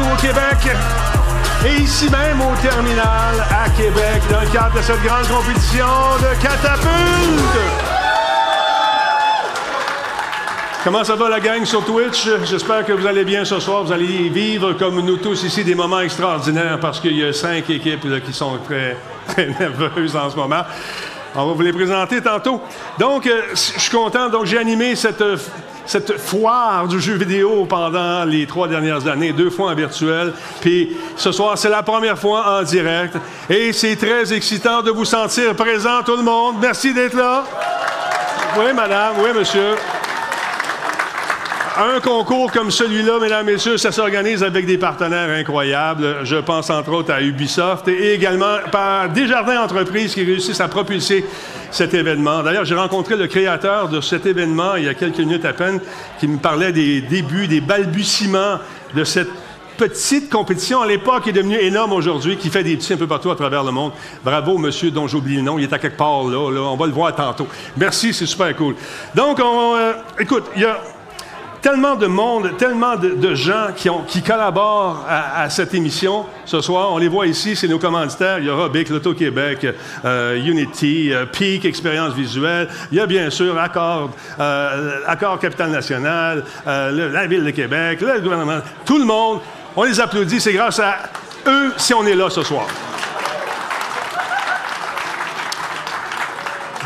au Québec. Et ici même au terminal à Québec, dans le cadre de cette grande compétition de catapulte. Comment ça va la gang sur Twitch? J'espère que vous allez bien ce soir. Vous allez vivre comme nous tous ici des moments extraordinaires parce qu'il y a cinq équipes qui sont très nerveuses en ce moment. On va vous les présenter tantôt. Donc, euh, je suis content. Donc, j'ai animé cette, cette foire du jeu vidéo pendant les trois dernières années, deux fois en virtuel. Puis ce soir, c'est la première fois en direct. Et c'est très excitant de vous sentir présent, tout le monde. Merci d'être là. Oui, madame. Oui, monsieur un concours comme celui-là, mesdames, messieurs, ça s'organise avec des partenaires incroyables. Je pense entre autres à Ubisoft et également par Desjardins Entreprises qui réussissent à propulser cet événement. D'ailleurs, j'ai rencontré le créateur de cet événement il y a quelques minutes à peine qui me parlait des débuts, des balbutiements de cette petite compétition à l'époque est devenue énorme aujourd'hui, qui fait des petits un peu partout à travers le monde. Bravo, monsieur, dont j'oublie le nom. Il est à quelque part là, On va le voir tantôt. Merci, c'est super cool. Donc, on, euh, écoute, il y a tellement de monde, tellement de, gens qui, ont, qui collaborent à, cette émission ce soir. On les voit ici, c'est nos commanditaires. Il y aura BIC, L'Auto-Québec, euh, Unity, euh, Peak, Expérience visuelle. Il y a bien sûr Accord, euh, Accord Capital National, la Ville de Québec, le gouvernement. Tout le monde, on les applaudit. C'est grâce à eux si on est là ce soir.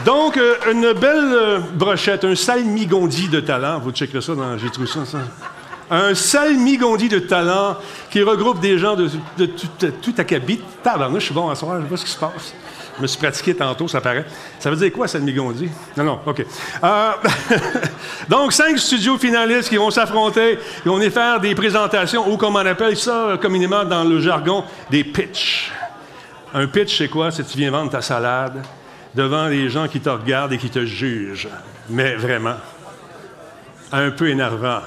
Donc, euh, une belle euh, brochette, un salmigondi de talent. Vous checkerez ça dans J'ai trouvé ça, ça. Un salmigondi de talent qui regroupe des gens de, tout, à cabit. Pardon, je suis bon à soir, je sais pas ce qui se passe. Je me suis pratiqué tantôt, ça paraît. Ça veut dire quoi, salmigondi? Non, non, OK. Euh, donc, cinq studios finalistes qui vont s'affronter, qui vont faire des présentations, ou comme on appelle ça communément dans le jargon, des pitchs. Un pitch, c'est quoi? C'est tu viens vendre ta salade, devant les gens qui te regardent et qui te jugent. Mais vraiment, un peu énervant.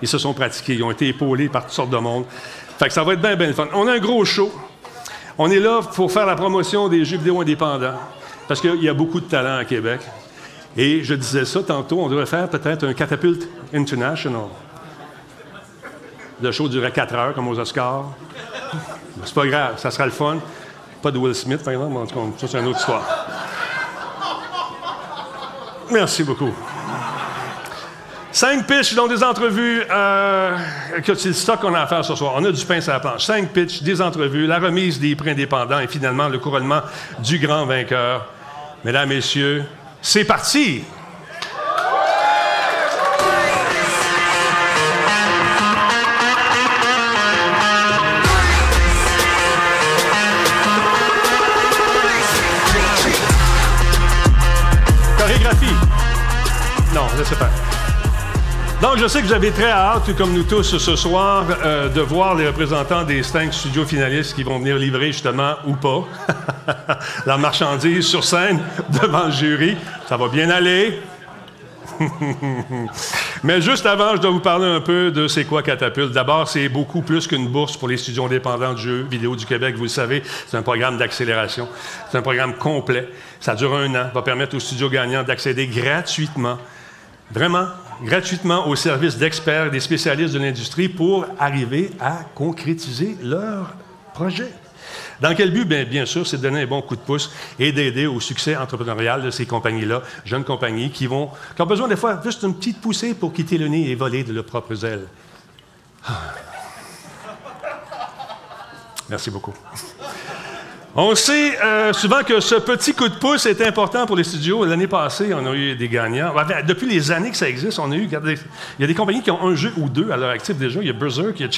Ils se sont pratiqués, ils ont été épaulés par toutes sortes de monde. Fait que ça va être bien, bien fun. On a un gros show. On est là pour faire la promotion des jeux vidéo indépendants, parce qu'il y a beaucoup de talent à Québec. Et je disais ça tantôt, on devrait faire peut-être un Catapult International. Le show durait quatre heures, comme aux Oscars. C'est pas grave, ça sera le fun. Pas de Will Smith, par exemple, en tout cas, ça, c'est une autre histoire. Merci beaucoup. Cinq pitchs, dans des entrevues. Euh, que c'est le stock qu'on a à faire ce soir. On a du pain sur la planche. Cinq pitchs, des entrevues, la remise des prix indépendants et finalement le couronnement du grand vainqueur. Mesdames, Messieurs, c'est parti! Donc, je sais que vous avez très hâte, comme nous tous ce soir, euh, de voir les représentants des cinq studios finalistes qui vont venir livrer justement ou pas la marchandise sur scène devant le jury. Ça va bien aller. Mais juste avant, je dois vous parler un peu de c'est quoi Catapulte. D'abord, c'est beaucoup plus qu'une bourse pour les studios indépendants de jeux vidéo du Québec. Vous le savez, c'est un programme d'accélération. C'est un programme complet. Ça dure un an. va permettre aux studios gagnants d'accéder gratuitement, vraiment gratuitement au service d'experts des spécialistes de l'industrie pour arriver à concrétiser leur projet. Dans quel but? Bien, bien sûr, c'est de donner un bon coup de pouce et d'aider au succès entrepreneurial de ces compagnies-là, jeunes compagnies qui, vont, qui ont besoin des fois juste une petite poussée pour quitter le nez et voler de leurs propres ailes. Ah. Merci beaucoup. On sait euh, souvent que ce petit coup de pouce est important pour les studios. L'année passée, on a eu des gagnants. Depuis les années que ça existe, on a eu. il y a des compagnies qui ont un jeu ou deux à leur actif déjà. Il y a Berserk, il y a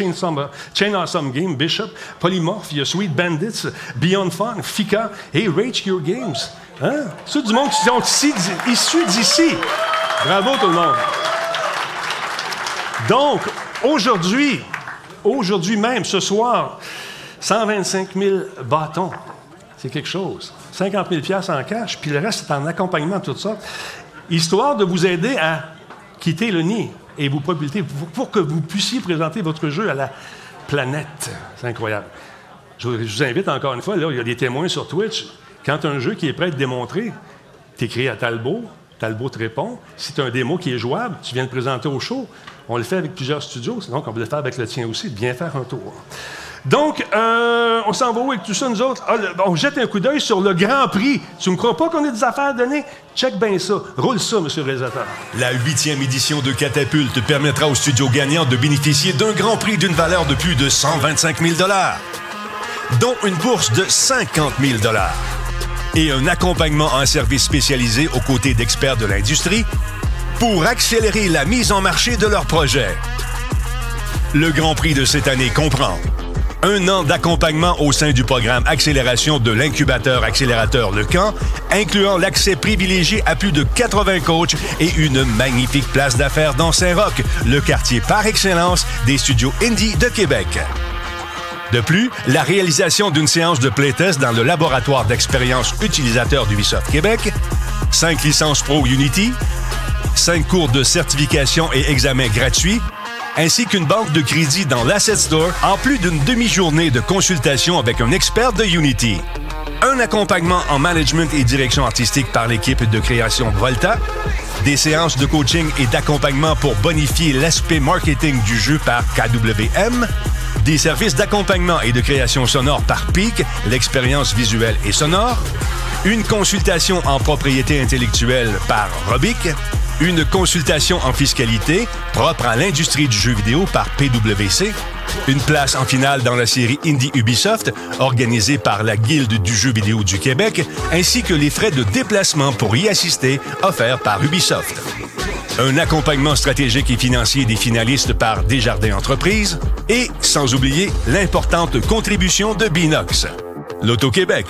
Chain, Awesome Game, Bishop, Polymorph, il y a Sweet Bandits, Beyond Fun, Fika et Rage Cure Games. Hein? Du monde qui sont ici, issus d'ici. Bravo tout le monde. Donc, aujourd'hui, aujourd'hui même, ce soir, 125 000 bâtons. C'est quelque chose. 50 000 en cash, puis le reste, c'est en accompagnement, tout ça. Histoire de vous aider à quitter le nid et vous propulser pour, que vous puissiez présenter votre jeu à la planète. C'est incroyable. Je, vous invite encore une fois, là, il y a des témoins sur Twitch. Quand un jeu qui est prêt à être démontré, tu écris à Talbot, Talbot te répond. Si tu as un démo qui est jouable, tu viens de présenter au show. On le fait avec plusieurs studios, donc on peut le faire avec le tien aussi. Viens faire un tour. Donc, euh, on s'en va où avec tout ça, nous autres? Ah, on jette un coup d'œil sur le Grand Prix. Tu me crois pas qu'on a des affaires à donner? Check bien ça. Roule ça, monsieur le réalisateur. La huitième édition de Catapulte permettra aux studios gagnants de bénéficier d'un Grand Prix d'une valeur de plus de 125 000 dont une bourse de 50 000 et un accompagnement en service spécialisé aux côtés d'experts de l'industrie pour accélérer la mise en marché de leur projet. Le Grand Prix de cette année comprend un an d'accompagnement au sein du programme Accélération de l'incubateur Accélérateur Le Camp, incluant l'accès privilégié à plus de 80 coachs et une magnifique place d'affaires dans Saint-Roch, le quartier par excellence des studios Indie de Québec. De plus, la réalisation d'une séance de playtest dans le laboratoire d'expérience utilisateur d'Ubisoft Québec, 5 licences Pro Unity, 5 cours de certification et examens gratuits, ainsi qu'une banque de crédit dans l'Asset Store, en plus d'une demi-journée de consultation avec un expert de Unity. Un accompagnement en management et direction artistique par l'équipe de création Volta, des séances de coaching et d'accompagnement pour bonifier l'aspect marketing du jeu par KWM, des services d'accompagnement et de création sonore par PIC, l'expérience visuelle et sonore, une consultation en propriété intellectuelle par Robic, une consultation en fiscalité propre à l'industrie du jeu vidéo par PwC, une place en finale dans la série Indie Ubisoft organisée par la Guilde du jeu vidéo du Québec, ainsi que les frais de déplacement pour y assister offerts par Ubisoft. Un accompagnement stratégique et financier des finalistes par Desjardins Entreprises et, sans oublier, l'importante contribution de Binox, L'Auto-Québec,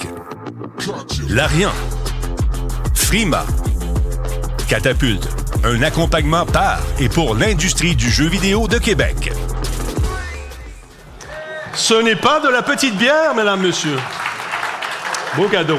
L'Arian, Frima, Catapulte, un accompagnement par et pour l'industrie du jeu vidéo de Québec. Ce n'est pas de la petite bière, mesdames, messieurs. Beau cadeau.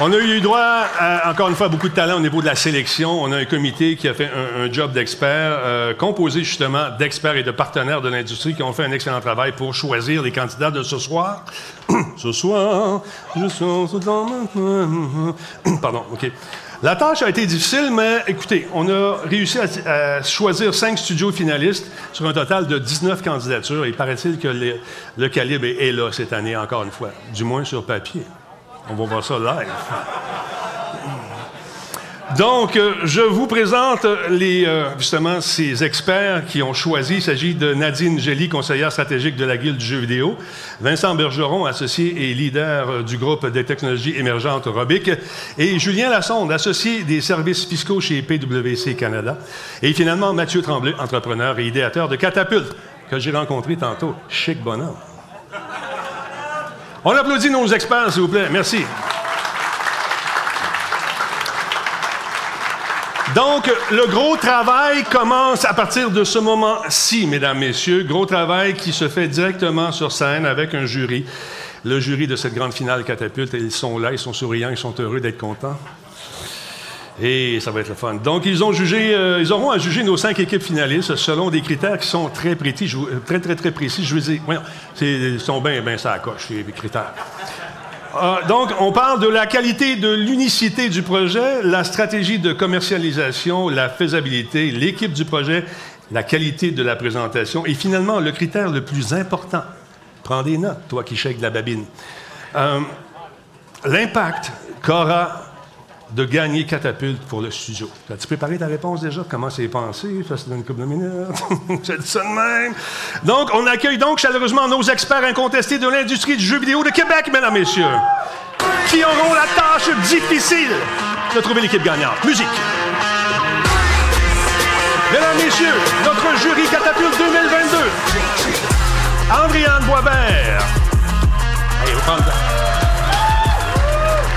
On a eu droit, encore une fois, beaucoup de talent au niveau de la sélection. On a un comité qui a fait un, job d'experts, euh, composé justement d'experts et de partenaires de l'industrie qui ont fait un excellent travail pour choisir les candidats de ce soir. ce soir, je suis Pardon, OK. La tâche a été difficile, mais écoutez, on a réussi à, choisir cinq studios finalistes sur un total de 19 candidatures. Il paraît-il que le calibre est là cette année, encore une fois, du moins sur papier. On va voir ça live. Donc, euh, je vous présente les, euh, justement ces experts qui ont choisi. Il s'agit de Nadine Gély, conseillère stratégique de la Guilde du jeu vidéo, Vincent Bergeron, associé et leader euh, du groupe des technologies émergentes Robic, et Julien Lassonde, associé des services fiscaux chez PwC Canada, et finalement Mathieu Tremblay, entrepreneur et idéateur de Catapulte, que j'ai rencontré tantôt. Chic bonhomme. On applaudit nos experts, s'il vous plaît. Merci. Donc, le gros travail commence à partir de ce moment-ci, mesdames, messieurs. Gros travail qui se fait directement sur scène avec un jury. Le jury de cette grande finale catapulte, ils sont là, ils sont souriants, ils sont heureux d'être contents. Et ça va être le fun. Donc, ils ont jugé, euh, ils auront à juger nos cinq équipes finalistes selon des critères qui sont très précis. Euh, très, très, très précis. Je veux dire, ils sont bien, bien ça coche, les critères. Euh, donc, on parle de la qualité de l'unicité du projet, la stratégie de commercialisation, la faisabilité, l'équipe du projet, la qualité de la présentation et finalement, le critère le plus important. Prends des notes, toi qui chèques de la babine. L'impact qu'aura de gagner catapulte pour le studio. As-tu préparé ta réponse déjà? Comment c'est pensé? Ça, c'est dans une couple de minutes. J'ai dit ça de même. Donc, on accueille donc chaleureusement nos experts incontestés de l'industrie du jeu vidéo de Québec, mesdames, messieurs, qui auront la tâche difficile de trouver l'équipe gagnante. Musique. Mesdames, messieurs, notre jury catapulte 2022. Andriane Boisvert. Allez, vous prendre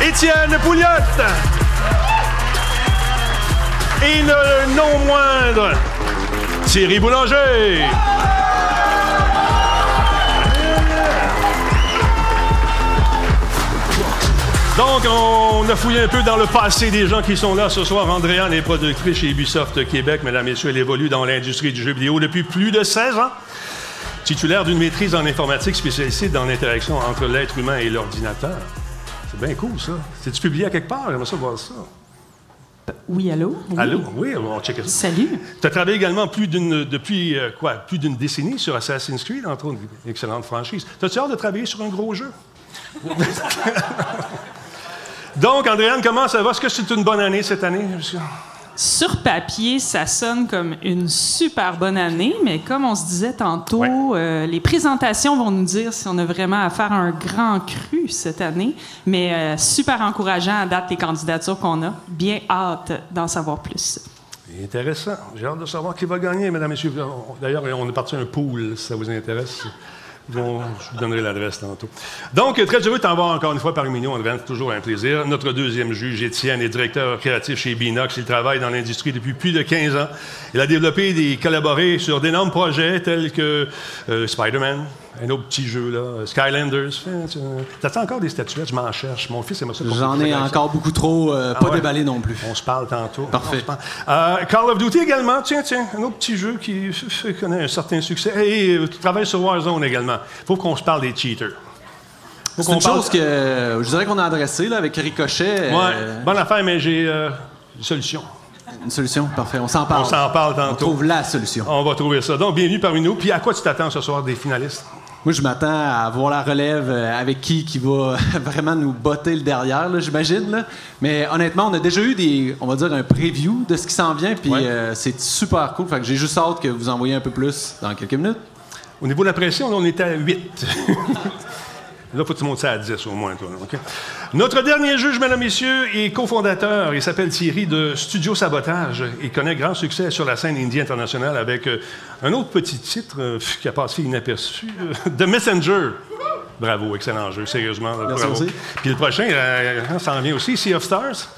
Étienne Pouliot et le non moindre, Thierry Boulanger. Donc, on a fouillé un peu dans le passé des gens qui sont là ce soir. Andréane est productrice chez Ubisoft Québec. Mesdames messieurs, elle évolue dans l'industrie du jeu vidéo depuis plus de 16 ans. Titulaire d'une maîtrise en informatique spécialisée dans l'interaction entre l'être humain et l'ordinateur. C'est bien cool, ça. C'est-tu publié à quelque part? J'aimerais ça voir ça. Oui, allô? Allô? Oui, on va checker ça. Salut. Tu as travaillé également plus d'une, depuis euh, quoi? Plus d'une décennie sur Assassin's Creed, entre autres, une excellente franchise. T'as-tu hâte de travailler sur un gros jeu? Donc, Andréane, comment ça va? Est-ce que c'est une bonne année cette année? Sur papier, ça sonne comme une super bonne année, mais comme on se disait tantôt, euh, les présentations vont nous dire si on a vraiment à faire un grand cru cette année. Mais euh, super encourageant à date les candidatures qu'on a. Bien hâte d'en savoir plus. Intéressant. J'ai hâte de savoir qui va gagner, mesdames, messieurs. D'ailleurs, on est parti un pool, si ça vous intéresse. Je vous donnerai l'adresse tantôt. Donc, très heureux de t'en encore une fois parmi nous, André. C'est toujours un plaisir. Notre deuxième juge, Étienne, est directeur créatif chez Binox. Il travaille dans l'industrie depuis plus de 15 ans. Il a développé et collaboré sur d'énormes projets tels que euh, Spider-Man, un autre petit jeu, là. Skylanders. T'as encore des statuettes? Je m'en cherche. Mon fils aime ça. J'en ai encore beaucoup trop, euh, pas ah déballé non plus. On se parle tantôt. Parfait. Euh, Call of Duty également. Tiens, tiens, un autre petit jeu qui connaît un certain succès. Et tu travailles sur Warzone également. Il faut qu'on se parle des cheaters. C'est une chose que je dirais qu'on a adressée là, avec Ricochet. Ouais, bonne affaire, mais j'ai une solution. Une solution, parfait. On s'en parle. On s'en parle tantôt. On trouve la solution. On va trouver ça. Donc, bienvenue parmi nous. Puis, à quoi tu t'attends ce soir des finalistes? Moi, je m'attends à voir la relève euh, avec qui qui va vraiment nous botter le derrière, j'imagine. Mais honnêtement, on a déjà eu des, on va dire, un preview de ce qui s'en vient, puis euh, c'est super cool. Fait que j'ai juste hâte que vous envoyiez un peu plus dans quelques minutes. Au niveau de la pression, on était à 8. Là, faut que tu montes ça à 10 au moins, toi. Notre dernier juge, mesdames, messieurs, est cofondateur. Il s'appelle Thierry de Studio Sabotage. Il connaît grand succès sur la scène indie internationale avec euh, un autre petit titre euh, qui a passé inaperçu, euh, The Messenger. Bravo, excellent jeu, sérieusement. bravo. Puis le prochain, ça en vient aussi, Sea of Stars?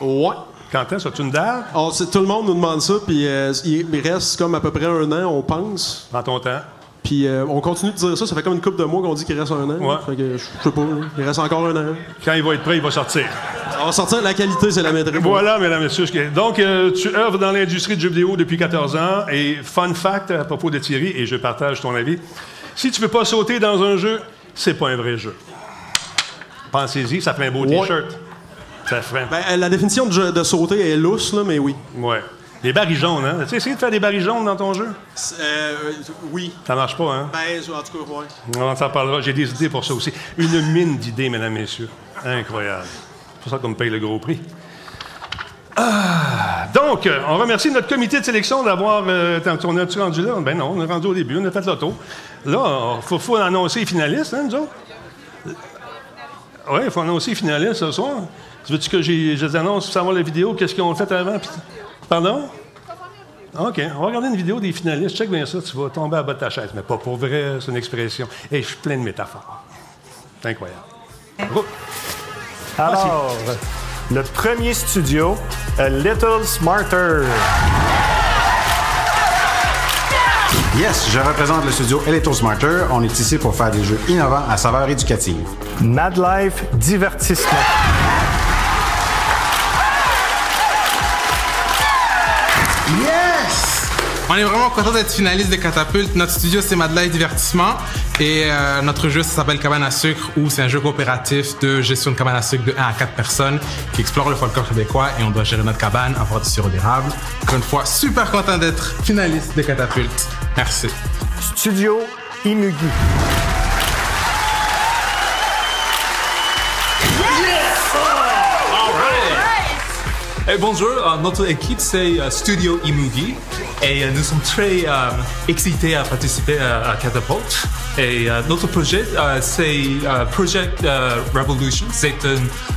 Ouais. Quand est-ce? tu une date? tout le monde nous demande ça, puis il reste comme à peu près un an, on pense. Prends ton temps. Puis euh, on continue de dire ça. Ça fait comme une couple de mois qu'on dit qu'il reste un an. Ouais. Fait que, je sais pas. Il reste encore un an. Quand il va être prêt, il va sortir. On va sortir. La qualité, c'est la maîtrise. Voilà, mesdames et messieurs. Donc, euh, tu œuvres dans l'industrie du jeu vidéo depuis 14 ans. Et fun fact à propos de Thierry, et je partage ton avis. Si tu ne veux pas sauter dans un jeu, c'est pas un vrai jeu. Pensez-y, ça fait un beau T-shirt. Ça fait... Ben, la définition de, de, sauter est lousse, là, mais oui. Ouais. Des barils jaunes, hein? As-tu essayé de faire des barils jaunes dans ton jeu? Euh, oui. Ça marche pas, hein? Ben, en tout cas, oui. On s'en parlera. J'ai des idées pour ça aussi. Une mine d'idées, mesdames, messieurs. Incroyable. C'est pour ça qu'on me paye le gros prix. Ah, donc, on remercie notre comité de sélection d'avoir. Euh, on est-tu rendu là? Ben non, on est rendu au début, on a fait l'auto. Là, il faut, annoncer les finalistes, hein, nous autres? Oui, il faut annoncer les finalistes ce soir. Tu veux-tu que je les annonce pour savoir la vidéo, qu'est-ce qu'ils ont fait avant? Pardon? OK. On va regarder une vidéo des finalistes. Check bien ça, tu vas tomber à bas de ta chaise. Mais pas pour vrai, c'est une expression. Et je suis plein de métaphores. C'est incroyable. Alors, le premier studio, A Little Smarter. Yes, je représente le studio A Little Smarter. On est ici pour faire des jeux innovants à saveur éducative. Mad Life Divertissement. On est vraiment content d'être finaliste de Catapulte. Notre studio, c'est Madeleine Divertissement. Et euh, notre jeu, s'appelle Cabane à sucre, où c'est un jeu coopératif de gestion de cabane à sucre de 1 à 4 personnes qui explore le folklore québécois et on doit gérer notre cabane, avoir du sirop d'érable. Encore une fois, super content d'être finaliste de Catapulte. Merci. Studio Imugi. Bonjour, euh, notre équipe c'est euh, Studio Imugi et euh, nous sommes très excités à participer à, Catapult. Et notre projet c'est Project Revolution. C'est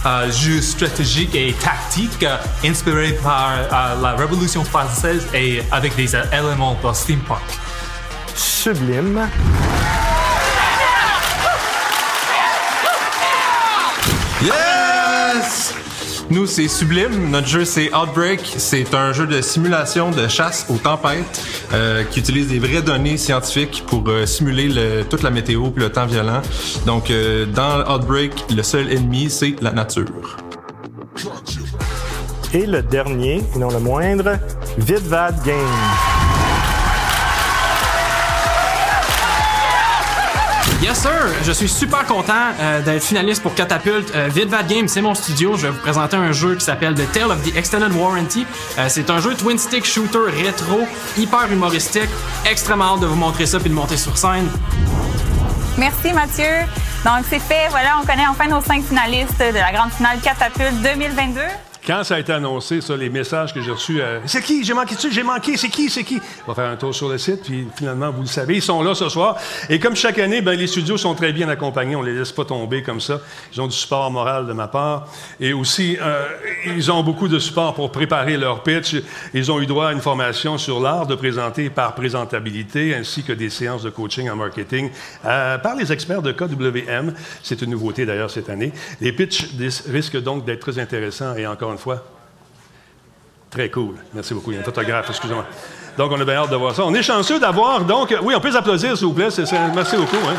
un jeu stratégique et tactique inspiré par la Révolution française et avec des éléments de steampunk. Sublime. Nous, c'est Sublime. Notre jeu, c'est Outbreak. C'est un jeu de simulation de chasse aux tempêtes euh, qui utilise des vraies données scientifiques pour euh, simuler toute la météo et le temps violent. Donc, euh, dans Outbreak, le seul ennemi, c'est la nature. Et le dernier, et non le moindre, Vidvad Games. Yes sir, je suis super content euh, d'être finaliste pour Catapult. Euh, Games, c'est mon studio. Je vais vous présenter un jeu qui s'appelle The Tale of the Extended Warranty. Euh, c'est un jeu twin stick shooter rétro, hyper humoristique. Extrêmement hâte de vous montrer ça puis de monter sur scène. Merci Mathieu. Donc c'est fait, voilà, on connaît enfin nos cinq finalistes de la grande finale Catapulte 2022. Quand ça a été annoncé, ça, les messages que j'ai reçus, euh, c'est qui? J'ai manqué dessus, j'ai manqué, c'est qui? C'est qui? On va faire un tour sur le site, puis finalement, vous le savez, ils sont là ce soir. Et comme chaque année, ben, les studios sont très bien accompagnés, on les laisse pas tomber comme ça. Ils ont du support moral de ma part. Et aussi, euh, ils ont beaucoup de support pour préparer leur pitch. Ils ont eu droit à une formation sur l'art de présenter par présentabilité, ainsi que des séances de coaching en marketing euh, par les experts de KWM. C'est une nouveauté d'ailleurs cette année. Les pitchs risquent donc d'être très intéressants et encore une fois, très cool. Merci beaucoup. Il y a un photographe, excusez-moi. Donc, on a bien hâte de voir ça. On est chanceux d'avoir, donc, oui, on peut les applaudir, s'il vous plaît. Merci beaucoup. hein.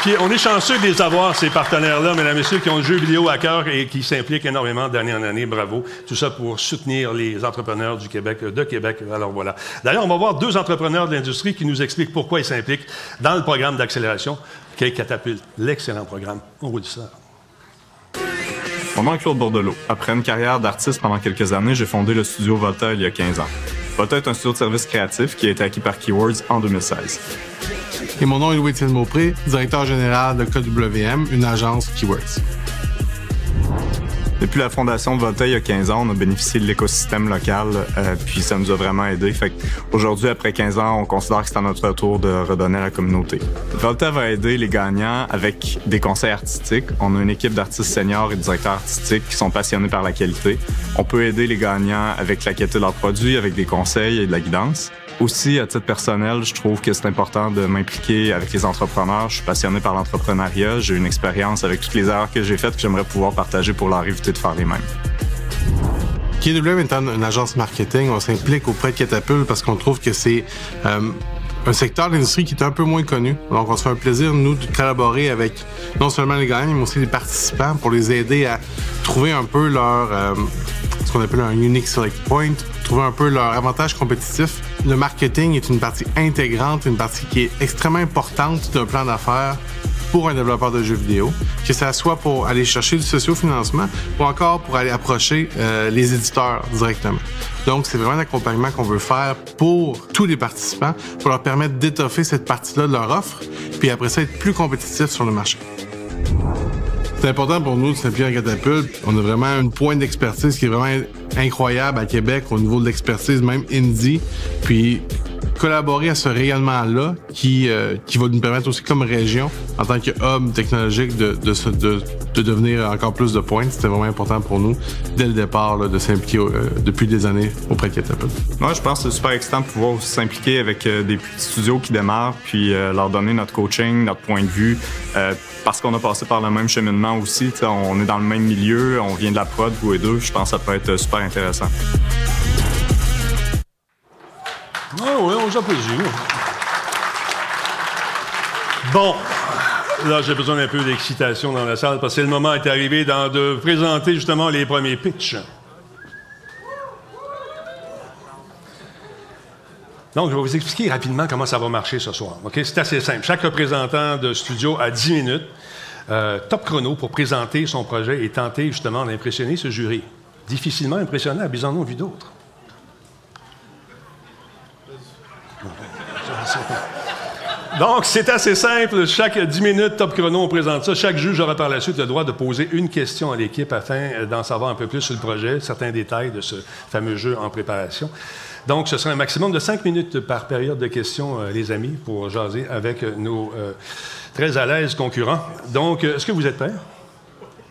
Puis, on est chanceux de les avoir, ces partenaires-là, mesdames et messieurs, qui ont le jeu vidéo à cœur et qui s'impliquent énormément d'année en année. Bravo. Tout ça pour soutenir les entrepreneurs du Québec, de Québec. Alors voilà. D'ailleurs, on va voir deux entrepreneurs de l'industrie qui nous expliquent pourquoi ils s'impliquent dans le programme d'accélération qu'est Catapulte. L'excellent programme. On roule ça. Mon nom est Claude Bordelot. Après une carrière d'artiste pendant quelques années, j'ai fondé le studio Volta il y a 15 ans. Volta est un studio de services créatifs qui a été acquis par Keywords en 2016. Et mon nom est Louis-Étienne Beaupré, directeur général de KWM, une agence Keywords. Depuis la fondation de Volta il y a 15 ans, on a bénéficié de l'écosystème local, euh, puis ça nous a vraiment aidé. Fait aujourd'hui, après 15 ans, on considère que c'est à notre tour de redonner à la communauté. Volta va aider les gagnants avec des conseils artistiques. On a une équipe d'artistes seniors et de directeurs artistiques qui sont passionnés par la qualité. On peut aider les gagnants avec la qualité de leurs produits, avec des conseils et de la guidance. Aussi, à titre personnel, je trouve que c'est important de m'impliquer avec les entrepreneurs. Je suis passionné par l'entrepreneuriat. J'ai une expérience avec toutes les erreurs que j'ai faites que j'aimerais pouvoir partager pour leur éviter de faire les mêmes. KWM étant une agence marketing, on s'implique auprès de Catapulte parce qu'on trouve que c'est euh, un secteur de l'industrie qui est un peu moins connu. Donc, on se fait un plaisir, nous, de collaborer avec non seulement les gagnants, mais aussi les participants pour les aider à trouver un peu leur, euh, ce qu'on appelle un unique select point, trouver un peu leur avantage compétitif. Le marketing est une partie intégrante, une partie qui est extrêmement importante d'un plan d'affaires pour un développeur de jeux vidéo, que ça soit pour aller chercher du socio-financement ou encore pour aller approcher euh, les éditeurs directement. Donc, c'est vraiment un accompagnement qu'on veut faire pour tous les participants pour leur permettre d'étoffer cette partie-là de leur offre, puis après ça, être plus compétitif sur le marché. C'est important pour nous de en catapulte. On a vraiment une pointe d'expertise qui est vraiment incroyable à Québec au niveau de l'expertise, même indie. Puis collaborer à ce rayonnement-là qui, euh, qui va nous permettre aussi comme région, en tant que hub technologique, de, de, de, de devenir encore plus de pointes. C'était vraiment important pour nous, dès le départ, là, de s'impliquer euh, depuis des années auprès de Catapulte. Moi, je pense que c'est super excitant de pouvoir aussi s'impliquer avec euh, des petits studios qui démarrent, puis leur donner notre coaching, notre point de vue, parce qu'on a passé par le même cheminement aussi. On est dans le même milieu, on vient de la prod, vous et deux. Je pense que ça peut être super intéressant. Oui, oui, on s'applaudit. Bon. Là, j'ai besoin d'un peu d'excitation dans la salle parce que le moment est arrivé de présenter justement les premiers pitchs. Donc, je vais vous expliquer rapidement comment ça va marcher ce soir. C'est assez simple. Chaque représentant de studio a 10 minutes, euh, top chrono, pour présenter son projet et tenter justement d'impressionner ce jury. Difficilement impressionnable, ils en ont vu d'autres. Donc, c'est assez simple. Chaque 10 minutes, top chrono, on présente ça. Chaque juge aura par la suite le droit de poser une question à l'équipe afin euh, d'en savoir un peu plus sur le projet, certains détails de ce fameux jeu en préparation. Donc, ce sera un maximum de 5 minutes par période de questions, euh, les amis, pour jaser avec euh, nos très à l'aise concurrents. Donc, est-ce que vous êtes prêts?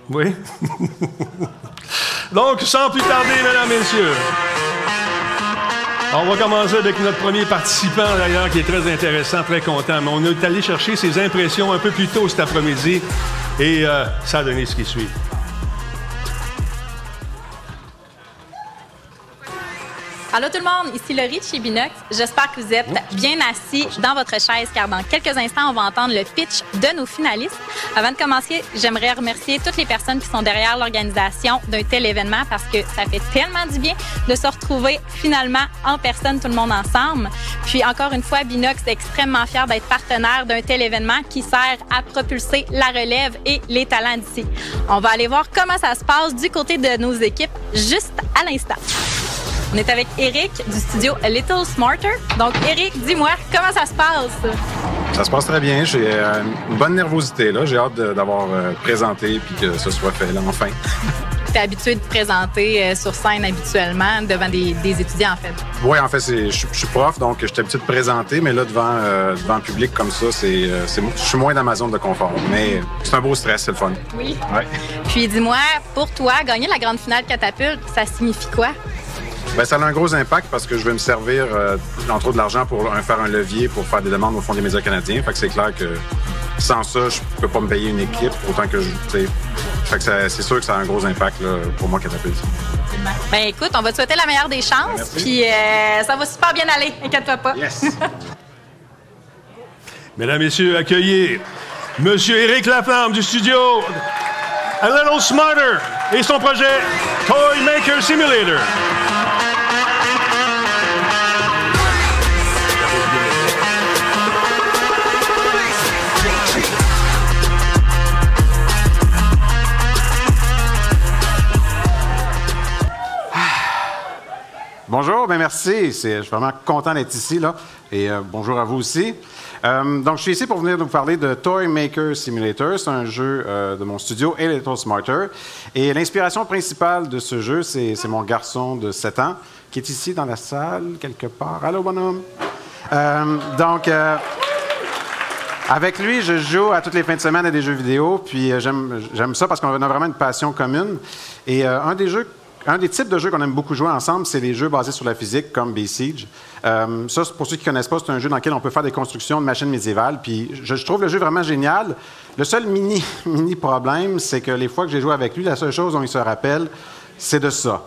Oui? Donc, sans plus tarder, mesdames, messieurs, on va commencer avec notre premier participant, d'ailleurs, qui est très intéressant, très content. Mais on est allé chercher ses impressions un peu plus tôt cet après-midi et euh, ça a donné ce qui suit. Allô tout le monde, ici Laurie de chez Binox. J'espère que vous êtes bien assis dans votre chaise car dans quelques instants, on va entendre le pitch de nos finalistes. Avant de commencer, j'aimerais remercier toutes les personnes qui sont derrière l'organisation d'un tel événement parce que ça fait tellement du bien de se retrouver finalement en personne, tout le monde ensemble. Puis encore une fois, Binox est extrêmement fier d'être partenaire d'un tel événement qui sert à propulser la relève et les talents d'ici. On va aller voir comment ça se passe du côté de nos équipes juste à l'instant. On est avec Eric du studio A Little Smarter. Donc, Eric, dis-moi, comment ça se passe? Ça se passe très bien. J'ai euh, une bonne nervosité. là. J'ai hâte d'avoir euh, présenté puis que ce soit fait, là, enfin. Tu es habitué de te présenter euh, sur scène habituellement devant des, des étudiants, en fait. Oui, en fait, je je suis prof, donc je suis habitué de présenter, mais là, devant, euh, devant le public comme ça, c'est, euh, c'est- je suis moins dans ma zone de confort. Mais c'est un beau stress, c'est le fun. Oui. Ouais. Puis, dis-moi, pour toi, gagner la grande finale catapulte, ça signifie quoi? Ben, ça a un gros impact parce que je vais me servir, euh, entre autres, de l'argent pour un- faire un levier pour faire des demandes au Fonds des médias canadiens. Fait que c'est clair que sans ça, je peux pas me payer une équipe autant que je. Fait que ça- c'est sûr que ça a un gros impact là, pour moi, Catapulte. Ben écoute, on va te souhaiter la meilleure des chances. Puis, euh, ça va super bien aller, inquiète-toi pas. Yes. Mesdames, Messieurs, accueillez Monsieur Éric Laflamme du studio A Little Smarter et son projet Toy Maker Simulator. Bonjour, ben merci. Je suis vraiment content d'être ici. Là. Et euh, bonjour à vous aussi. Euh, donc, je suis ici pour venir vous parler de Toy Maker Simulator. C'est un jeu euh, de mon studio A Little Smarter. Et l'inspiration principale de ce jeu, c'est mon garçon de 7 ans qui est ici dans la salle, quelque part. Allô, bonhomme? Donc, avec lui, je joue à toutes les fins de semaine à des jeux vidéo, puis j'aime ça parce qu'on a vraiment une passion commune. Et un des jeux, un des types de jeux qu'on aime beaucoup jouer ensemble, c'est les jeux basés sur la physique, comme Besiege. Euh, ça, pour ceux qui connaissent pas, c'est un jeu dans lequel on peut faire des constructions de machines médiévales. Puis je, trouve le jeu vraiment génial. Le seul mini, mini problème, c'est que les fois que j'ai joué avec lui, la seule chose dont il se rappelle, c'est de ça.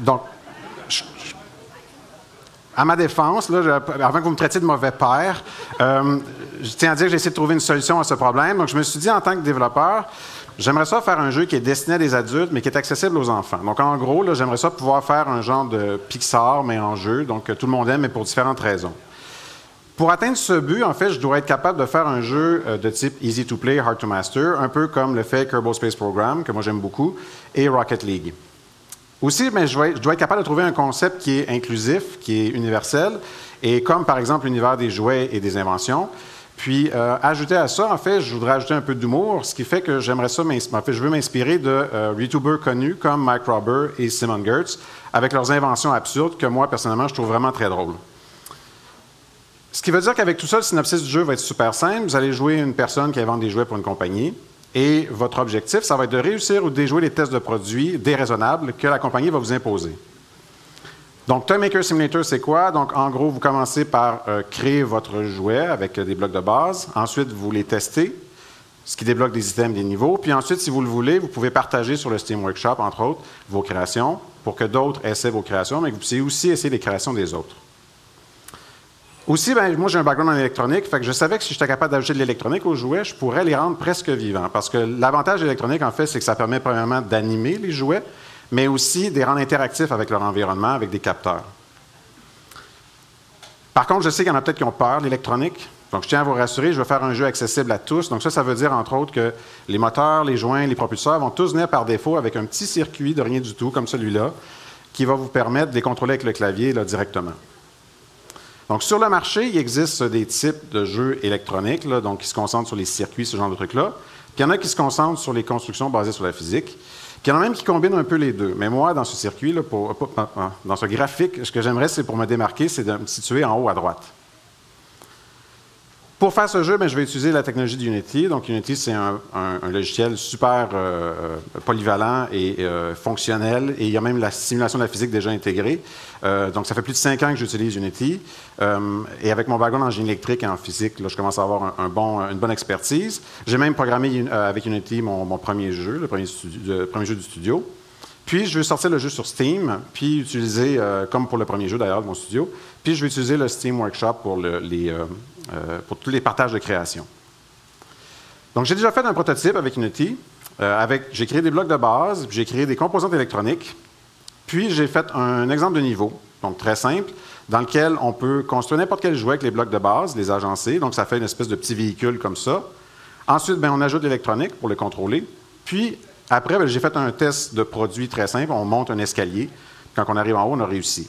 Donc, à ma défense, là, avant que vous me traitiez de mauvais père, euh, je tiens à dire que j'ai essayé de trouver une solution à ce problème. Donc, je me suis dit, en tant que développeur, j'aimerais ça faire un jeu qui est destiné à des adultes, mais qui est accessible aux enfants. Donc, en gros, là, j'aimerais ça pouvoir faire un genre de Pixar, mais en jeu, donc que tout le monde aime, mais pour différentes raisons. Pour atteindre ce but, en fait, je dois être capable de faire un jeu euh, de type easy to play, hard to master, un peu comme le fait Kerbal Space Program, que moi j'aime beaucoup, et Rocket League. Aussi, dois, je dois être capable de trouver un concept qui est inclusif, qui est universel, et comme par exemple l'univers des jouets et des inventions. Puis, euh, ajouter à ça, en fait, je voudrais ajouter un peu d'humour, ce qui fait que j'aimerais ça, m'ins- en fait, je veux m'inspirer de euh, YouTubers connus comme Mike Robber et Simon Gertz, avec leurs inventions absurdes que moi, personnellement, je trouve vraiment très drôles. Ce qui veut dire qu'avec tout ça, le synopsis du jeu va être super simple. Vous allez jouer une personne qui invente des jouets pour une compagnie. Et votre objectif, ça va être de réussir ou de déjouer les tests de produits déraisonnables que la compagnie va vous imposer. Donc, Toy Maker Simulator, c'est quoi? Donc, en gros, vous commencez par euh, créer votre jouet avec euh, des blocs de base. Ensuite, vous les testez, ce qui débloque des items, des niveaux. Puis ensuite, si vous le voulez, vous pouvez partager sur le Steam Workshop, entre autres, vos créations pour que d'autres essaient vos créations, mais que vous puissiez aussi essayer les créations des autres. Aussi, ben, moi, j'ai un background en électronique, fait que je savais que si j'étais capable d'ajouter de l'électronique aux jouets, je pourrais les rendre presque vivants. Parce que l'avantage de l'électronique, en fait, c'est que ça permet premièrement d'animer les jouets, mais aussi de les rendre interactifs avec leur environnement, avec des capteurs. Par contre, je sais qu'il y en a peut-être qui ont peur l'électronique. Donc, je tiens à vous rassurer, je vais faire un jeu accessible à tous. Donc, ça, ça veut dire, entre autres, que les moteurs, les joints, les propulseurs vont tous venir par défaut avec un petit circuit de rien du tout, comme celui-là, qui va vous permettre de les contrôler avec le clavier directement. Donc, sur le marché, il existe des types de jeux électroniques, donc qui se concentrent sur les circuits, ce genre de trucs-là. Puis il y en a qui se concentrent sur les constructions basées sur la physique. Il y en a même qui combinent un peu les deux. Mais moi, dans ce circuit, là, dans ce graphique, ce que j'aimerais, c'est pour me démarquer, c'est de me situer en haut à droite. Pour faire ce jeu, ben, je vais utiliser la technologie d'Unity. Donc, Unity, c'est un, un- un logiciel super euh, euh, polyvalent et euh, fonctionnel. Et il y a même la simulation de la physique déjà intégrée. Euh, donc, ça fait plus de cinq ans que j'utilise Unity. Euh, et avec mon background en génie électrique et en physique, là, je commence à avoir un, bon, une bonne expertise. J'ai même programmé euh, avec Unity mon, mon premier jeu, le premier, le premier jeu du studio. Puis, je vais sortir le jeu sur Steam, puis utiliser, euh, comme pour le premier jeu d'ailleurs de mon studio, puis je vais utiliser le Steam Workshop pour, le- les, euh, euh, pour tous les partages de création. Donc, j'ai déjà fait un prototype avec Unity. Euh, j'ai créé des blocs de base, j'ai créé des composantes électroniques, puis j'ai fait un exemple de niveau, donc très simple, dans lequel on peut construire n'importe quel jouet avec les blocs de base, les agencer. Donc, ça fait une espèce de petit véhicule comme ça. Ensuite, ben, on ajoute l'électronique pour le contrôler. Puis, après, ben, j'ai fait un test de produit très simple. On monte un escalier. Quand on arrive en haut, on a réussi.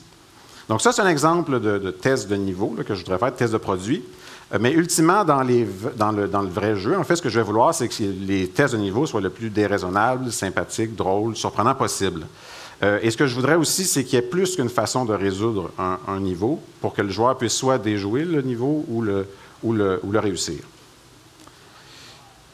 Donc, ça, c'est un exemple de, test de niveau que je voudrais faire, de test de produit. Euh, Mais ultimement, dans, le, vrai jeu, en fait, ce que je vais vouloir, c'est que les tests de niveau soient le plus déraisonnables, sympathiques, drôles, surprenants possible. Euh, et ce que je voudrais aussi, c'est qu'il y ait plus qu'une façon de résoudre un, niveau pour que le joueur puisse soit déjouer le niveau ou le, réussir.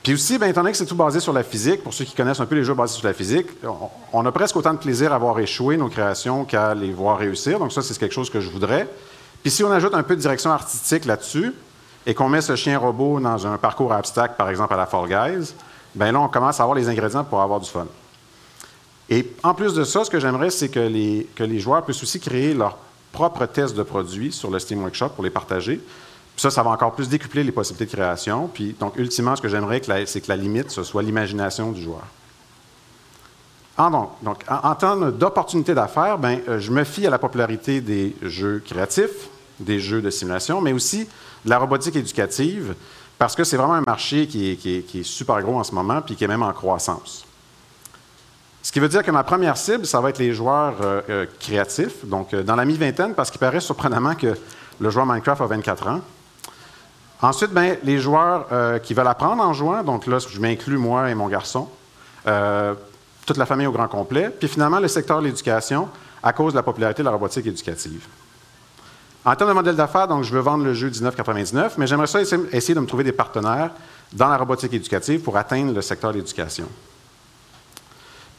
Puis aussi, bien, étant donné que c'est tout basé sur la physique, pour ceux qui connaissent un peu les jeux basés sur la physique, on, on a presque autant de plaisir à voir échouer nos créations qu'à les voir réussir. Donc ça, c'est quelque chose que je voudrais. Puis si on ajoute un peu de direction artistique là-dessus et qu'on met ce chien robot dans un parcours abstract, par exemple à la Fall Guys, bien là, on commence à avoir les ingrédients pour avoir du fun. Et en plus de ça, ce que j'aimerais, c'est que les, que les joueurs puissent aussi créer leur propre test de produits sur le Steam Workshop pour les partager. Puis ça, ça va encore plus décupler les possibilités de création. Puis, donc, ultimement, ce que j'aimerais, c'est que la limite, ce soit l'imagination du joueur. En, donc, donc, en termes d'opportunités d'affaires, ben, euh, je me fie à la popularité des jeux créatifs, des jeux de simulation, mais aussi la robotique éducative, parce que c'est vraiment un marché qui est, super gros en ce moment, puis qui est même en croissance. Ce qui veut dire que ma première cible, ça va être les joueurs euh, euh, créatifs, donc euh, dans la mi-vingtaine, parce qu'il paraît surprenamment que le joueur Minecraft a 24 ans. Ensuite, ben, les joueurs qui veulent apprendre en jouant, donc là, je m'inclus moi et mon garçon, toute la famille au grand complet, puis finalement le secteur de l'éducation à cause de la popularité de la robotique éducative. En termes de modèle d'affaires, donc je veux vendre le jeu 19,99, mais j'aimerais ça essayer, de me trouver des partenaires dans la robotique éducative pour atteindre le secteur de l'éducation.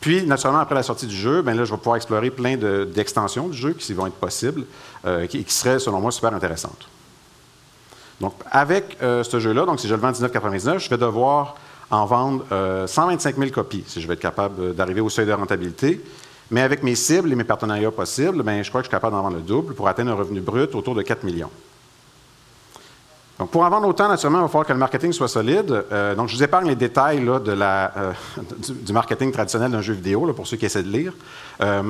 Puis, naturellement, après la sortie du jeu, ben là, je vais pouvoir explorer plein de- d'extensions du jeu qui vont être possibles, euh, qui, seraient, selon moi, super intéressantes. Donc, avec euh, ce jeu-là, donc si je le vends à 19,99, je vais devoir en vendre euh, 125 000 copies si je vais être capable euh, d'arriver au seuil de rentabilité. Mais avec mes cibles et mes partenariats possibles, ben, je crois que je suis capable d'en vendre le double pour atteindre un revenu brut autour de 4 millions. Donc, pour en vendre autant, naturellement, il va falloir que le marketing soit solide. Euh, donc, je vous épargne les détails de la, euh, du, marketing traditionnel d'un jeu vidéo, pour ceux qui essaient de lire. Euh,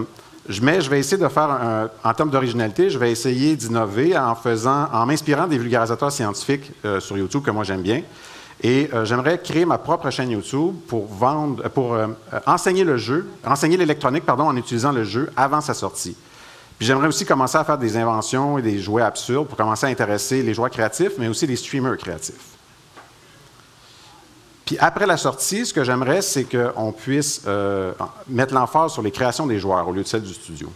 mais je vais essayer de faire, en termes d'originalité, je vais essayer d'innover en faisant, en m'inspirant des vulgarisateurs scientifiques euh, sur YouTube que moi j'aime bien. Et euh, j'aimerais créer ma propre chaîne YouTube pour vendre, euh, pour euh, enseigner le jeu, enseigner l'électronique, pardon, en utilisant le jeu avant sa sortie. Puis j'aimerais aussi commencer à faire des inventions et des jouets absurdes pour commencer à intéresser les joueurs créatifs, mais aussi les streamers créatifs. Puis après la sortie, ce que j'aimerais, c'est qu'on puisse mettre l'emphase sur les créations des joueurs au lieu de celles du studio.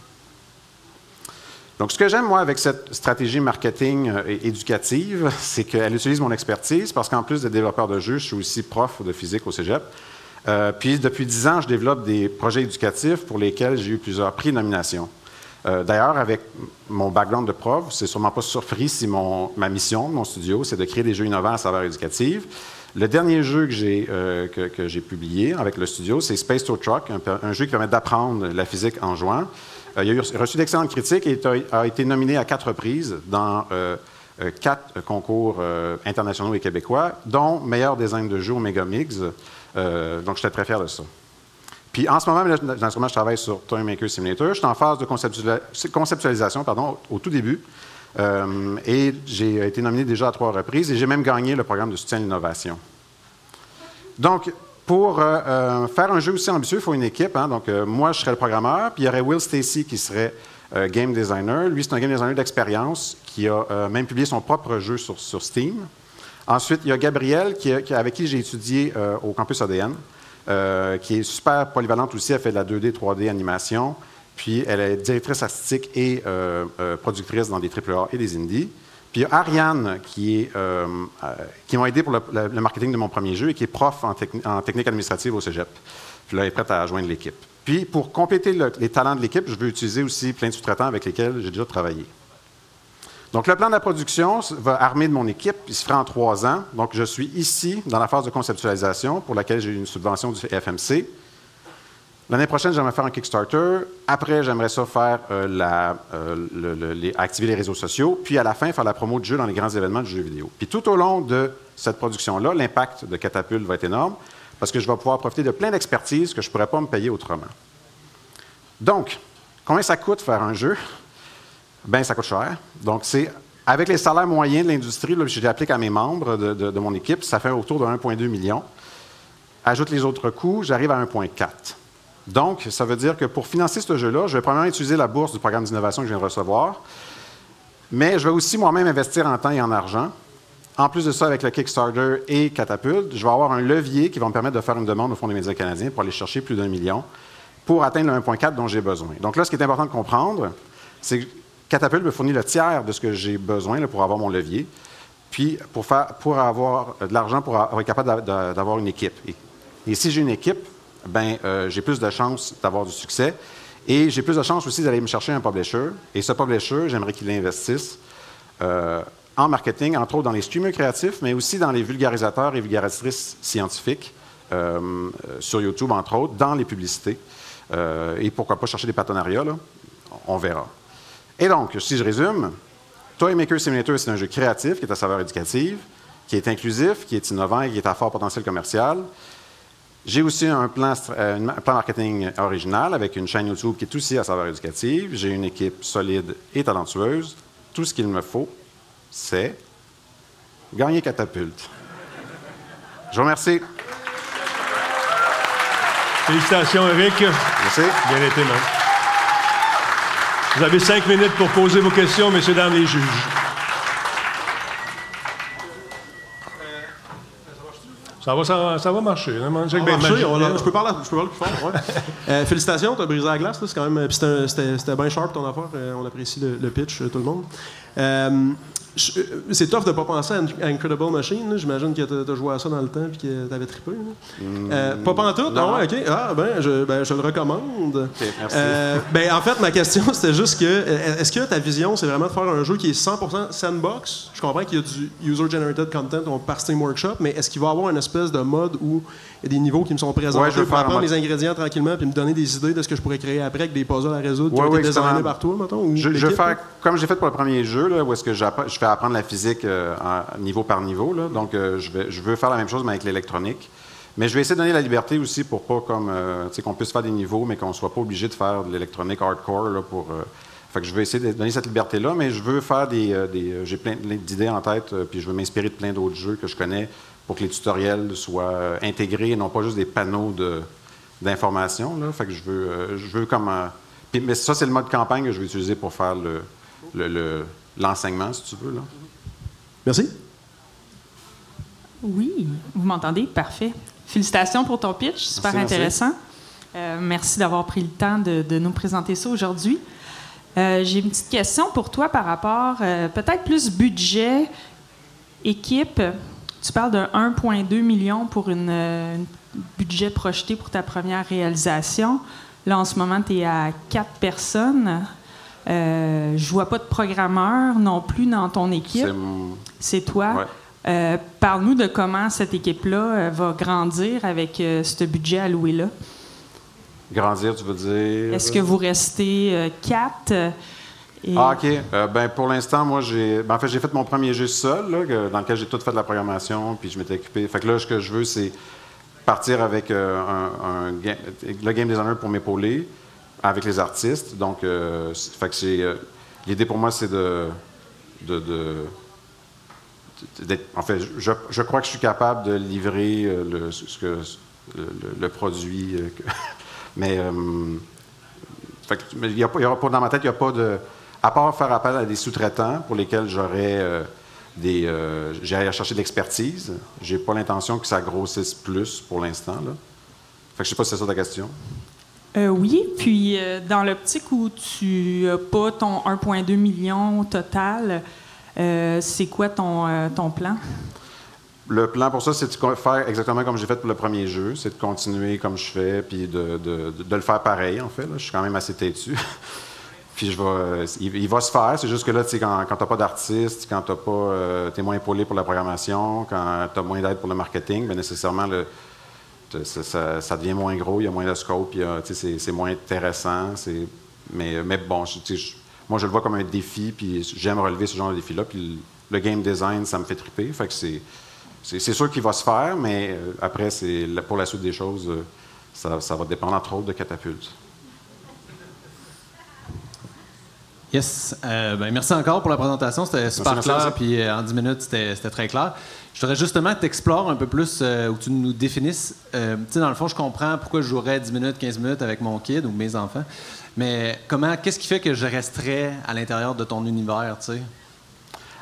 Donc, ce que j'aime, moi, avec cette stratégie marketing euh, éducative, c'est qu'elle utilise mon expertise parce qu'en plus de développeur de jeux, je suis aussi prof de physique au cégep. Euh, puis, depuis dix ans, je développe des projets éducatifs pour lesquels j'ai eu plusieurs prix et nominations. Euh, D'ailleurs, avec mon background de prof, c'est sûrement pas surpris si mon, ma mission de mon studio, c'est de créer des jeux innovants à saveur éducative. Le dernier jeu que j'ai euh, que, que publié avec le studio, c'est Space Tow Truck, un, un jeu qui permet d'apprendre la physique en jouant. Euh, il a reçu d'excellentes critiques et a, été nominé à quatre reprises dans euh, euh, quatre concours internationaux et québécois, dont meilleur design de jeu au Megamix. Donc, j'étais très fier de ça. Puis en ce moment, dans ce moment, je travaille sur Toy Maker Simulator. Je suis en phase de conceptualisation pardon, au tout début. Et j'ai été nominé déjà à trois reprises et j'ai même gagné le programme de soutien à l'innovation. Donc, pour euh, euh, faire un jeu aussi ambitieux, il faut une équipe. hein. Donc, euh, moi, je serais le programmeur, puis il y aurait Will Stacy qui serait game designer. Lui, c'est un game designer d'expérience qui a même publié son propre jeu sur, Steam. Ensuite, il y a Gabrielle, qui, avec qui j'ai étudié au campus ADN, qui est super polyvalente aussi. Elle fait de la 2D, 3D animation. Puis, elle est directrice artistique et productrice dans des AAA et des indies. Puis, il Ariane, euh, euh, qui m'a aidé pour le, marketing de mon premier jeu et qui est prof en, techni- en technique administrative au cégep. Puis là, elle est prête à joindre l'équipe. Puis, pour compléter le- les talents de l'équipe, je veux utiliser aussi plein de sous-traitants avec lesquels j'ai déjà travaillé. Donc, le plan de la production va armer de mon équipe. Il se fera en trois ans. Donc, je suis ici dans la phase de conceptualisation pour laquelle j'ai une subvention du FMC. L'année prochaine, j'aimerais faire un Kickstarter. Après, j'aimerais ça faire euh, euh, activer les réseaux sociaux. Puis à la fin, faire la promo de jeu dans les grands événements de jeux vidéo. Puis tout au long de cette production-là, l'impact de Catapulte va être énorme parce que je vais pouvoir profiter de plein d'expertise que je ne pourrais pas me payer autrement. Donc, combien ça coûte faire un jeu? Ben, ça coûte cher. Donc, c'est avec les salaires moyens de l'industrie, je l'applique à mes membres de mon équipe, ça fait autour de 1,2 million. Ajoute les autres coûts, j'arrive à 1,4. Donc, ça veut dire que pour financer ce jeu-là, je vais premièrement utiliser la bourse du programme d'innovation que je viens de recevoir, mais je vais aussi moi-même investir en temps et en argent. En plus de ça, avec le Kickstarter et Catapulte, je vais avoir un levier qui va me permettre de faire une demande au Fonds des médias canadiens pour aller chercher plus d'un million pour atteindre le 1,4 dont j'ai besoin. Donc là, ce qui est important de comprendre, c'est que Catapulte me fournit le tiers de ce que j'ai besoin pour avoir mon levier, puis pour, faire, pour avoir de l'argent pour être capable d'a- d'a- d'avoir une équipe. Et si j'ai une équipe, ben, euh, j'ai plus de chances d'avoir du succès. Et j'ai plus de chances aussi d'aller me chercher un publisher. Et ce publisher, j'aimerais qu'il investisse euh, en marketing, entre autres dans les streamers créatifs, mais aussi dans les vulgarisateurs et vulgarisatrices scientifiques euh, sur YouTube, entre autres, dans les publicités. Et pourquoi pas chercher des partenariats, là? on verra. Et donc, si je résume, Toy Maker Simulator, c'est un jeu créatif qui est à saveur éducative, qui est inclusif, qui est innovant et qui est à fort potentiel commercial. J'ai aussi un plan, stra- euh, un plan marketing original avec une chaîne YouTube qui est aussi à saveur éducative. J'ai une équipe solide et talentueuse. Tout ce qu'il me faut, c'est gagner catapulte. Je vous remercie. Félicitations, Eric. Merci. Bien été. Vous avez cinq minutes pour poser vos questions, messieurs, dames les juges. Ça va, ça, va- ça va marcher. hein, man. Ça va bien marcher, on a- je peux parler, je peux parler plus fort. ouais. Euh, félicitations, tu as brisé la glace. là, C'est quand même, puis c'était un- c'était c'était bien sharp ton affaire. euh, on apprécie le, le pitch, euh, tout le monde. Euh, euh, c'est tough de ne pas penser à, Incredible Machine. J'imagine que tu as joué à ça dans le temps et que tu avais trippé. Euh, pas pantoute? non. Ah OK. Ah, ben, je, ben, je le recommande. merci. Euh, ben, en fait, ma question, c'était juste que, est-ce que ta vision, c'est vraiment de faire un jeu qui est 100% sandbox? Je comprends qu'il y a du user-generated content on- par Steam Workshop, mais est-ce qu'il va y avoir une espèce de mode où il y a des niveaux qui me sont présentés Ouais, je faire apprendre mode- les ingrédients tranquillement puis me donner des idées de ce que je pourrais créer après avec des puzzles à résoudre qui Ouais, ont été designés par toi, mettons? ou Je, je vais faire comme j'ai fait pour le premier jeu, là, où est-ce que je fais apprendre la physique euh, niveau par niveau. là. Donc, euh, je, vais, je veux faire la même chose, mais avec l'électronique. Mais je vais essayer de donner la liberté aussi pour pas comme euh, qu'on puisse faire des niveaux, mais qu'on soit pas obligé de faire de l'électronique hardcore là, pour. euh, fait que je vais essayer de donner cette liberté-là, mais je veux faire des. euh, des, j'ai plein d'idées en tête, puis je veux m'inspirer de plein d'autres jeux que je connais pour que les tutoriels soient euh, intégrés et non pas juste des panneaux de, là. Fait que je veux, euh, je veux comme. euh, puis- mais ça, c'est le mode campagne que je vais utiliser pour faire le, le- le- l'enseignement, si tu veux. Là. Merci. Oui, vous m'entendez? Parfait. Félicitations pour ton pitch, super Merci, merci. intéressant. Euh, merci d'avoir pris le temps de, de nous présenter ça aujourd'hui. Euh, J'ai une petite question pour toi par rapport, euh, peut-être plus budget, équipe. Tu parles de 1,2 million pour une, euh, un budget projeté pour ta première réalisation. Là, en ce moment, tu es à quatre personnes. Euh, je vois pas de programmeur non plus dans ton équipe. C'est toi. Ouais. Euh, Parle-nous de comment cette équipe-là euh, va grandir avec euh, ce budget alloué-là. Grandir, tu veux dire? Est-ce que vous restez euh, quatre? Ah, OK. Euh, ben, pour l'instant, moi, j'ai. ben, en fait, j'ai fait mon premier jeu seul, dans lequel j'ai tout fait de la programmation, puis je m'étais occupé. Fait que là, ce que je veux, c'est partir avec euh, un, le game designer pour m'épauler, avec les artistes. Donc, euh, euh, l'idée pour moi, c'est de. en fait, je, je crois que je suis capable de livrer le, produit. mais. il y a pas, il y aura pas- dans ma tête, il n'y a pas de. À part faire appel à des sous-traitants pour lesquels j'aurais euh, des. Euh, j'irais chercher de l'expertise, j'ai pas l'intention que ça grossisse plus pour l'instant. Là. Fait que je sais pas si c'est ça ta question. Euh, oui, puis euh, dans l'optique où tu n'as pas ton 1,2 million total, euh, c'est quoi ton, ton plan? Le plan pour ça, c'est de faire exactement comme j'ai fait pour le premier jeu, c'est de continuer comme je fais, puis de, de- de- de le faire pareil, en fait. là. Je suis quand même assez têtu. euh, il, va se faire, c'est juste que là, quand, quand tu n'as pas d'artiste, quand tu es moins épaulé pour la programmation, quand tu as moins d'aide pour le marketing, bien nécessairement, ça, devient moins gros, il y a moins de scope, c'est moins intéressant. Mais, bon, moi, je le vois comme un défi, puis j'aime relever ce genre de défi-là. Puis le, game design, ça me fait triper. C'est sûr qu'il va se faire, mais euh, après, pour la suite des choses, euh, ça, va dépendre entre autres de Catapulte. Yes. Euh, ben, merci encore pour la présentation. C'était super merci, clair. merci. Puis euh, en 10 minutes, c'était très clair. Je voudrais justement t'explore un peu plus, euh, où tu nous définisses. euh, tu sais, dans le fond, je comprends pourquoi je jouerais 10 minutes, 15 minutes avec mon kid ou mes enfants. Mais comment, qu'est-ce qui fait que je resterais à l'intérieur de ton univers, tu sais?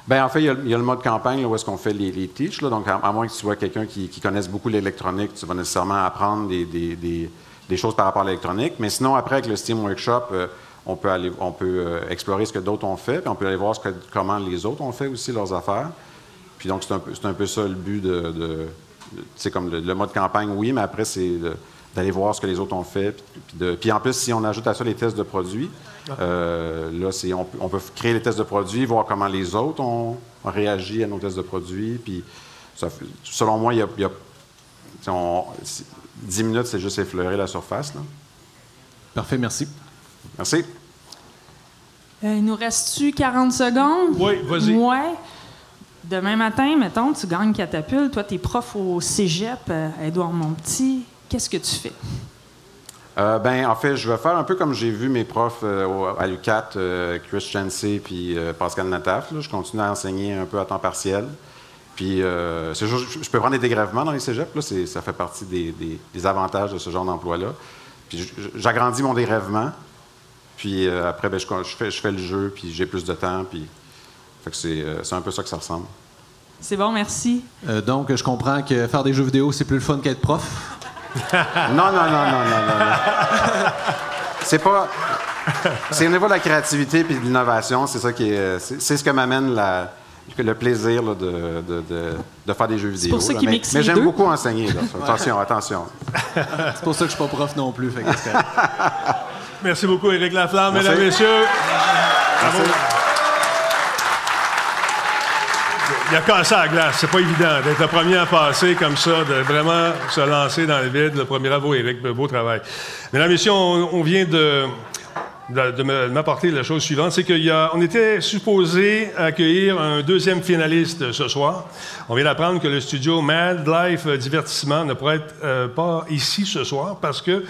Ben, en fait, il y, a, il y a le mode campagne là, où est-ce qu'on fait les, les. Là, donc, à, à moins que tu sois quelqu'un qui, qui connaisse beaucoup l'électronique, tu vas nécessairement apprendre des, des- des- des choses par rapport à l'électronique. Mais sinon, après, avec le Steam Workshop, on peut, aller, on peut euh, explorer ce que d'autres ont fait, puis on peut aller voir ce que- comment les autres ont fait aussi leurs affaires. Puis donc, c'est un, peu- c'est un peu ça le but de... de- de- tu sais, comme le, le mode campagne, oui, mais après, c'est d'aller voir ce que les autres ont fait. Puis, puis de- puis en plus, si on ajoute à ça les tests de produits, euh, là, c'est, on, peut- on peut créer les tests de produits, voir comment les autres ont, ont réagi à nos tests de produits. Puis, ça selon moi, il y a, il y a- tu sais, on- si- 10 minutes, c'est juste effleurer la surface. Là. Parfait, merci. Merci. Euh, il nous reste-tu 40 secondes? Oui, vas-y. Ouais. Demain matin, mettons, tu gagnes catapulte. Toi, tu es prof au cégep, euh, Édouard Monpetit. Qu'est-ce que tu fais? Euh, ben, en fait, je vais faire un peu comme j'ai vu mes profs euh, à l'UCAT, euh, Chris Chancey puis euh, Pascal Nataf. là. Je continue à enseigner un peu à temps partiel. Puis, euh, c'est juste- je, je peux prendre des dégrèvements dans les cégeps. Là, ça fait partie des, des- des avantages de ce genre d'emploi-là. Puis, j'agrandis mon dégrèvement. Puis, euh, après, ben, je, je fais, je fais le jeu, puis j'ai plus de temps. Puis, fait que c'est, euh, c'est un peu ça que ça ressemble. C'est bon, merci. Euh, donc, je comprends que faire des jeux vidéo, c'est plus le fun qu'être prof. Non, non, non, non, non, non. C'est pas. C'est au niveau de la créativité et de l'innovation, c'est ça qui est. C'est, c'est ce que m'amène la- le plaisir là, de, de- de- de faire des jeux vidéo. pour ça là. qu'il mais, mixe mais j'aime deux. beaucoup enseigner. là. Attention, attention. C'est pour ça que je suis pas prof non plus. Fait que. Merci beaucoup, Éric Laflamme, Merci. mesdames, messieurs. Bravo. Il a cassé à la glace. C'est pas évident d'être le premier à passer comme ça, de vraiment se lancer dans le vide. Le premier bravo, Éric. Beau travail. Mesdames, messieurs, on, on vient de, m'apporter la chose suivante. C'est qu'on était supposé accueillir un deuxième finaliste ce soir. On vient d'apprendre que le studio Mad Life Divertissement ne pourrait être euh, pas ici ce soir parce que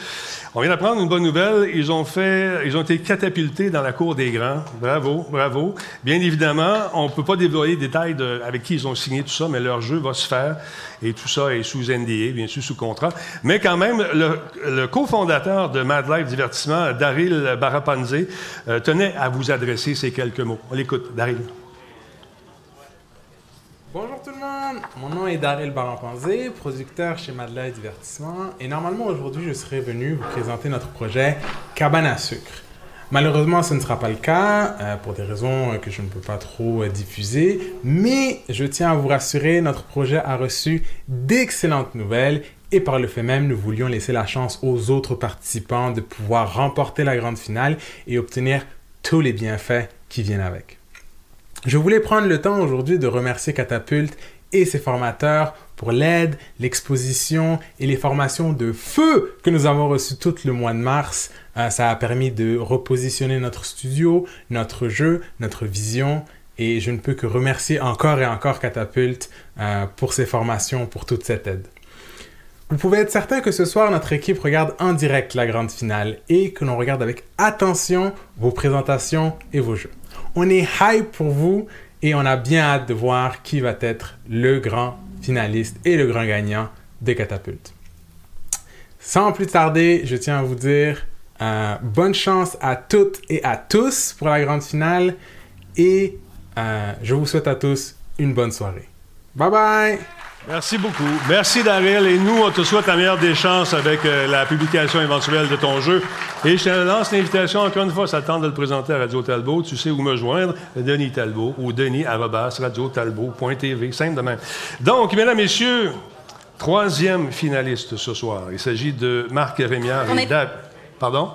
on vient d'apprendre une bonne nouvelle. Ils ont été catapultés dans la cour des grands. Bravo, bravo. Bien évidemment, on ne peut pas dévoiler les détails avec qui ils ont signé tout ça, mais leur jeu va se faire et tout ça est sous NDA, bien sûr sous contrat. Mais quand même, le, le cofondateur de Mad Life Divertissement, Daryl Barapanze, euh, tenait à vous adresser ces quelques mots. On l'écoute, Daryl. Bonjour tout le monde, mon nom est Daryl Barampanzé, producteur chez Madeleine Divertissement, et normalement aujourd'hui je serais venu vous présenter notre projet Cabane à sucre. Malheureusement ce ne sera pas le cas, euh, pour des raisons que je ne peux pas trop euh, diffuser, mais je tiens à vous rassurer, notre projet a reçu d'excellentes nouvelles, et par le fait même nous voulions laisser la chance aux autres participants de pouvoir remporter la grande finale et obtenir tous les bienfaits qui viennent avec. Je voulais prendre le temps aujourd'hui de remercier Catapulte et ses formateurs pour l'aide, l'exposition et les formations de feu que nous avons reçues tout le mois de mars. Euh, ça a permis de repositionner notre studio, notre jeu, notre vision et je ne peux que remercier encore et encore Catapulte euh, pour ces formations, pour toute cette aide. Vous pouvez être certain que ce soir, notre équipe regarde en direct la grande finale et que l'on regarde avec attention vos présentations et vos jeux. On est hype pour vous et on a bien hâte de voir qui va être le grand finaliste et le grand gagnant des catapultes. Sans plus tarder, je tiens à vous dire euh, bonne chance à toutes et à tous pour la grande finale et euh, je vous souhaite à tous une bonne soirée. Bye bye! Merci beaucoup. Merci, Daryl. Et nous, on te souhaite la meilleure des chances avec euh, la publication éventuelle de ton jeu. Et je te lance l'invitation, encore une fois, ça tente de le présenter à Radio Talbot. Tu sais où me joindre, Denis Talbot ou denis radiotalbot.tv. Simple de même. Donc, mesdames, messieurs, troisième finaliste ce soir. Il s'agit de Marc Rémiard et est- Dab. Pardon?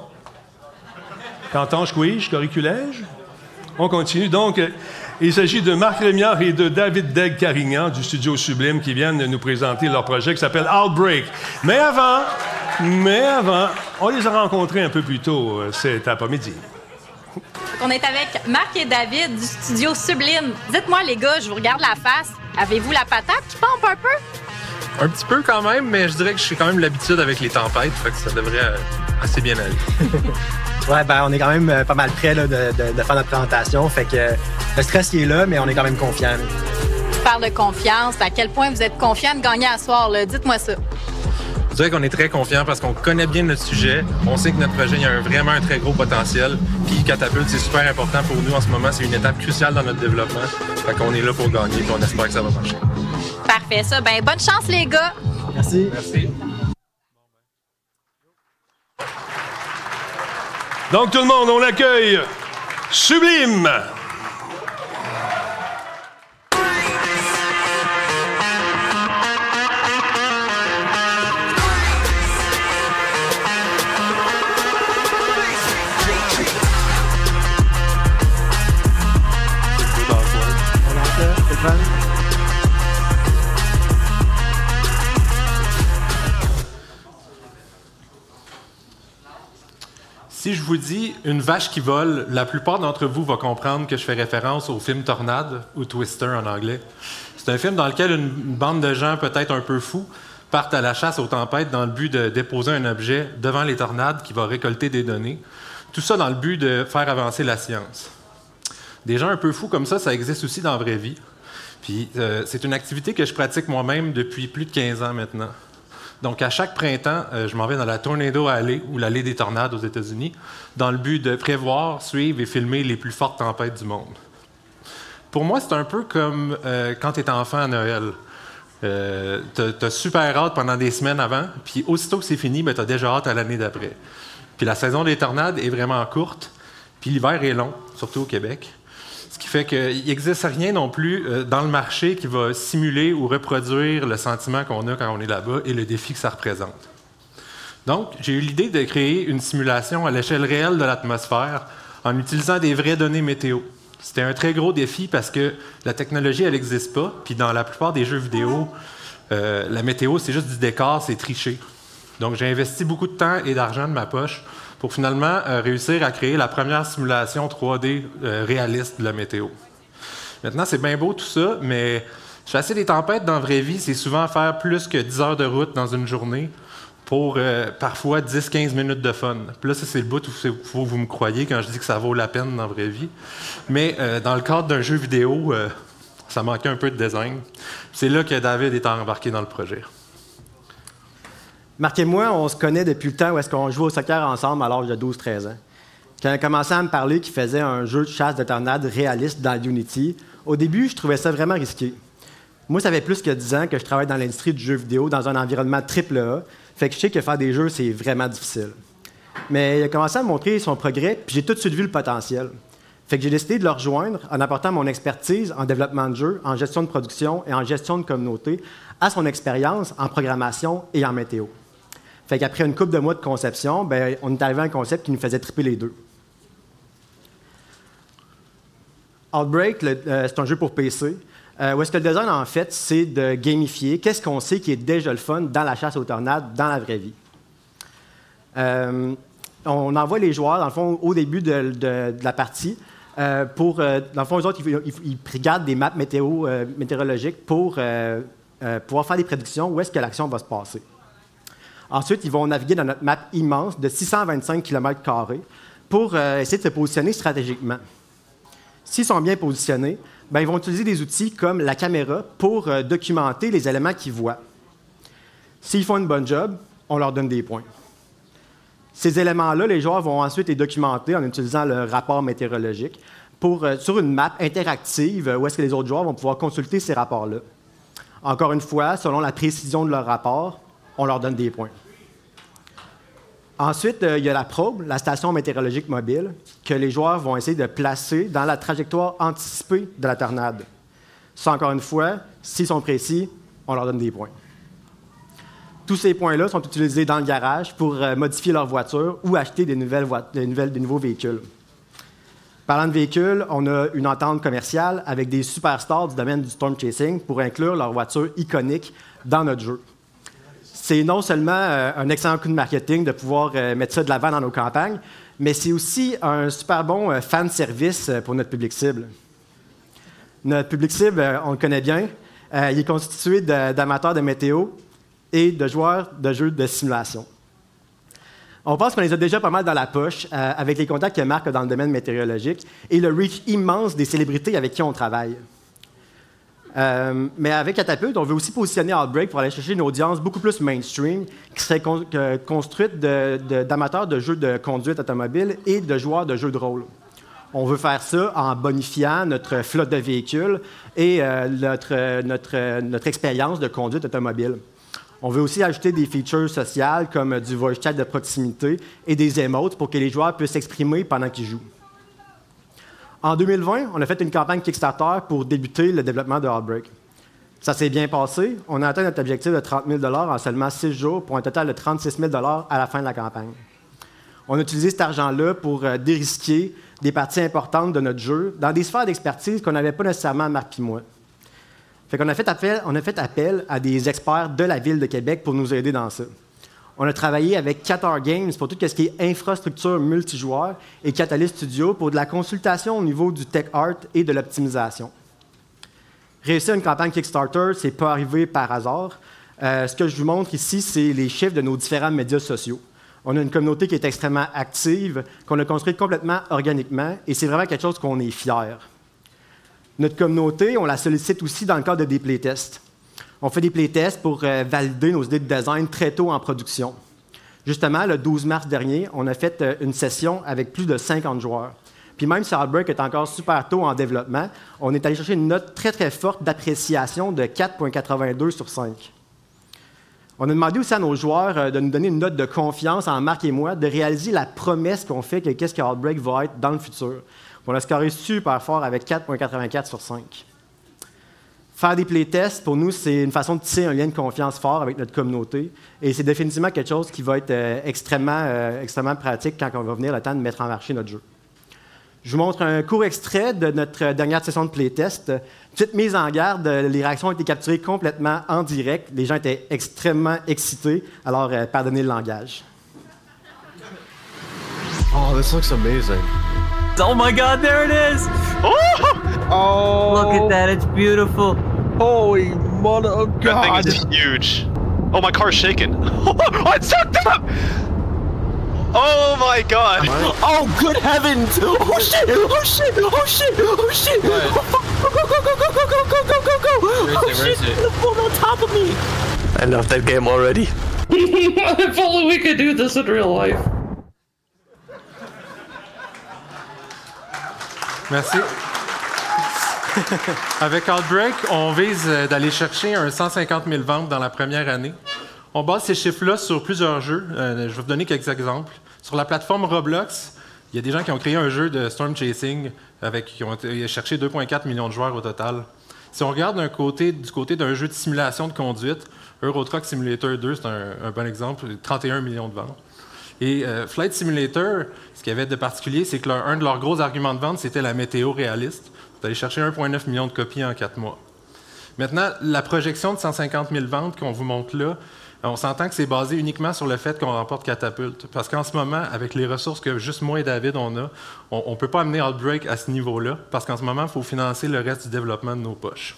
Canton, squeeze, corriculège? On continue. Donc, il s'agit de Marc Rémiard et de David Degg Carignan du studio Sublime qui viennent nous présenter leur projet qui s'appelle Outbreak. Mais avant, mais avant, on les a rencontrés un peu plus tôt euh, cet après-midi. On est avec Marc et David du studio Sublime. Dites-moi, les gars, je vous regarde la face. Avez-vous la patate qui pompe un peu? Un petit peu quand même, mais je dirais que j'ai quand même l'habitude avec les tempêtes, fait que ça devrait euh, assez bien aller. Ouais, ben on est quand même euh, pas mal près là, de, de- de faire notre présentation. Fait que euh, le stress il est là, mais on est quand même confiant. Tu parles de confiance. À quel point vous êtes confiant de gagner à soir, là? Dites-moi ça. Je dirais qu'on est très confiant parce qu'on connaît bien notre sujet. On sait que notre projet il a un- vraiment un très gros potentiel. Puis Catapulte, c'est super important pour nous en ce moment. C'est une étape cruciale dans notre développement. Fait qu'on est là pour gagner puis on espère que ça va marcher. Parfait, ça. Ben, bonne chance, les gars. Merci. Merci. Donc, tout le monde, on accueille Sublime. Si je vous dis une vache qui vole, la plupart d'entre vous vont comprendre que je fais référence au film Tornade ou Twister en anglais. C'est un film dans lequel une, une bande de gens peut-être un peu fous partent à la chasse aux tempêtes dans le but de déposer un objet devant les tornades qui va récolter des données. Tout ça dans le but de faire avancer la science. Des gens un peu fous comme ça, ça existe aussi dans la vraie vie. Puis euh, c'est une activité que je pratique moi-même depuis plus de 15 ans maintenant. Donc, à chaque printemps, euh, je m'en vais dans la Tornado Alley ou l'allée des tornades aux États-Unis, dans le but de prévoir, suivre et filmer les plus fortes tempêtes du monde. Pour moi, c'est un peu comme euh, quand tu es enfant à Noël. Euh, tu as super hâte pendant des semaines avant, puis aussitôt que c'est fini, ben, tu as déjà hâte à l'année d'après. Puis la saison des tornades est vraiment courte, puis l'hiver est long, surtout au Québec. Ce qui fait qu'il n'existe rien non plus euh, dans le marché qui va simuler ou reproduire le sentiment qu'on a quand on est là-bas et le défi que ça représente. Donc, j'ai eu l'idée de créer une simulation à l'échelle réelle de l'atmosphère en utilisant des vraies données météo. C'était un très gros défi parce que la technologie, elle n'existe pas. Puis dans la plupart des jeux vidéo, euh, la météo, c'est juste du décor, c'est triché. Donc, j'ai investi beaucoup de temps et d'argent de ma poche pour finalement euh, réussir à créer la première simulation 3D euh, réaliste de la météo. Maintenant, c'est bien beau tout ça, mais chasser des tempêtes dans la vraie vie, c'est souvent faire plus que 10 heures de route dans une journée pour euh, parfois 10-15 minutes de fun. Puis là, c'est le bout où vous me croyez quand je dis que ça vaut la peine dans la vraie vie. Mais dans le cadre d'un jeu vidéo, ça manquait un peu de design. C'est là que David est embarqué dans le projet. Marc et moi, on se connaît depuis le temps où est-ce qu'on joue au soccer ensemble à l'âge de 12-13 ans. Quand il a commencé à me parler qu'il faisait un jeu de chasse de tornades réaliste dans Unity, au début, je trouvais ça vraiment risqué. Moi, ça fait plus que 10 ans que je travaille dans l'industrie du jeu vidéo dans un environnement triple A, fait que je sais que faire des jeux, c'est vraiment difficile. Mais il a commencé à me montrer son progrès, puis j'ai tout de suite vu le potentiel. Fait que j'ai décidé de le rejoindre en apportant mon expertise en développement de jeux, en gestion de production et en gestion de communauté à son expérience en programmation et en météo. Fait qu'après une couple de mois de conception, ben, on est arrivé à un concept qui nous faisait triper les deux. Outbreak, euh, c'est un jeu pour PC. euh, où est-ce que le design, en fait, c'est de gamifier qu'est-ce qu'on sait qui est déjà le fun dans la chasse aux tornades, dans la vraie vie. Euh, on envoie les joueurs, dans le fond, au début de, la partie, pour, dans le fond, eux autres, ils, ils- ils regardent des maps météo, météorologiques pour pouvoir faire des prédictions où est-ce que l'action va se passer. Ensuite, ils vont naviguer dans notre map immense de 625 km pour euh, essayer de se positionner stratégiquement. S'ils sont bien positionnés, ben, ils vont utiliser des outils comme la caméra pour euh, documenter les éléments qu'ils voient. S'ils font une bonne job, on leur donne des points. Ces éléments-là, les joueurs vont ensuite les documenter en utilisant le rapport météorologique pour, euh, sur une map interactive où est-ce que les autres joueurs vont pouvoir consulter ces rapports-là. Encore une fois, selon la précision de leur rapport, on leur donne des points. Ensuite, euh, il y a la probe, la station météorologique mobile, que les joueurs vont essayer de placer dans la trajectoire anticipée de la tornade. Ça, encore une fois, s'ils sont précis, on leur donne des points. Tous ces points-là sont utilisés dans le garage pour euh, modifier leur voiture ou acheter des, nouvelles des nouveaux véhicules. Parlant de véhicules, on a une entente commerciale avec des superstars du domaine du storm chasing pour inclure leurs voitures iconiques dans notre jeu. C'est non seulement euh, un excellent coup de marketing de pouvoir euh, mettre ça de l'avant dans nos campagnes, mais c'est aussi un super bon euh, fan service pour notre public cible. Notre public cible, on le connaît bien. Il est constitué d'amateurs de météo et de joueurs de jeux de simulation. On pense qu'on les a déjà pas mal dans la poche avec les contacts que Marc a dans le domaine météorologique et le reach immense des célébrités avec qui on travaille. Euh, mais avec Catapult, on veut aussi positionner Outbreak pour aller chercher une audience beaucoup plus mainstream qui serait construite d'amateurs de, jeux de conduite automobile et de joueurs de jeux de rôle. On veut faire ça en bonifiant notre flotte de véhicules et euh, notre, notre, notre expérience de conduite automobile. On veut aussi ajouter des features sociales comme du voice chat de proximité et des emotes pour que les joueurs puissent s'exprimer pendant qu'ils jouent. En 2020, on a fait une campagne Kickstarter pour débuter le développement de Outbreak. Ça s'est bien passé. On a atteint notre objectif de 30 000 en seulement 6 jours pour un total de 36 000 à la fin de la campagne. On a utilisé cet argent-là pour euh, dérisquer des parties importantes de notre jeu dans des sphères d'expertise qu'on n'avait pas nécessairement Marc et moi. On a fait appel à des experts de la ville de Québec pour nous aider dans ça. On a travaillé avec Qatar Games pour tout ce qui est infrastructure multijoueur et Catalyst Studio pour de la consultation au niveau du tech art et de l'optimisation. Réussir une campagne Kickstarter, c'est pas arrivé par hasard. Euh, ce que je vous montre ici, c'est les chiffres de nos différents médias sociaux. On a une communauté qui est extrêmement active, qu'on a construite complètement organiquement, et c'est vraiment quelque chose qu'on est fier. Notre communauté, on la sollicite aussi dans le cadre de des playtests. On fait des playtests pour euh, valider nos idées de design très tôt en production. Justement, le 12 mars dernier, on a fait euh, une session avec plus de 50 joueurs. Puis même si Outbreak est encore super tôt en développement, on est allé chercher une note très très forte d'appréciation de 4,82 sur 5. On a demandé aussi à nos joueurs euh, de nous donner une note de confiance en Marc et moi, de réaliser la promesse qu'on fait que qu'est-ce que Outbreak va être dans le futur. On a scoré super fort avec 4,84 sur 5. Faire des playtests, pour nous, c'est une façon de tisser un lien de confiance fort avec notre communauté. Et c'est définitivement quelque chose qui va être euh, extrêmement, euh, extrêmement pratique quand on va venir le temps de mettre en marché notre jeu. Je vous montre un court extrait de notre dernière session de playtest. Petite mise en garde, euh, les réactions ont été capturées complètement en direct. Les gens étaient extrêmement excités, alors euh, pardonnez le langage. Oh, this looks amazing. Oh my god, there it is! Oh! Oh. Look at oh. that, it's beautiful. Holy mother of That thing is huge. Oh, my car's shaking. oh, it sucked up! Oh my god! Oh, good heavens! Oh shit! Oh shit! Oh shit! Oh shit! Go, go, go, go, go, go, go, go, go, go, go! Where is Oh it? Where is shit! it? It's on top of me! I love that game already. if only we could do this in real life. Merci. Avec Outbreak, on vise euh, d'aller chercher un 150 000 ventes dans la première année. On base ces chiffres-là sur plusieurs jeux. Euh, je vais vous donner quelques exemples. Sur la plateforme Roblox, il y a des gens qui ont créé un jeu de storm chasing avec qui ont été cherché 2,4 millions de joueurs au total. Si on regarde du côté d'un jeu de simulation de conduite, Euro Truck Simulator 2, c'est un bon exemple, 31 millions de ventes. Et euh, Flight Simulator, ce qu'il y avait de particulier, c'est que un de leurs gros arguments de vente, c'était la météo réaliste. Vous allez chercher 1,9 million de copies en quatre mois. Maintenant, la projection de 150 000 ventes qu'on vous montre là, on s'entend que c'est basé uniquement sur le fait qu'on remporte Catapulte. Parce qu'en ce moment, avec les ressources que juste moi et David on a, on ne peut pas amener Outbreak à ce niveau-là, parce qu'en ce moment, il faut financer le reste du développement de nos poches.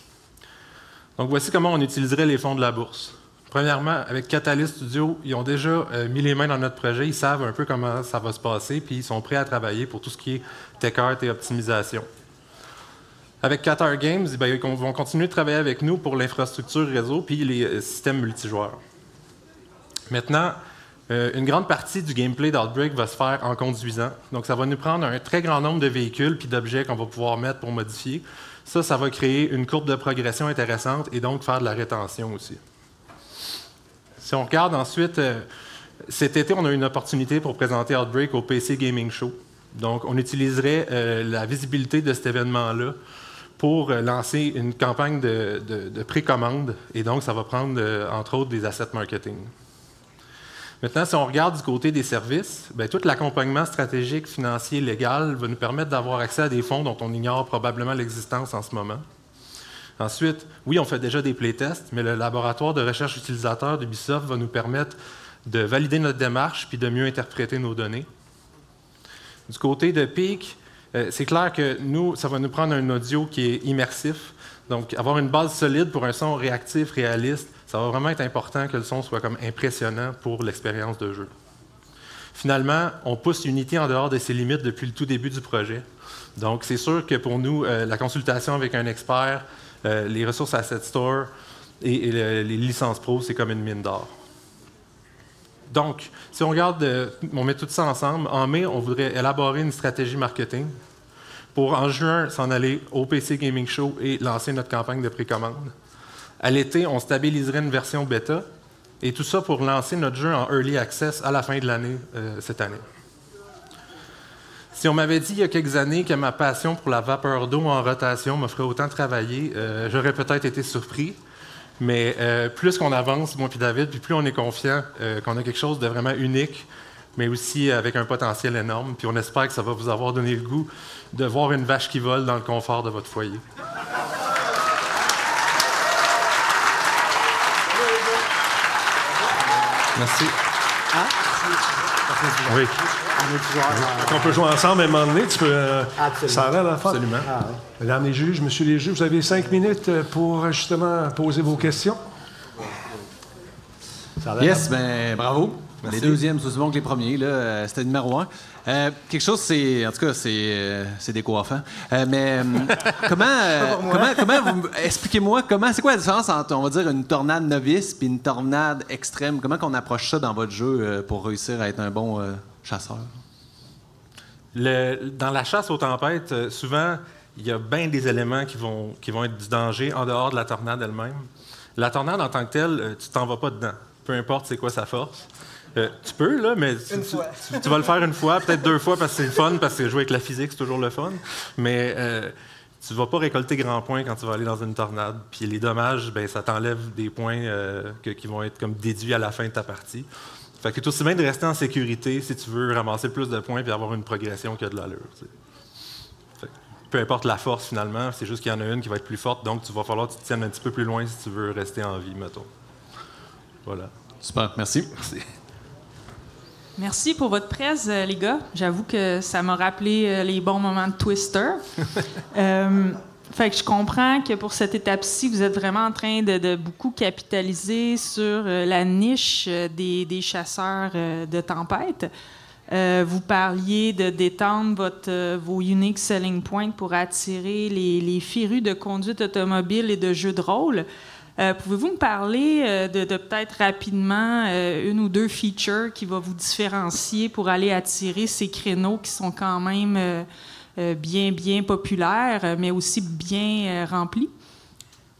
Donc voici comment on utiliserait les fonds de la bourse. Premièrement, avec Catalyst Studio, ils ont déjà euh, mis les mains dans notre projet, ils savent un peu comment ça va se passer, puis ils sont prêts à travailler pour tout ce qui est tech art et optimisation. Avec Qatar Games, ben, ils vont continuer de travailler avec nous pour l'infrastructure réseau puis les euh, systèmes multijoueurs. Maintenant, euh, une grande partie du gameplay d'Outbreak va se faire en conduisant. Donc, ça va nous prendre un très grand nombre de véhicules puis d'objets qu'on va pouvoir mettre pour modifier. Ça, ça va créer une courbe de progression intéressante et donc faire de la rétention aussi. Si on regarde ensuite, euh, cet été, on a eu une opportunité pour présenter Outbreak au PC Gaming Show. Donc, on utiliserait euh, la visibilité de cet événement-là pour euh, lancer une campagne de, de- de précommande. Et donc, ça va prendre, entre autres, des assets marketing. Maintenant, si on regarde du côté des services, bien, tout l'accompagnement stratégique, financier, légal va nous permettre d'avoir accès à des fonds dont on ignore probablement l'existence en ce moment. Ensuite, oui, on fait déjà des playtests, mais le laboratoire de recherche utilisateur d'Ubisoft va nous permettre de valider notre démarche puis de mieux interpréter nos données. Du côté de Peak, euh, c'est clair que nous, ça va nous prendre un audio qui est immersif. Donc, avoir une base solide pour un son réactif, réaliste, ça va vraiment être important que le son soit comme impressionnant pour l'expérience de jeu. Finalement, on pousse Unity en dehors de ses limites depuis le tout début du projet. Donc, c'est sûr que pour nous, euh, la consultation avec un expert, euh, les ressources Asset Store et, et le- les licences pro, c'est comme une mine d'or. Donc, si on regarde, euh, on met tout ça ensemble, en mai, on voudrait élaborer une stratégie marketing pour en juin s'en aller au PC Gaming Show et lancer notre campagne de précommande. À l'été, on stabiliserait une version bêta et tout ça pour lancer notre jeu en early access à la fin de l'année euh, cette année. Si on m'avait dit il y a quelques années que ma passion pour la vapeur d'eau en rotation me ferait autant travailler, euh, j'aurais peut-être été surpris. Mais euh, plus qu'on avance, moi puis David, puis plus on est confiant euh, qu'on a quelque chose de vraiment unique, mais aussi avec un potentiel énorme. Puis on espère que ça va vous avoir donné le goût de voir une vache qui vole dans le confort de votre foyer. Merci. Oui. On peut jouer ensemble à un moment donné. Tu peux, euh, ça a l'air la fun. Absolument. Ah, ouais. Mesdames les juges, messieurs les juges, vous avez cinq minutes euh, pour euh, justement poser vos questions. Ça a l'air Yes, ben bravo. Les deuxièmes, c'est aussi bon que les premiers. Là, Euh, c'était numéro un. Euh, quelque chose, c'est. En tout cas, c'est, euh, c'est décoiffant. Euh, mais euh, comment. euh, comment, comment vous- expliquez-moi, comment, c'est quoi la différence entre, on va dire, une tornade novice puis une tornade extrême? Comment qu'on approche ça dans votre jeu euh, pour réussir à être un bon euh, chasseur? Le- dans la chasse aux tempêtes, euh, souvent, il y a bien des éléments qui vont, qui vont être du danger en dehors de la tornade elle-même. La tornade en tant que telle, euh, tu t'en vas pas dedans. Peu importe c'est quoi sa force. Euh, tu peux, là, mais tu, tu- tu- tu vas le faire une fois, peut-être deux fois parce que c'est le fun, parce que jouer avec la physique, c'est toujours le fun. Mais euh, tu vas pas récolter grand points quand tu vas aller dans une tornade. Puis les dommages, ben, ça t'enlève des points euh, que- qui vont être comme déduits à la fin de ta partie. Fait que c'est aussi bien de rester en sécurité si tu veux ramasser plus de points et avoir une progression qui a de l'allure. Fait que peu importe la force finalement, c'est juste qu'il y en a une qui va être plus forte, donc tu vas falloir que tu te tiennes un petit peu plus loin si tu veux rester en vie, mettons. Voilà. Super, merci. Merci. Merci pour votre presse, euh, les gars. J'avoue que ça m'a rappelé euh, les bons moments de Twister. Euh, fait que je comprends que pour cette étape-ci, vous êtes vraiment en train de, beaucoup capitaliser sur euh, la niche euh, des, chasseurs euh, de tempête. Vous parliez de d'étendre votre, vos unique selling points pour attirer les, les férus de conduite automobile et de jeux de rôle. Pouvez-vous me parler de, peut-être rapidement euh, une ou deux features qui va vous différencier pour aller attirer ces créneaux qui sont quand même bien, bien populaires, euh, mais aussi bien euh, remplis?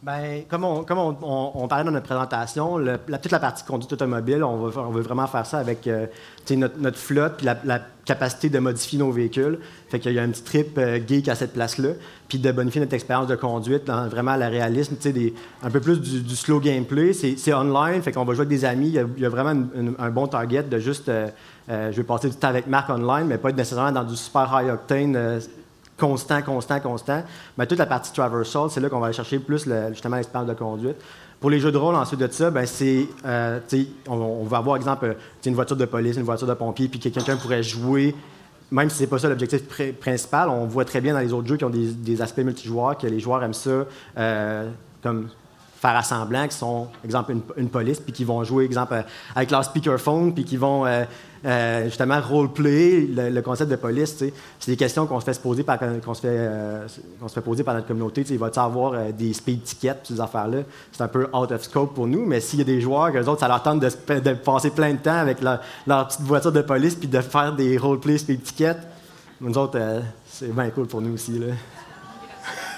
Ben, comme on, comme on, parlait dans notre présentation, la, toute la partie conduite automobile, on on veut vraiment faire ça avec euh, notre, notre flotte puis la, capacité de modifier nos véhicules. Fait qu'il y a un petit trip euh, geek à cette place-là, puis de bonifier notre expérience de conduite dans vraiment le réalisme, des- un peu plus du, slow gameplay. C'est online, fait qu'on va jouer avec des amis. Il y a, vraiment un bon target de juste, euh, euh, je vais passer du temps avec Marc online, mais pas être nécessairement dans du super high octane. euh, constant, constant, constant. Mais toute la partie traversal, c'est là qu'on va aller chercher plus justement l'expérience de conduite. Pour les jeux de rôle, ensuite de ça, ben, c'est, euh, on, va avoir, exemple, euh, une voiture de police, une voiture de pompier, puis que quelqu'un pourrait jouer, même si c'est pas ça l'objectif pr- principal, on voit très bien dans les autres jeux qui ont des, aspects multijoueurs que les joueurs aiment ça, euh, comme assemblant, qui sont, exemple, une, police, puis qui vont jouer, exemple, euh, avec leur speakerphone, puis qui vont euh, euh, justement roleplay le, le concept de police. C'est des questions qu'on se fait se poser par, qu'on notre communauté. Il va-tu avoir des speed tickets, ces affaires-là? C'est un peu out of scope pour nous, mais s'il y a des joueurs, eux autres, ça leur tente de, se- de passer plein de temps avec leur, petite voiture de police, puis de faire des roleplay speed tickets, nous autres, c'est bien cool pour nous aussi.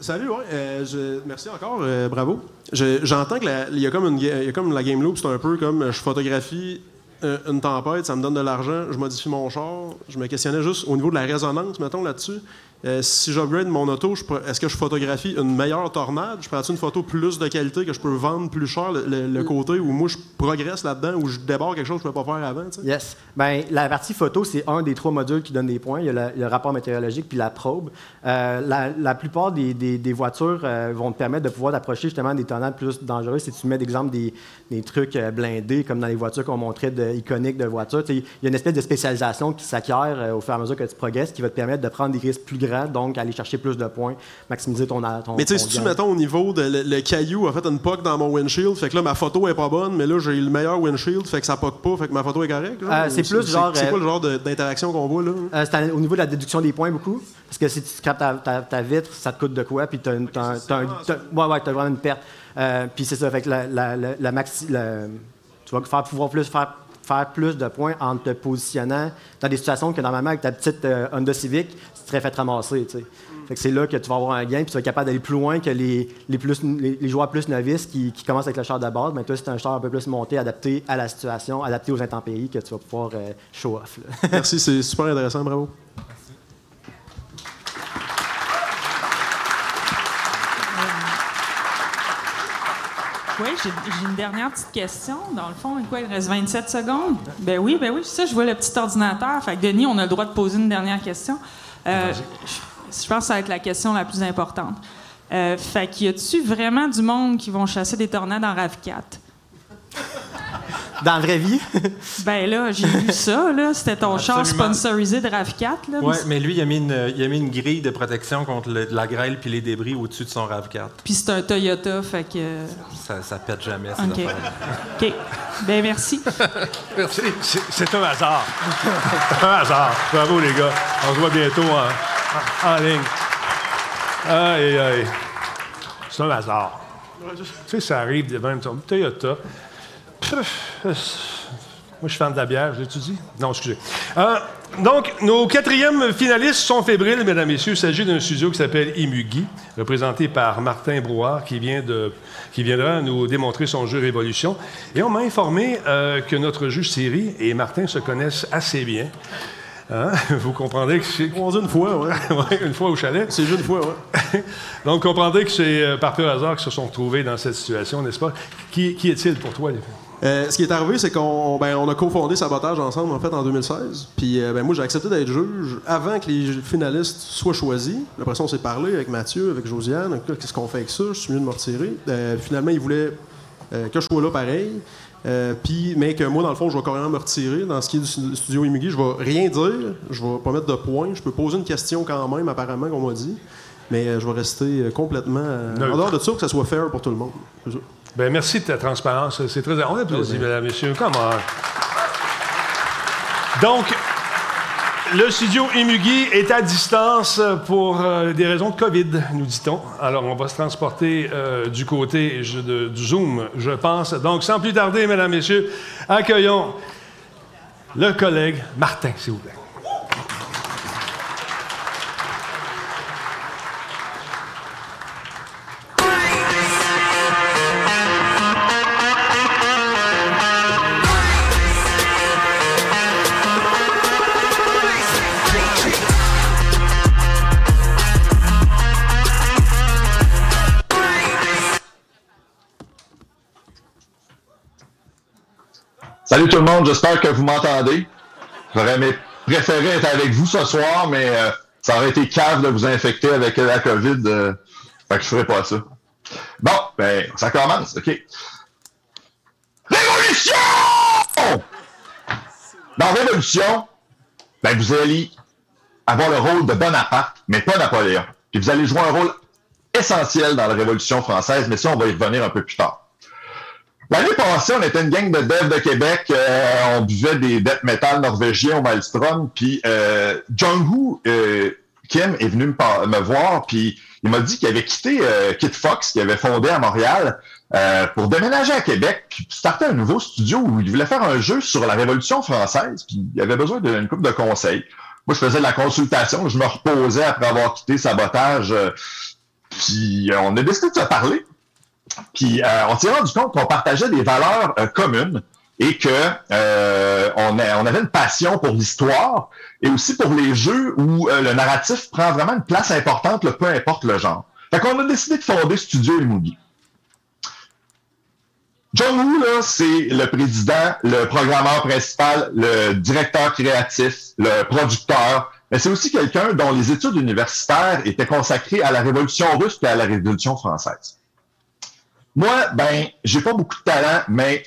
Salut, ouais. euh, merci encore, euh, bravo. Je- J'entends qu'il y a comme y a comme la game loop, c'est un peu comme euh, je photographie euh, une tempête, ça me donne de l'argent, je modifie mon char. Je me questionnais juste au niveau de la résonance, mettons là-dessus. Euh, si j'upgrade mon auto, est-ce que je photographie une meilleure tornade? Je prends une photo plus de qualité que je peux vendre plus cher, le, le- le côté où moi je progresse là-dedans, où je débarque quelque chose que je ne pouvais pas faire avant? tu sais? Yes. Ben, la partie photo, c'est un des trois modules qui donne des points. Il y a le, le rapport météorologique puis la probe. Euh, la, la plupart des, des- des voitures euh, vont te permettre de pouvoir t'approcher justement des tornades plus dangereuses. Si tu mets d'exemple des, des trucs blindés, comme dans les voitures qu'on montrait de, iconiques de voitures, il y a une espèce de spécialisation qui s'acquiert au fur et à mesure que tu progresses, qui va te permettre de prendre des risques plus grands, donc aller chercher plus de points, maximiser ton, ton Mais tu sais, si tu mettons au niveau de le, le caillou a fait une poque dans mon windshield, fait que là ma photo est pas bonne, mais là j'ai le meilleur windshield, fait que ça poque pas, fait que ma photo est correcte. Euh, c'est plus genre, C'est euh, quoi le genre d'interaction qu'on voit là? Euh, c'est au niveau de la déduction des points, beaucoup. Parce que si tu scrapes ta, ta- ta vitre, ça te coûte de quoi? Puis tu as, ouais, ouais, t'as vraiment une perte. Euh, puis c'est ça, fait que la, la- la- la maxi- tu vas faire, pouvoir plus faire, faire plus de points en te positionnant dans des situations que normalement, avec ta petite euh, Honda Civic, serais fait ramasser. tu sais. Fait que c'est là que tu vas avoir un gain, puis tu vas être capable d'aller plus loin que les, les, plus, les, les joueurs plus novices qui, qui commencent avec le char de base. Mais toi, c'est un char un peu plus monté, adapté à la situation, adapté aux intempéries que tu vas pouvoir euh, show off. là. Merci, c'est super intéressant, bravo. Oui, j'ai j'ai une dernière petite question. Dans le fond, quoi, il reste 27 secondes? Ben oui, ben oui, ça, je vois le petit ordinateur. Fait que Denis, on a le droit de poser une dernière question. Euh, je, je pense que ça va être la question la plus importante. Euh, fait qu'il y a-tu vraiment du monde qui vont chasser des tornades en RAV4? Dans la vraie vie? ben là, j'ai vu ça, là. C'était ton char sponsorisé de RAV4, là. Ouais, mais lui, il a mis une, il a mis une grille de protection contre le- la grêle puis les débris au-dessus de son RAV4. Puis c'est un Toyota, fait que... Ça, ça pète jamais, ces OK. OK. Ben merci. Merci. C'est c'est un hasard. un hasard. Bravo, les gars. On se voit bientôt en, en- en ligne. Aïe, aïe. C'est un hasard. Tu sais, ça arrive de même. Toyota. Moi, je suis fan de la bière, je l'ai-tu dit? Non, excusez. Euh, donc, nos quatrièmes finalistes sont fébriles, mesdames, messieurs. Il s'agit d'un studio qui s'appelle Imugi, représenté par Martin Brouard, qui, vient de, qui viendra nous démontrer son jeu Révolution. Et on m'a informé euh, que notre juge Siri et Martin se connaissent assez bien. Hein? Vous comprendrez que c'est. On dit une fois, ouais. Ouais, une fois au chalet. C'est juste une fois, ouais. Donc, vous comprendrez que c'est euh, par pur hasard qu'ils se sont retrouvés dans cette situation, n'est-ce pas? Qui, qui est-il pour toi, les Euh, ce qui est arrivé, c'est qu'on ben, on a cofondé Sabotage ensemble en fait en 2016. Puis euh, ben, moi, j'ai accepté d'être juge avant que les finalistes soient choisis. Après ça, on s'est parlé avec Mathieu, avec Josiane. Qu'est-ce qu'on fait avec ça? Je suis mieux de me retirer. Euh, finalement, ils voulaient que je sois là pareil. Puis, mais que moi, dans le fond, je vais carrément me retirer. Dans ce qui est du studio Imugi, je vais rien dire. Je vais pas mettre de points. Je peux poser une question quand même, apparemment, qu'on m'a dit. Mais je vais rester complètement en dehors de ça, que ça soit fair pour tout le monde. Ben, merci de ta transparence. C'est très. On applaudit, mesdames, messieurs. Comment? Donc, le studio Imugi est à distance pour euh, des raisons de COVID, nous dit-on. Alors, on va se transporter euh, du côté je- de- du Zoom, je pense. Donc, sans plus tarder, mesdames, messieurs, accueillons le collègue Martin, s'il vous plaît. Salut tout le monde, j'espère que vous m'entendez. J'aurais préféré être avec vous ce soir, mais euh, ça aurait été cave de vous infecter avec la COVID. euh, fait que je ferai pas ça. Bon, ben, ça commence, OK. Révolution! Dans Révolution, ben, vous allez avoir le rôle de Bonaparte, mais pas Napoléon. Puis vous allez jouer un rôle essentiel dans la Révolution française, mais ça, on va y revenir un peu plus tard. L'année passée, on était une gang de devs de Québec. euh, on buvait des death metal norvégiens au Maelstrom. Puis euh, Jung-Hoo euh, Kim est venu me, voir. Puis il m'a dit qu'il avait quitté euh, Kid Fox, qu'il avait fondé à Montréal, euh, pour déménager à Québec. Puis starter un nouveau studio où il voulait faire un jeu sur la Révolution française. Puis il avait besoin d'une couple de conseils. Moi, je faisais de la consultation. Je me reposais après avoir quitté Sabotage. euh, puis on a décidé de se parler. Puis euh, on s'est rendu compte qu'on partageait des valeurs euh, communes. et que euh, on, on avait une passion pour l'histoire et aussi pour les jeux où euh, le narratif prend vraiment une place importante, là, peu importe le genre. Fait qu'on a décidé de fonder Studio Imugi. John Woo, là, c'est le président, le programmeur principal, le directeur créatif, le producteur, mais c'est aussi quelqu'un dont les études universitaires étaient consacrées à la Révolution russe et à la Révolution française. Moi, ben, j'ai pas beaucoup de talent, mais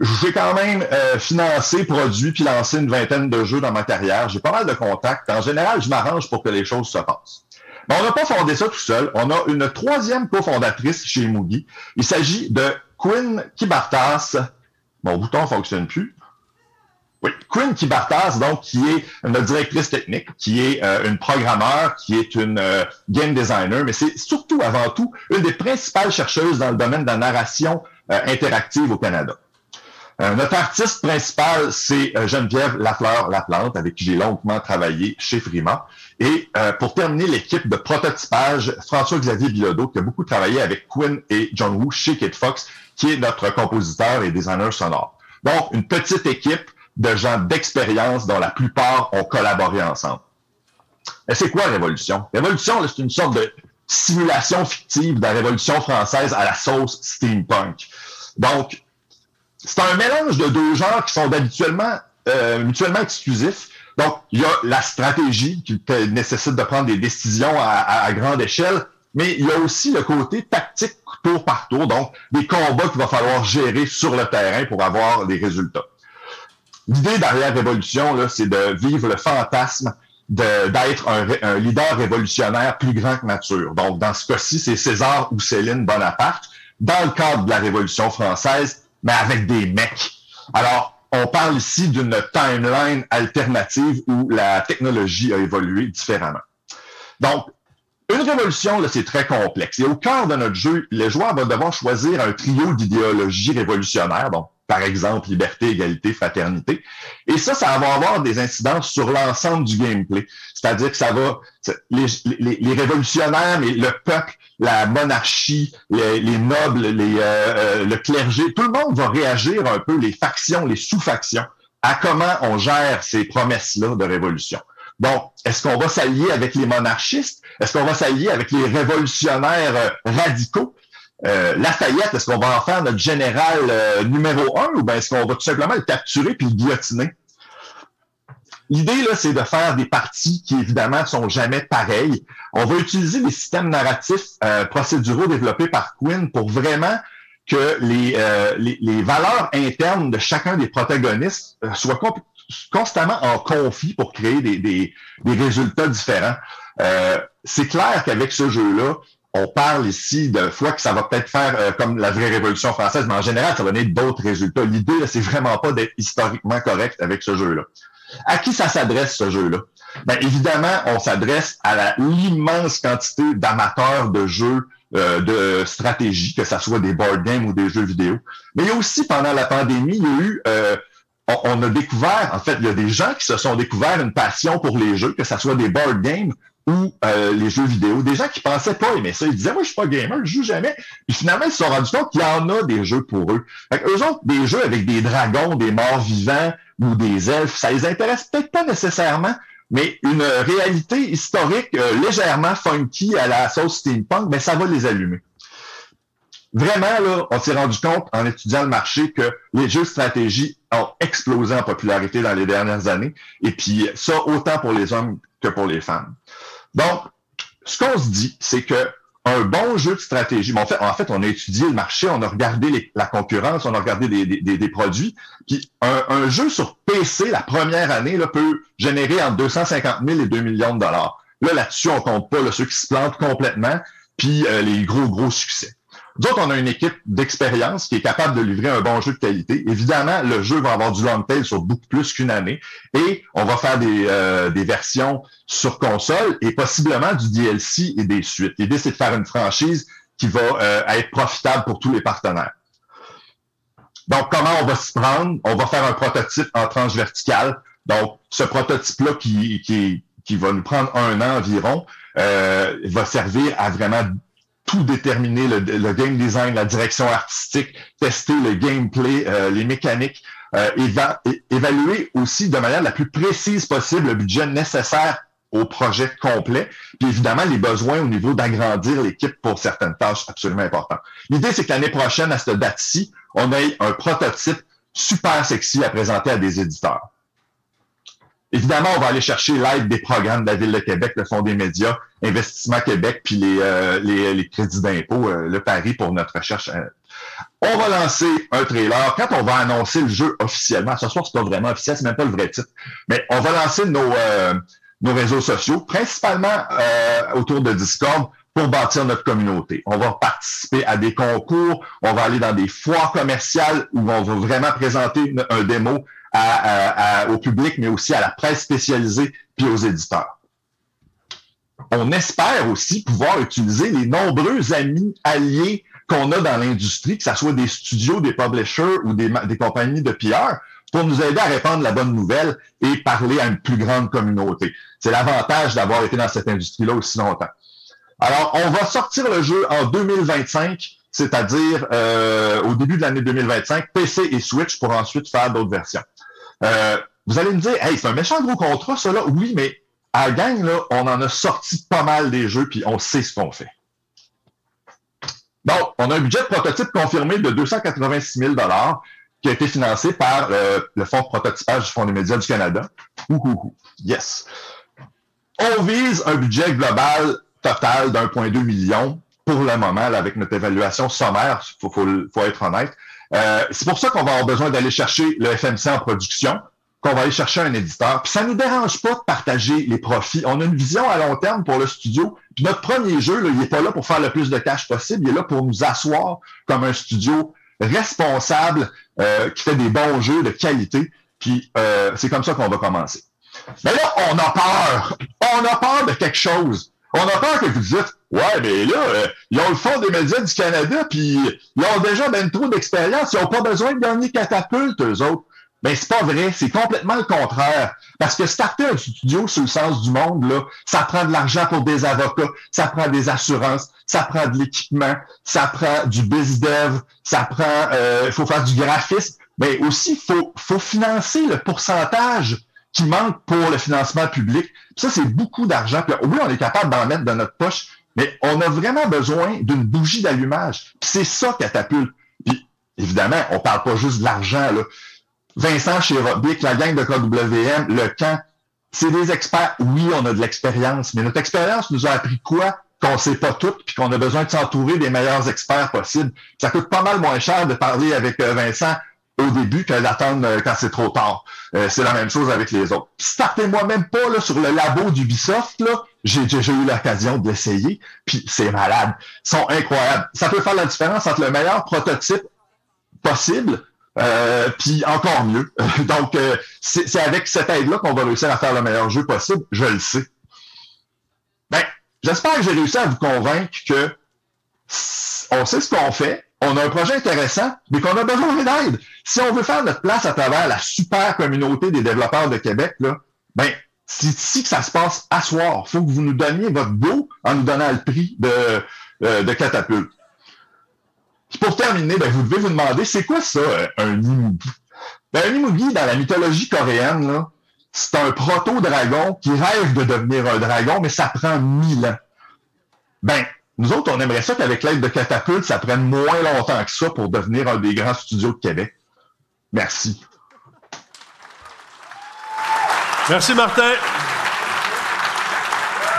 j'ai quand même euh, financé, produit puis lancé une vingtaine de jeux dans ma carrière. J'ai pas mal de contacts. En général, je m'arrange pour que les choses se passent. Mais on n'a pas fondé ça tout seul. On a une troisième cofondatrice chez Mugi. Il s'agit de Quinn Kibartas. Mon bouton fonctionne plus. Oui, Quinn Kibartas, donc, qui est notre directrice technique, qui est euh, une programmeur, qui est une euh, game designer, mais c'est surtout, avant tout, une des principales chercheuses dans le domaine de la narration euh, interactive au Canada. Euh, notre artiste principal, c'est euh, Geneviève Lafleur Laplante, avec qui j'ai longuement travaillé chez Frima. Et euh, pour terminer l'équipe de prototypage, François-Xavier Bilodeau, qui a beaucoup travaillé avec Quinn et John Woo chez Kid Fox, qui est notre compositeur et designer sonore. Donc, une petite équipe de gens d'expérience dont la plupart ont collaboré ensemble. Et c'est quoi Révolution? Révolution, c'est une sorte de simulation fictive de la Révolution française à la sauce steampunk. Donc, c'est un mélange de deux genres qui sont habituellement euh, mutuellement exclusifs. Donc, il y a la stratégie qui te nécessite de prendre des décisions à, à- à grande échelle, mais il y a aussi le côté tactique tour par tour, donc des combats qu'il va falloir gérer sur le terrain pour avoir des résultats. L'idée derrière Révolution, c'est de vivre le fantasme d'être un, leader révolutionnaire plus grand que nature. Donc, dans ce cas-ci, c'est César ou Céline Bonaparte, dans le cadre de la Révolution française, mais avec des mecs. Alors, on parle ici d'une timeline alternative où la technologie a évolué différemment. Donc, une révolution, c'est très complexe. Et au cœur de notre jeu, le joueur va devoir choisir un trio d'idéologies révolutionnaires, donc par exemple liberté, égalité, fraternité. Et ça, ça va avoir des incidences sur l'ensemble du gameplay. C'est-à-dire que ça va, les, les- les révolutionnaires, mais le peuple, la monarchie, les, les nobles, les, euh, euh, le clergé, tout le monde va réagir un peu, les factions, les sous-factions, à comment on gère ces promesses-là de révolution. Donc, est-ce qu'on va s'allier avec les monarchistes? Est-ce qu'on va s'allier avec les révolutionnaires euh, radicaux? Euh, Lafayette, est-ce qu'on va en faire notre général euh, numéro un ou bien est-ce qu'on va tout simplement le capturer puis le guillotiner? L'idée, là, c'est de faire des parties qui, évidemment, sont jamais pareilles. On va utiliser des systèmes narratifs euh, procéduraux développés par Quinn pour vraiment que les, euh, les, les valeurs internes de chacun des protagonistes euh, soient constamment en conflit pour créer des, des, des résultats différents. Euh, c'est clair qu'avec ce jeu-là, on parle ici de fois que ça va peut-être faire euh, comme la vraie Révolution française, mais en général, ça va donner d'autres résultats. L'idée, c'est vraiment pas d'être historiquement correct avec ce jeu-là. À qui ça s'adresse, ce jeu-là? Ben, évidemment, on s'adresse à l'immense quantité d'amateurs de jeux euh, de stratégie, que ce soit des board games ou des jeux vidéo. Mais il y a aussi, pendant la pandémie, il y a eu... euh, on, on a découvert, en fait, il y a des gens qui se sont découvert une passion pour les jeux, que ce soit des board games ou euh, les jeux vidéo. Des gens qui pensaient pas aimer ça. Ils disaient, moi, je suis pas gamer, je joue jamais. Puis finalement, ils se sont rendus compte qu'il y en a des jeux pour eux. Fait eux autres, des jeux avec des dragons, des morts vivants ou des elfes, ça les intéresse peut-être pas nécessairement, mais une réalité historique euh, légèrement funky à la sauce steampunk, ben, ça va les allumer. Vraiment, là, on s'est rendu compte en étudiant le marché que les jeux stratégie ont explosé en popularité dans les dernières années. Et puis, ça, autant pour les hommes que pour les femmes. Donc, ce qu'on se dit, c'est que un bon jeu de stratégie, mais en fait, on a étudié le marché, on a regardé la concurrence, on a regardé des, produits. Puis un, jeu sur PC, la première année, là, peut générer entre 250 000 et 2 millions de dollars. Là, là-dessus, on compte pas ceux qui se plantent complètement, puis euh, les gros, gros succès. Nous autres, on a une équipe d'expérience qui est capable de livrer un bon jeu de qualité. Évidemment, le jeu va avoir du long tail sur beaucoup plus qu'une année et on va faire des, euh, des versions sur console et possiblement du DLC et des suites. L'idée, c'est de faire une franchise qui va euh, être profitable pour tous les partenaires. Donc, comment on va s'y prendre? On va faire un prototype en tranche verticale. Donc, ce prototype-là qui, qui, qui va nous prendre un an environ euh, va servir à vraiment tout déterminer, le, game design, la direction artistique, tester le gameplay, euh, les mécaniques, euh, évaluer aussi de manière la plus précise possible le budget nécessaire au projet complet, puis évidemment les besoins au niveau d'agrandir l'équipe pour certaines tâches absolument importantes. L'idée, c'est que l'année prochaine, à cette date-ci, on ait un prototype super sexy à présenter à des éditeurs. Évidemment, on va aller chercher l'aide des programmes de la Ville de Québec, le Fonds des médias, Investissement Québec, puis les, euh, les, les crédits d'impôt, euh, le pari pour notre recherche. euh. On va lancer un trailer. Quand on va annoncer le jeu officiellement, ce soir, c'est pas vraiment officiel, c'est même pas le vrai titre, mais on va lancer nos, euh, nos réseaux sociaux, principalement euh, autour de Discord, pour bâtir notre communauté. On va participer à des concours, on va aller dans des foires commerciales où on va vraiment présenter un démo à- à- au public, mais aussi à la presse spécialisée puis aux éditeurs. On espère aussi pouvoir utiliser les nombreux amis alliés qu'on a dans l'industrie, que ce soit des studios, des publishers ou des, des compagnies de PR, pour nous aider à répandre la bonne nouvelle et parler à une plus grande communauté. C'est l'avantage d'avoir été dans cette industrie-là aussi longtemps. Alors, on va sortir le jeu en 2025, c'est-à-dire euh, au début de l'année 2025, PC et Switch pour ensuite faire d'autres versions. Euh, vous allez me dire, hey, c'est un méchant gros contrat, ça là. Oui, mais à la gang, là, on en a sorti pas mal des jeux, puis on sait ce qu'on fait. Donc, on a un budget de prototype confirmé de 286 000 qui a été financé par euh, le Fonds de prototypage du Fonds des médias du Canada. Ouhouhou. Yes. On vise un budget global total d'1,2 million pour le moment, là, avec notre évaluation sommaire, il faut, faut, faut être honnête. Euh, c'est pour ça qu'on va avoir besoin d'aller chercher le FMC en production, qu'on va aller chercher un éditeur. Puis ça ne nous dérange pas de partager les profits. On a une vision à long terme pour le studio. Puis notre premier jeu, là, il n'est pas là pour faire le plus de cash possible, il est là pour nous asseoir comme un studio responsable euh, qui fait des bons jeux de qualité. Puis euh, c'est comme ça qu'on va commencer. Mais là, on a peur. On a peur de quelque chose. On a peur que vous dites, ouais, mais là, euh, ils ont le Fonds des médias du Canada, puis ils ont déjà ben trop d'expérience, ils n'ont pas besoin de gagner catapulte, eux autres. Mais c'est pas vrai, c'est complètement le contraire. Parce que starter un studio sur le sens du monde, là, ça prend de l'argent pour des avocats, ça prend des assurances, ça prend de l'équipement, ça prend du biz dev, ça prend, euh, il faut faire du graphisme, mais aussi faut, faut financer le pourcentage qui manque pour le financement public. Puis ça, c'est beaucoup d'argent. Puis oui, on est capable d'en mettre dans notre poche, mais on a vraiment besoin d'une bougie d'allumage. Puis c'est ça catapulte. Puis évidemment, on parle pas juste de l'argent. Là. Vincent Chérobic, la gang de KWM, le camp, c'est des experts. Oui, on a de l'expérience, mais notre expérience nous a appris quoi? Qu'on sait pas tout, puis qu'on a besoin de s'entourer des meilleurs experts possibles. Ça coûte pas mal moins cher de parler avec euh, Vincent au début que d'attendre euh, quand c'est trop tard. Euh, c'est la même chose avec les autres. Startez-moi même pas là, sur le labo d'Ubisoft, là. J'ai déjà eu l'occasion de l'essayer, puis c'est malade. Ils sont incroyables. Ça peut faire la différence entre le meilleur prototype possible euh, puis encore mieux. Donc, euh, c'est avec cette aide-là qu'on va réussir à faire le meilleur jeu possible. Je le sais. Ben, j'espère que j'ai réussi à vous convaincre que on sait ce qu'on fait, on a un projet intéressant, mais qu'on a besoin d'aide. Si on veut faire notre place à travers la super communauté des développeurs de Québec, là, ben, c'est ici que ça se passe à soir. Il faut que vous nous donniez votre go en nous donnant le prix de, euh, de catapulte. Pour terminer, ben, vous devez vous demander, c'est quoi ça, euh, un Imugi? Ben, un Imugi, dans la mythologie coréenne, c'est un proto-dragon qui rêve de devenir un dragon, mais ça prend mille ans. Ben, nous autres, on aimerait ça qu'avec l'aide de Catapulte, ça prenne moins longtemps que ça pour devenir un des grands studios de Québec. Merci. Merci, Martin.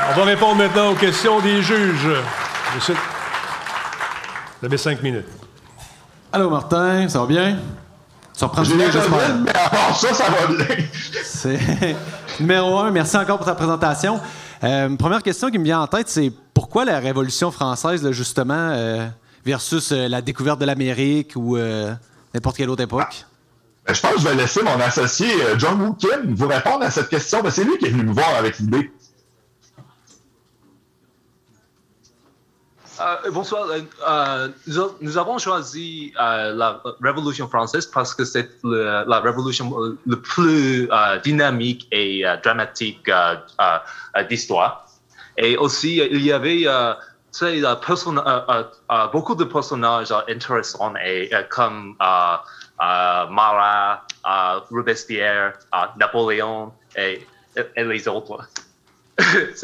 On va répondre maintenant aux questions des juges. Je sais- Vous avez cinq minutes. Allô, Martin, ça va bien? Tu reprends la j'espère. Mais à part ça, ça va bien. C'est numéro un. Merci encore pour ta présentation. Euh, première question qui me vient en tête, c'est pourquoi la Révolution française, là, justement, euh, versus euh, la découverte de l'Amérique ou euh, n'importe quelle autre époque? Ben, je pense que je vais laisser mon associé John Woo Kim vous répondre à cette question. Ben, c'est lui qui est venu me voir avec l'idée. Euh, bonsoir. Euh, nous, a- nous avons choisi euh, la Révolution française parce que c'est la révolution le plus euh, dynamique et euh, dramatique euh, euh, euh, d'histoire. Et aussi, il y avait euh, euh, euh, beaucoup de personnages intéressants comme Marat, Robespierre, Napoléon et, et les autres.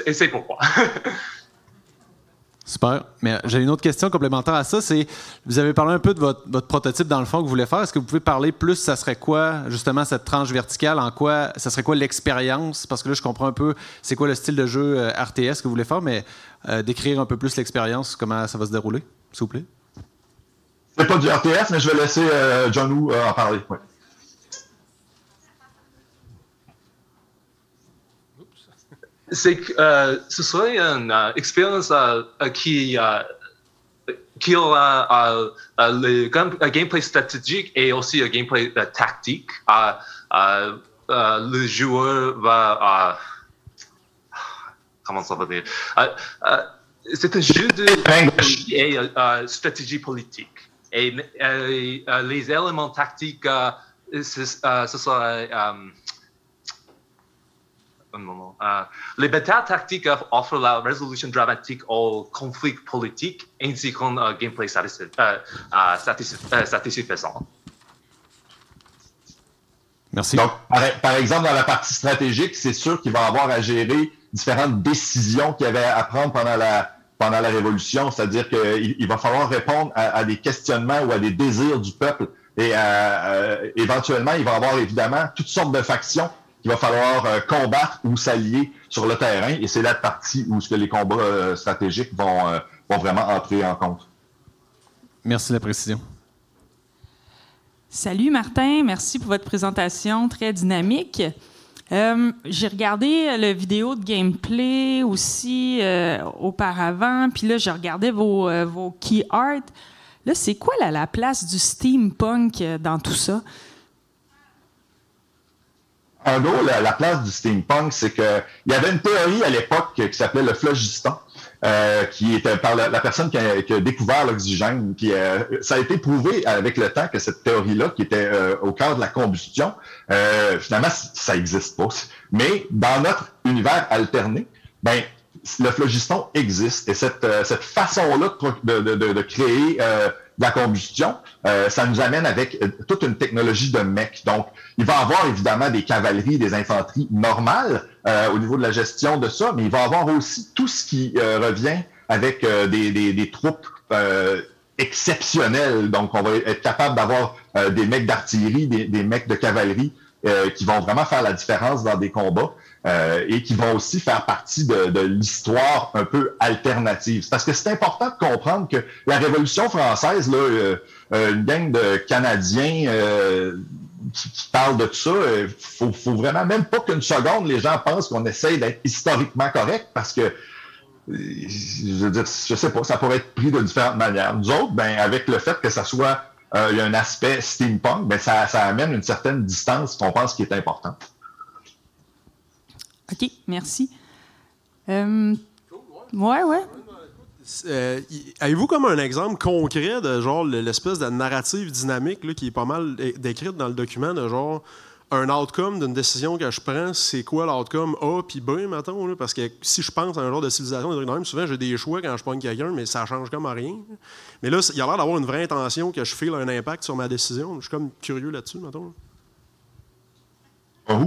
et c'est pourquoi. Super. Mais j'ai une autre question complémentaire à ça. C'est, vous avez parlé un peu de votre, prototype dans le fond que vous voulez faire. Est-ce que vous pouvez parler plus, ça serait quoi, justement, cette tranche verticale? En quoi, ça serait quoi l'expérience? Parce que là, je comprends un peu c'est quoi le style de jeu euh, RTS que vous voulez faire, mais euh, décrire un peu plus l'expérience, comment ça va se dérouler, s'il vous plaît? C'est pas du RTS, mais je vais laisser euh, John Woo euh, en parler. ouais. C'est que euh, ce serait une euh, expérience euh, qui, qui aura le gameplay stratégique et aussi un gameplay tactique. Le joueur va... comment ça va dire? C'est un jeu de stratégie et stratégie politique. Et les éléments tactiques, ce, euh, un moment. Euh, les batailles tactiques offrent la résolution dramatique aux conflits politiques ainsi qu'un euh, gameplay satisfa- euh, euh, satisfa- euh, satisfaisant. Merci. Donc, par, par exemple, dans la partie stratégique, c'est sûr qu'il va avoir à gérer différentes décisions qu'il y avait à prendre pendant la, pendant la Révolution. C'est-à-dire qu'il il va falloir répondre à, à des questionnements ou à des désirs du peuple. Et euh, euh, éventuellement, il va y avoir évidemment toutes sortes de factions qu'il va falloir euh, combattre ou s'allier sur le terrain. Et c'est la partie où ce que les combats euh, stratégiques vont, euh, vont vraiment entrer en compte. Merci de la précision. Salut Martin, merci pour votre présentation très dynamique. Euh, J'ai regardé la vidéo de gameplay aussi euh, auparavant, puis là, je regardais vos, euh, vos key art. Là, c'est quoi la, la place du steampunk dans tout ça? En gros, la, la place du steampunk, c'est que il y avait une théorie à l'époque qui s'appelait le phlogiston, euh, qui était par la, la personne qui a, qui a découvert l'oxygène. Puis euh, ça a été prouvé avec le temps que cette théorie-là, qui était euh, au cœur de la combustion, euh, finalement, ça n'existe pas. Mais dans notre univers alterné, ben le phlogiston existe. Et cette, euh, cette façon-là de de, de- de- créer euh, de la combustion, euh, ça nous amène avec euh, toute une technologie de mech. Donc, il va avoir évidemment des cavaleries, des infanteries normales euh, au niveau de la gestion de ça, mais il va avoir aussi tout ce qui euh, revient avec des, des- des troupes exceptionnelles. Donc, on va être capable d'avoir des mecs d'artillerie, des, des mecs de cavalerie qui vont vraiment faire la différence dans des combats euh, et qui vont aussi faire partie de, de l'histoire un peu alternative. Parce que c'est important de comprendre que la Révolution française, là, euh, euh, une gang de Canadiens euh, qui, qui parlent de tout ça, euh, faut, faut vraiment même pas qu'une seconde les gens pensent qu'on essaye d'être historiquement correct parce que euh, je veux dire, je sais pas, ça pourrait être pris de différentes manières. Nous autres, ben, avec le fait que ça soit il y a un aspect steampunk, ben, ça, ça amène une certaine distance qu'on pense qui est importante. OK, merci. Euh, ouais, ouais. Euh, Avez-vous comme un exemple concret de genre le- l'espèce de narrative dynamique là, qui est pas mal décrite dans le document de genre un outcome d'une décision que je prends, c'est quoi l'outcome A puis B, mettons, là, parce que si je pense à un genre de civilisation, des trucs de même, souvent j'ai des choix quand je pogne quelqu'un, mais ça change comme à rien. Mais là, il y a l'air d'avoir une vraie intention que je file un impact sur ma décision. Je suis comme curieux là-dessus, mettons. Euh,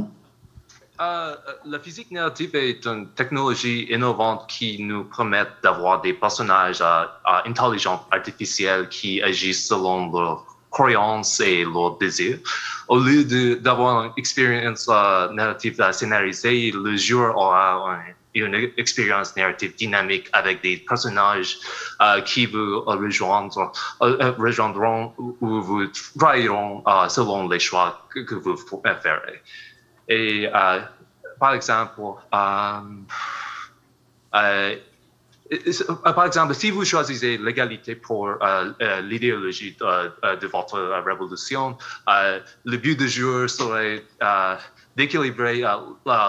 euh, la physique narrative est une technologie innovante qui nous permet d'avoir des personnages euh, euh, intelligents artificiels qui agissent selon leurs croyances et leurs désirs. Au lieu d'avoir une expérience euh, narrative euh, scénarisée, le joueur aura un- une expérience narrative dynamique avec des personnages euh, qui vous rejoindront, euh, euh, ou, ou vous trahiront euh, selon les choix que, que vous ferez. Et euh, par exemple, euh, euh, par exemple, si vous choisissez l'égalité pour euh, euh, l'idéologie de, de votre révolution, euh, le but du jeu serait euh, d'équilibrer euh,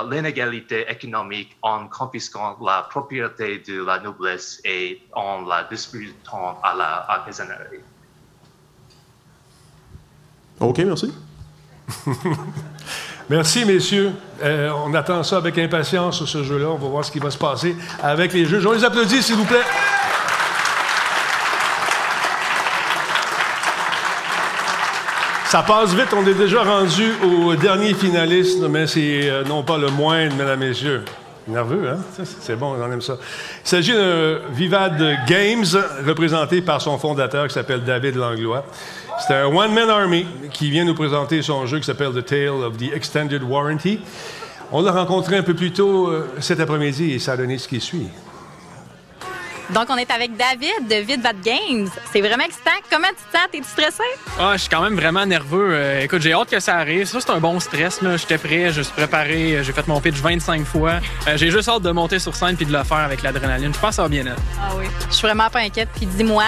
l'inégalité économique en confisquant la propriété de la noblesse et en la distribuant à la artisanerie. OK, merci. Merci, messieurs. Euh, on attend ça avec impatience, ce jeu-là. On va voir ce qui va se passer avec les jeux. Je les applaudis, s'il vous plaît. Ça passe vite, on est déjà rendu au dernier finaliste, mais c'est euh, non pas le moindre, mesdames messieurs. Nerveux, hein? C'est bon, on aime ça. Il s'agit de Vivad Games, représenté par son fondateur qui s'appelle David Langlois. C'est un one-man army qui vient nous présenter son jeu qui s'appelle The Tale of the Extended Warranty. On l'a rencontré un peu plus tôt euh, cet après-midi et ça a donné ce qui suit. Donc, on est avec David de Vidvat Games. C'est vraiment excitant. Comment tu te sens? T'es-tu stressé? Ah, je suis quand même vraiment nerveux. Euh, écoute, j'ai hâte que ça arrive. Ça, c'est un bon stress. J'étais prêt, je suis préparé. J'ai fait mon pitch 25 fois. Euh, j'ai juste hâte de monter sur scène puis de le faire avec l'adrénaline. Je pense que ça va bien être. Ah oui. Je suis vraiment pas inquiète. Puis dis-moi,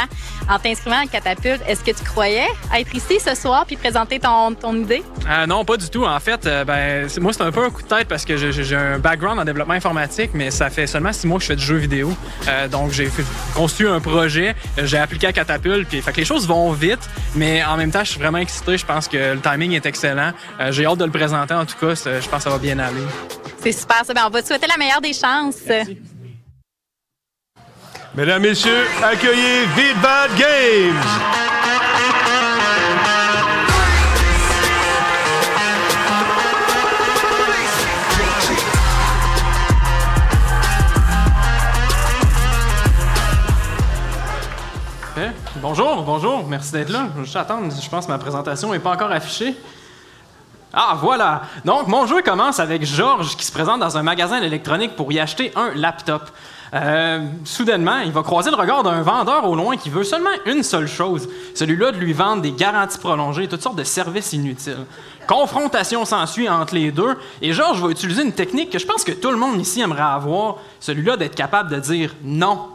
en t'inscrivant à Catapulte, est-ce que tu croyais être ici ce soir puis présenter ton, ton idée? Euh, non, pas du tout. En fait, euh, ben, moi, c'est un peu un coup de tête parce que j'ai- un background en développement informatique, mais ça fait seulement six mois que je fais du jeu vidéo. Euh, donc, j'ai conçu un projet, j'ai appliqué à Catapulte, puis fait que les choses vont vite, mais en même temps, je suis vraiment excité. Je pense que le timing est excellent. J'ai hâte de le présenter, en tout cas. Je pense que ça va bien aller. C'est super ça. Ben, on va te souhaiter la meilleure des chances. Mesdames, Messieurs, accueillez Vidvad Games! Hein? Bonjour, bonjour, merci d'être là. Je attendre, je pense que ma présentation n'est pas encore affichée. Ah, voilà! Donc, mon jeu commence avec Georges qui se présente dans un magasin d'électronique pour y acheter un laptop. Euh, soudainement, il va croiser le regard d'un vendeur au loin qui veut seulement une seule chose, celui-là de lui vendre des garanties prolongées toutes sortes de services inutiles. Confrontation s'ensuit entre les deux, et Georges va utiliser une technique que je pense que tout le monde ici aimerait avoir, celui-là d'être capable de dire non.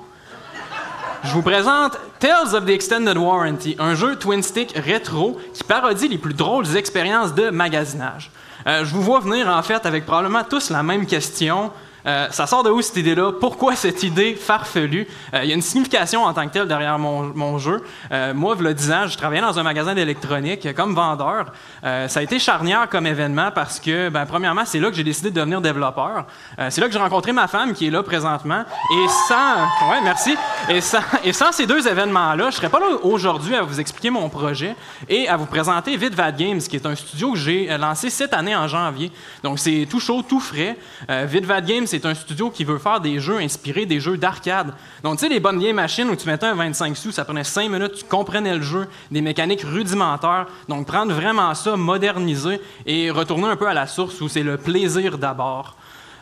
Je vous présente Tales of the Extended Warranty, un jeu twin stick rétro qui parodie les plus drôles expériences de magasinage. Euh, je vous vois venir en fait avec probablement tous la même question. Euh, ça sort de où cette idée-là? Pourquoi cette idée farfelue? Euh, Il y a une signification en tant que telle derrière mon, mon jeu. Euh, moi, a 10 ans, je travaillais dans un magasin d'électronique euh, comme vendeur. Ça a été charnière comme événement parce que, ben, premièrement, c'est là que j'ai décidé de devenir développeur. C'est là que j'ai rencontré ma femme qui est là présentement. Et sans... Ouais, merci. Et sans, et sans ces deux événements-là, je serais pas là aujourd'hui à vous expliquer mon projet et à vous présenter Vidvad Games, qui est un studio que j'ai lancé cette année en janvier. Donc, c'est tout chaud, tout frais. Euh, Vidvad Games, c'est un studio qui veut faire des jeux inspirés des jeux d'arcade. Donc, tu sais, les bonnes vieilles machines où tu mettais un 25 sous, ça prenait 5 minutes, tu comprenais le jeu, des mécaniques rudimentaires. Donc, prendre vraiment ça, moderniser et retourner un peu à la source où c'est le plaisir d'abord.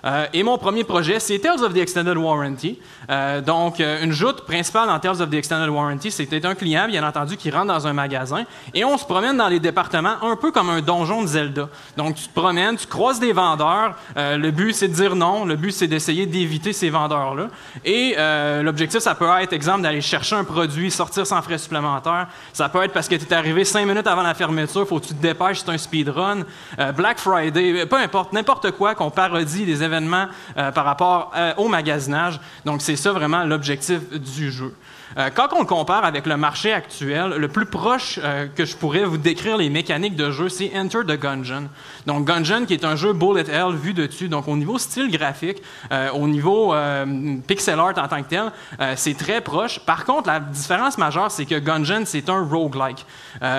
Euh, et mon premier projet, c'est Tales of the Extended Warranty. Euh, donc, euh, une joute principale dans Tales of the Extended Warranty, c'était un client, bien entendu, qui rentre dans un magasin et on se promène dans les départements un peu comme un donjon de Zelda. Donc, tu te promènes, tu croises des vendeurs. Le but, c'est de dire non. Le but, c'est d'essayer d'éviter ces vendeurs-là. Et l'objectif, ça peut être, exemple, d'aller chercher un produit, sortir sans frais supplémentaires. Ça peut être parce que tu es arrivé cinq minutes avant la fermeture, faut que tu te dépêches, c'est un speedrun. Black Friday, peu importe, n'importe quoi qu'on parodie des événements euh, par rapport euh, au magasinage. Donc, c'est ça vraiment l'objectif du jeu. Euh, quand on le compare avec le marché actuel, le plus proche euh, que je pourrais vous décrire les mécaniques de jeu, c'est Enter the Gungeon. Donc, Gungeon, qui est un jeu bullet hell vu de dessus. Donc, au niveau style graphique, euh, au niveau pixel art en tant que tel, c'est très proche. Par contre, la différence majeure, c'est que Gungeon, c'est un roguelike.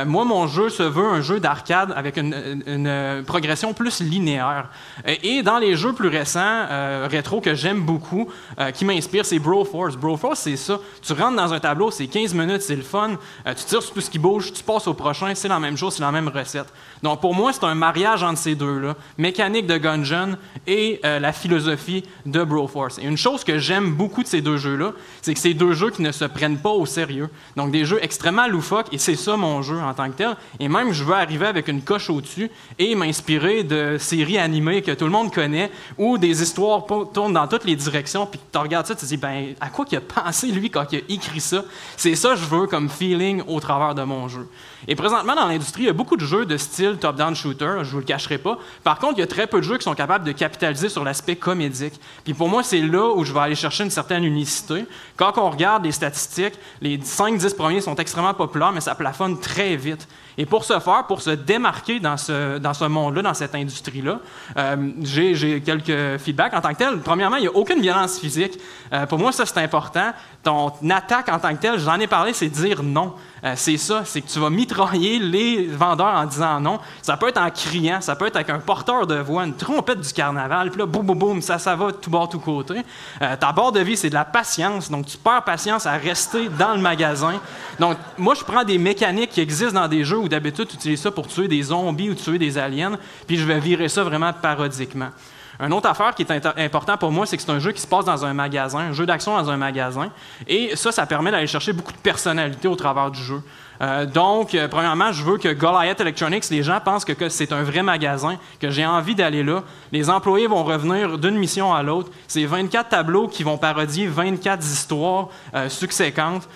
Moi, mon jeu se veut un jeu d'arcade avec une, progression plus linéaire. Et, dans les jeux plus récents, rétro, que j'aime beaucoup, qui m'inspire, c'est Broforce. Broforce, c'est ça. Tu rentres dans un tableau, c'est 15 minutes, c'est le fun. Euh, tu tires sur tout ce qui bouge, tu passes au prochain, c'est la même chose, c'est la même recette. Donc, pour moi, c'est un mariage entre ces deux-là. Mécanique de Gungeon et euh, la philosophie de Broforce. Et une chose que j'aime beaucoup de ces deux jeux-là, c'est que c'est deux jeux qui ne se prennent pas au sérieux. Donc, des jeux extrêmement loufoques, et c'est ça mon jeu en tant que tel. Et même, je veux arriver avec une coche au-dessus et m'inspirer de séries animées que tout le monde connaît, où des histoires tournent dans toutes les directions, puis tu regardes ça, tu te dis, ben, à quoi qu'il a pensé, lui, quand il a écrit C'est ça que je veux comme feeling au travers de mon jeu. Et présentement, dans l'industrie, il y a beaucoup de jeux de style top-down shooter, je vous le cacherai pas. Par contre, il y a très peu de jeux qui sont capables de capitaliser sur l'aspect comédique. Puis pour moi, c'est là où je vais aller chercher une certaine unicité. Quand on regarde les statistiques, les 5-10 premiers sont extrêmement populaires, mais ça plafonne très vite. Et pour ce faire, pour se démarquer dans ce, dans ce monde-là, dans cette industrie-là, euh, j'ai quelques le feedback en tant que tel, premièrement, il n'y a aucune violence physique. Euh, pour moi, ça, c'est important. Ton attaque en tant que tel, j'en ai parlé, c'est dire non. Euh, c'est ça, c'est que tu vas mitrailler les vendeurs en disant non. Ça peut être en criant, ça peut être avec un porteur de voix, une trompette du carnaval, puis là, boum, boum, boum, ça, ça va de tout bord, tout côté. Euh, ta barre de vie, c'est de la patience. Donc, tu perds patience à rester dans le magasin. Donc, moi, je prends des mécaniques qui existent dans des jeux où d'habitude, tu utilises ça pour tuer des zombies ou tuer des aliens, puis je vais virer ça vraiment parodiquement. Une autre affaire qui est important pour moi, c'est que c'est un jeu qui se passe dans un magasin, un jeu d'action dans un magasin. Et ça, ça permet d'aller chercher beaucoup de personnalité au travers du jeu. Euh, donc, euh, premièrement, je veux que Goliath Electronics, les gens pensent que, c'est un vrai magasin, que j'ai envie d'aller là. Les employés vont revenir d'une mission à l'autre. C'est 24 tableaux qui vont parodier 24 histoires euh, succédentes.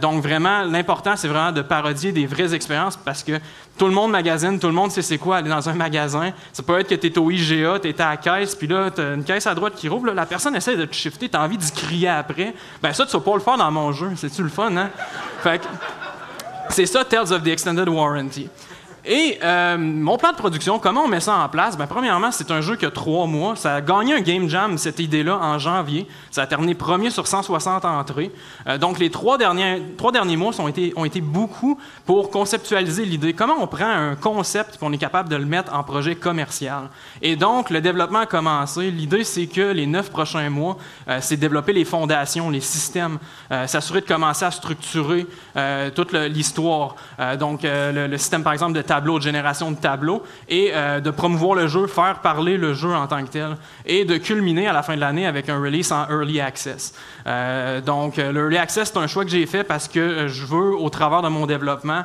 donc, vraiment, l'important, c'est vraiment de parodier des vraies expériences parce que tout le monde magasine, tout le monde sait c'est quoi aller dans un magasin. Ça peut être que tu es au IGA, tu es à la caisse, puis là, tu as une caisse à droite qui rouvre. la personne essaie de te shifter, tu as envie d'y crier après. Ben ça, tu vas pas le faire dans mon jeu. C'est-tu le fun, hein? Fait c'est ça, Tales of the Extended Warranty. Et euh, mon plan de production, comment on met ça en place? Ben, premièrement, c'est un jeu qui a trois mois. Ça a gagné un Game Jam, cette idée-là, en janvier. Ça a terminé premier sur 160 entrées. Euh, donc, les trois derniers, trois derniers mois ont été, ont été beaucoup pour conceptualiser l'idée. Comment on prend un concept et on est capable de le mettre en projet commercial? Et donc, le développement a commencé. L'idée, c'est que les neuf prochains mois, euh, c'est développer les fondations, les systèmes, s'assurer de commencer à structurer toute l'histoire. donc, le, le, système, par exemple, de de génération de tableaux, et euh, de promouvoir le jeu, faire parler le jeu en tant que tel, et de culminer à la fin de l'année avec un release en Early Access. Euh, donc, euh, le Early Access, c'est un choix que j'ai fait parce que je veux, au travers de mon développement,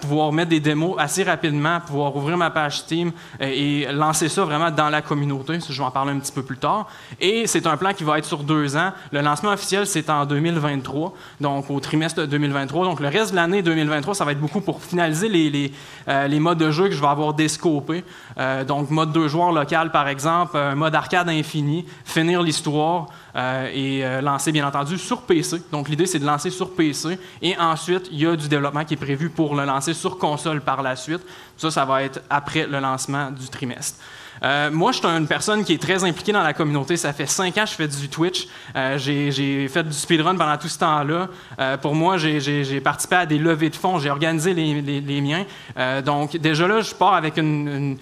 pouvoir mettre des démos assez rapidement, pouvoir ouvrir ma page Steam et lancer ça vraiment dans la communauté. Je vais en parler un petit peu plus tard. Et c'est un plan qui va être sur deux ans. Le lancement officiel, c'est en 2023, donc au trimestre de 2023. Donc, le reste de l'année 2023, ça va être beaucoup pour finaliser les, les modes de jeu que je vais avoir descopés. Euh, donc, mode deux joueurs local, par exemple, un mode arcade infini, finir l'histoire euh, et euh, lancer, bien entendu, sur PC. Donc, l'idée, c'est de lancer sur PC. Et ensuite, il y a du développement qui est prévu pour le lancer sur console par la suite. Ça, ça va être après le lancement du trimestre. Euh, moi, je suis une personne qui est très impliquée dans la communauté. Ça fait cinq ans que je fais du Twitch. Euh, j'ai fait du speedrun pendant tout ce temps-là. Euh, pour moi, j'ai participé à des levées de fonds. J'ai organisé les, miens. donc, déjà là, je pars avec une,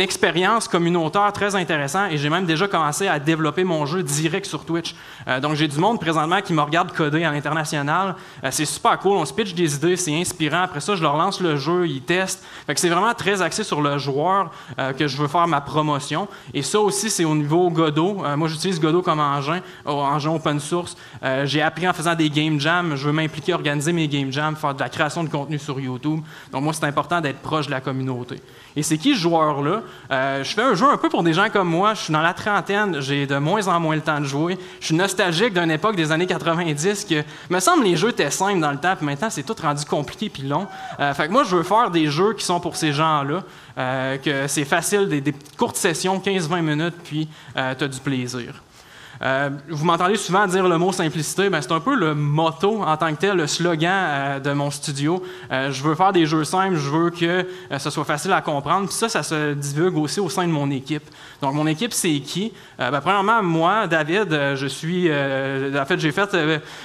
expérience communautaire très intéressante et j'ai même déjà commencé à développer mon jeu direct sur Twitch. donc, j'ai du monde présentement qui me regarde coder à l'international. c'est super cool. On se pitch des idées, c'est inspirant. Après ça, je leur lance le jeu, ils testent. c'est vraiment très axé sur le joueur que je veux faire ma promotion. Et ça aussi, c'est au niveau Godot. Euh, moi, j'utilise Godot comme engin, euh, engin open source. Euh, j'ai appris en faisant des game jams. Je veux m'impliquer, organiser mes game jams, faire de la création de contenu sur YouTube. Donc, moi, c'est important d'être proche de la communauté. Et c'est qui ce joueur-là? je fais un jeu un peu pour des gens comme moi. Je suis dans la trentaine, j'ai de moins en moins le temps de jouer. Je suis nostalgique d'une époque des années 90 que, me semble, les jeux étaient simples dans le temps, puis maintenant, c'est tout rendu compliqué puis long. fait que moi, je veux faire des jeux qui sont pour ces gens-là. Euh, que c'est facile, des, courtes sessions, 15-20 minutes, puis euh, tu as du plaisir. Euh, vous m'entendez souvent dire le mot simplicité, ben c'est un peu le motto en tant que tel, le slogan euh, de mon studio. Euh, je veux faire des jeux simples, je veux que ce soit facile à comprendre. Puis ça, ça se divulgue aussi au sein de mon équipe. Donc, mon équipe, c'est qui? Ben, premièrement, moi, David, je suis. en fait, j'ai fait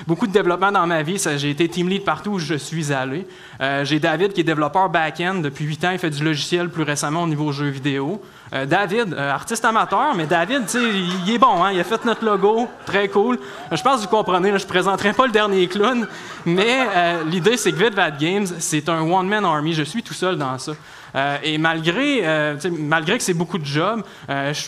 beaucoup de développement dans ma vie. J'ai été team lead partout où je suis allé. j'ai David qui est développeur back-end depuis 8 ans. Il fait du logiciel plus récemment au niveau jeux vidéo. David, artiste amateur, mais David, sais, il est bon, hein? il a fait notre logo, très cool. Je pense que vous comprenez, je ne présenterai pas le dernier clown, mais euh, l'idée, c'est que VidVad Games, c'est un one-man army. Je suis tout seul dans ça. Euh, et malgré, euh, malgré que c'est beaucoup de jobs,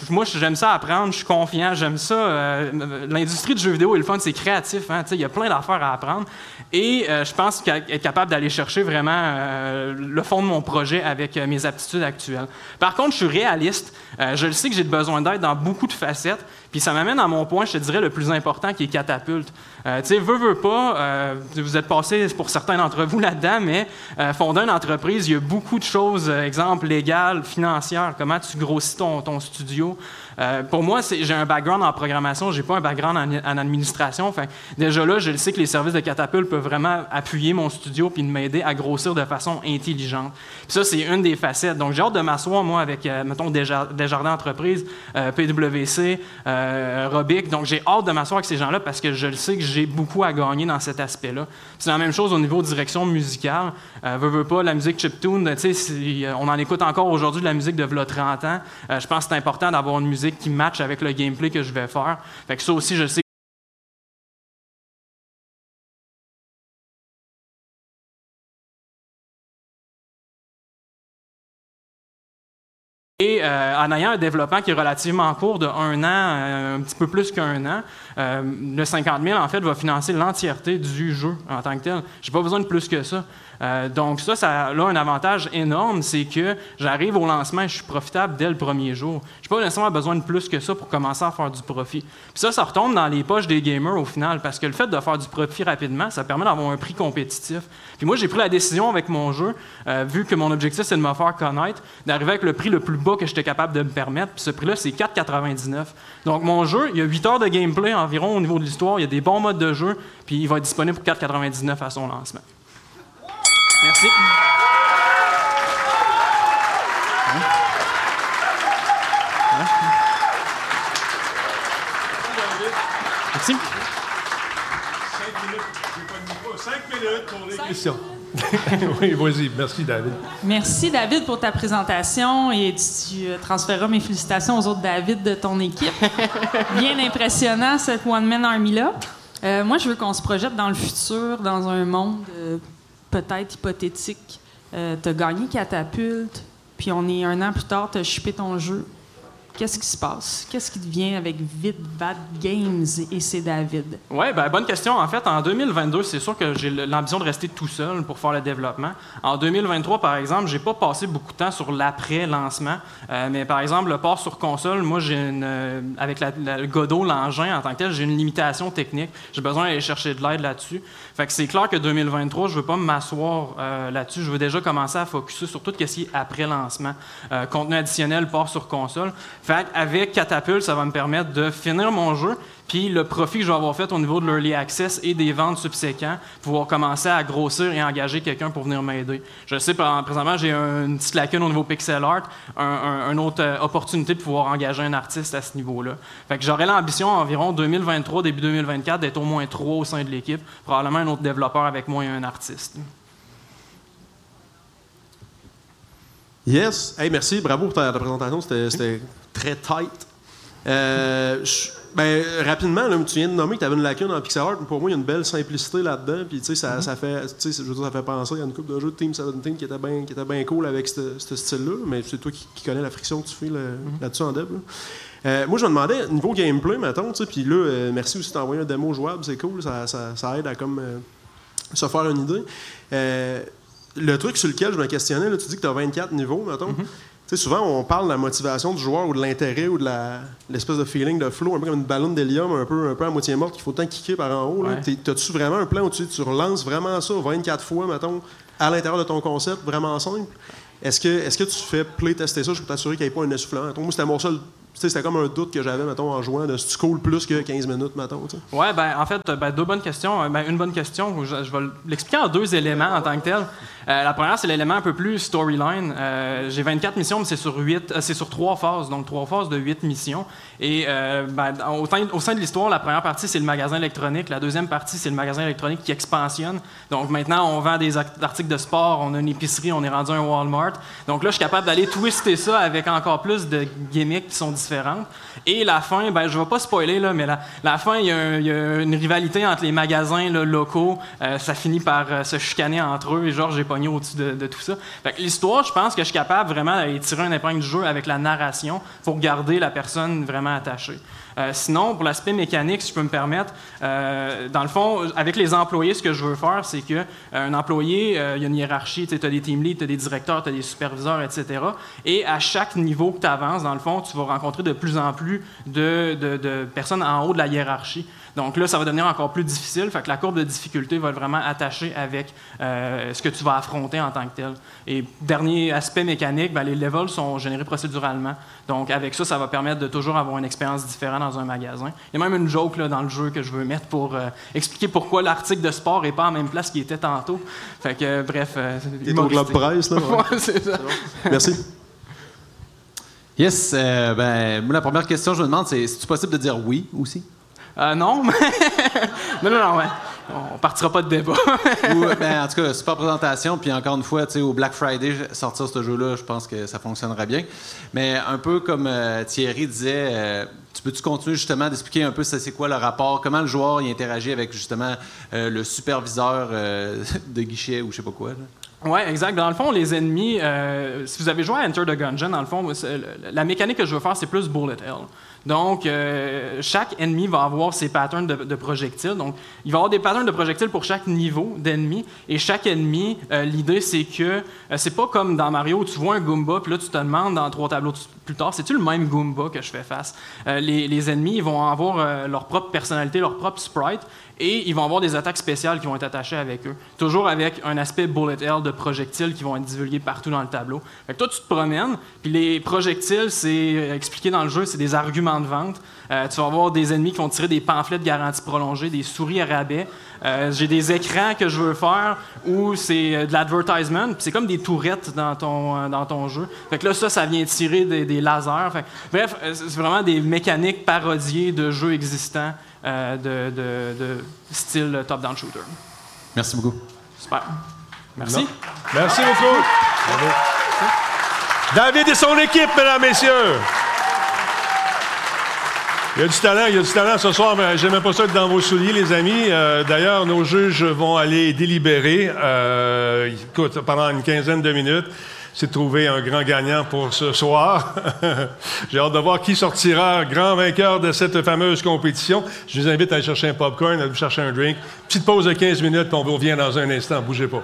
moi, j'aime ça apprendre, je suis confiant, j'aime ça. L'industrie du jeu vidéo et le fun, c'est créatif. Hein, il y a plein d'affaires à apprendre. Et je pense qu'être capable d'aller chercher vraiment le fond de mon projet avec mes aptitudes actuelles. Par contre, je suis réaliste. je le sais que j'ai besoin d'aide dans beaucoup de facettes. Puis ça m'amène à mon point, je te dirais, le plus important qui est catapulte. Euh, tu sais, veux, veux pas, euh, vous êtes passé pour certains d'entre vous là-dedans, mais euh, fonder une entreprise, il y a beaucoup de choses, euh, exemple légales, financières, comment tu grossis ton, studio. Euh, pour moi, j'ai un background en programmation, j'ai pas un background en, administration. Déjà là, je le sais que les services de Catapulte peuvent vraiment appuyer mon studio puis m'aider à grossir de façon intelligente. Ça, c'est une des facettes. Donc, j'ai hâte de m'asseoir, moi, avec, mettons, Desja- Desjardins Entreprises, PWC, Robic. Donc, j'ai hâte de m'asseoir avec ces gens-là parce que je le sais que j'ai beaucoup à gagner dans cet aspect-là. C'est la même chose au niveau direction musicale. Euh, veux, veux pas, la musique chiptune, c'est- on en écoute encore aujourd'hui de la musique de v'là 30 ans. Euh, je pense que c'est important d'avoir une musique qui matche avec le gameplay que je vais faire. Fait que ça aussi, je sais euh, en ayant un développement qui est relativement court de un an, euh, un petit peu plus qu'un an, euh, le 50 000, en fait, va financer l'entièreté du jeu en tant que tel. Je n'ai pas besoin de plus que ça. Euh, donc ça, ça a un avantage énorme, c'est que j'arrive au lancement et je suis profitable dès le premier jour. Je n'ai pas nécessairement besoin de plus que ça pour commencer à faire du profit. Puis ça, ça retombe dans les poches des gamers au final, parce que le fait de faire du profit rapidement, ça permet d'avoir un prix compétitif. Puis moi, j'ai pris la décision avec mon jeu, euh, vu que mon objectif, c'est de me faire connaître, d'arriver avec le prix le plus bas que j'étais capable de me permettre. Puis ce prix-là, c'est 4,99. Donc mon jeu, il y a 8 heures de gameplay environ au niveau de l'histoire, il y a des bons modes de jeu, puis il va être disponible pour 4,99 à son lancement. Merci. Merci. Cinq minutes pour les questions. oui, vas-y. Merci, David. Merci, David, pour ta présentation et tu euh, transféreras mes félicitations aux autres David de ton équipe. Bien impressionnant, cette One Man Army-là. Euh, moi, je veux qu'on se projette dans le futur, dans un monde euh, peut-être hypothétique. Euh, tu as gagné Catapulte, puis on est un an plus tard, tu as shippé ton jeu. Qu'est-ce qui se passe? Qu'est-ce qui devient avec VidVad Games et c'est David? Oui, ben, bonne question. En fait, en 2022, c'est sûr que j'ai l'ambition de rester tout seul pour faire le développement. En 2023, par exemple, j'ai pas passé beaucoup de temps sur l'après-lancement. Euh, mais par exemple, le port sur console, moi, euh, avec la, la- le Godot, l'engin en tant que tel, j'ai une limitation technique. J'ai besoin d'aller chercher de l'aide là-dessus. Fait que c'est clair que 2023, je veux pas m'asseoir euh, là-dessus. Je veux déjà commencer à focuser sur tout ce qui est après-lancement. Contenu additionnel, port sur console. Fait avec Catapult, ça va me permettre de finir mon jeu, puis le profit que je vais avoir fait au niveau de l'early access et des ventes subséquentes, pouvoir commencer à grossir et engager quelqu'un pour venir m'aider. Je sais, présentement, j'ai un- une petite lacune au niveau pixel art, un, un- une autre euh, opportunité de pouvoir engager un artiste à ce niveau-là. Fait j'aurai l'ambition environ 2023, début 2024, d'être au moins trois au sein de l'équipe, probablement un autre développeur avec moi et un artiste. Yes. Hey, merci. Bravo pour ta, ta présentation. C'était très tight. Euh, ben, rapidement, là, tu viens de nommer que tu avais une lacune en pixel art. Pour moi, il y a une belle simplicité là-dedans. Puis, tu sais, ça, ça fait, tu sais, je veux dire, ça fait penser à une coupe de jeux de Team 17 qui était bien qui était bien cool avec ce style-là. Mais c'est toi qui, qui connais la friction que tu fais là- là-dessus en dev. là. Euh, moi, je me demandais, niveau gameplay, mettons, tu sais, puis là, euh, merci aussi d'envoyer un démo jouable, c'est cool, ça, ça- ça aide à comme se faire une idée. Le truc sur lequel je me questionnais, là, tu dis que tu as 24 niveaux, mettons. Tu sais, souvent, on parle de la motivation du joueur ou de l'intérêt ou de la- l'espèce de feeling de flow, un peu comme une ballonne d'hélium, un peu, un peu à moitié morte, qu'il faut tant kicker par en haut. Ouais. T'as-tu vraiment un plan où tu, tu relances vraiment ça 24 fois, mettons, à l'intérieur de ton concept, vraiment simple? Est-ce que, est que tu fais play-tester ça juste pour t'assurer qu'il n'y ait pas un essoufflement? Moi, c'était mon seul. C'était comme un doute que j'avais, mettons, en jouant, de si tu cooles plus que 15 minutes, mettons. tu sais. Ouais, ben, en fait, ben, deux bonnes questions. Euh, Ben, une bonne question, je, vais l'expliquer en deux éléments en tant que tel. Euh, la première, c'est l'élément un peu plus storyline. Euh, J'ai 24 missions, mais c'est sur, huit- euh, c'est sur trois phases, donc trois phases de huit missions. Et euh, ben, au, sein, au sein de l'histoire, la première partie, c'est le magasin électronique. La deuxième partie, c'est le magasin électronique qui expansionne. Donc maintenant, on vend des articles de sport, on a une épicerie, on est rendu un Walmart. Donc là, je suis capable d'aller twister ça avec encore plus de gimmicks qui sont différentes. Et la fin, ben, je ne vais pas spoiler, là, mais la, fin, il y, a une rivalité entre les magasins locaux. Euh, ça finit par euh, se chicaner entre eux et Georges est pogné au-dessus de, de tout ça. L'histoire, je pense que je suis capable vraiment d'aller tirer un épingle du jeu avec la narration pour garder la personne vraiment attachée. Euh, sinon, pour l'aspect mécanique, si je peux me permettre, euh, dans le fond, avec les employés, ce que je veux faire, c'est que euh, un employé, il y a une hiérarchie, tu as des team leads, tu as des directeurs, tu as des superviseurs, etc. Et à chaque niveau que tu avances, dans le fond, tu vas rencontrer de plus en plus de personnes en haut de la hiérarchie. Donc là, ça va devenir encore plus difficile. Fait que la courbe de difficulté va être vraiment attachée avec euh, ce que tu vas affronter en tant que tel. Et dernier aspect mécanique, ben, les levels sont générés procéduralement. Donc avec ça, ça va permettre de toujours avoir une expérience différente dans un magasin. Il y a même une joke là, dans le jeu que je veux mettre pour euh, expliquer pourquoi l'article de sport n'est pas en même place qu'il était tantôt. Fait que euh, bref. euh, Il au Globe Presse, là. ouais. Ouais, c'est ça. Merci. Yes, euh, ben, moi, la première question que je me demande, c'est est-ce possible de dire oui aussi? Euh, non, mais. non, non, non, ouais. On partira pas de débat. Ou, ben, en tout cas, super présentation. Puis encore une fois, tu sais, au Black Friday, sortir ce jeu-là, je pense que ça fonctionnera bien. Mais un peu comme euh, Thierry disait, euh, tu peux-tu continuer justement d'expliquer un peu ça, c'est quoi le rapport, comment le joueur y interagit avec justement le superviseur de guichet ou je sais pas quoi? là? Oui, exact. Dans le fond, les ennemis, euh, si vous avez joué à Enter the Gungeon, dans le fond, la mécanique que je veux faire, c'est plus bullet hell. Donc, euh, chaque ennemi va avoir ses patterns de, projectiles. Donc, il va avoir des patterns de projectiles pour chaque niveau d'ennemi. Et chaque ennemi, euh, l'idée, c'est que euh, c'est pas comme dans Mario où tu vois un Goomba, puis là, tu te demandes dans trois tableaux plus tard, c'est-tu le même Goomba que je fais face? Les, les ennemis, ils vont avoir leur propre personnalité, leur propre sprite, et ils vont avoir des attaques spéciales qui vont être attachées avec eux. Toujours avec un aspect bullet hell de projectiles qui vont être divulgués partout dans le tableau. Fait toi, tu te promènes, puis les projectiles, c'est euh, expliqué dans le jeu, c'est des arguments de vente. Euh, tu vas avoir des ennemis qui vont tirer des pamphlets de garantie prolongée, des souris à rabais. Euh, J'ai des écrans que je veux faire où c'est de l'advertisement, puis c'est comme des tourettes dans ton, dans ton jeu. Fait là, ça, ça vient tirer des, lasers. Bref, c'est vraiment des mécaniques parodiées de jeux existants de, de- de style top-down shooter. Merci beaucoup. Super. Merci. Merci beaucoup. David et son équipe, mesdames, messieurs. Il y a du talent, il y a du talent ce soir, mais j'aimais pas ça être dans vos souliers, les amis. Euh, D'ailleurs, nos juges vont aller délibérer. Euh, écoute, pendant une quinzaine de minutes, c'est de trouver un grand gagnant pour ce soir. J'ai hâte de voir qui sortira grand vainqueur de cette fameuse compétition. Je vous invite à aller chercher un popcorn, à aller chercher un drink. Petite pause de 15 minutes, puis on vous revient dans un instant. Bougez pas.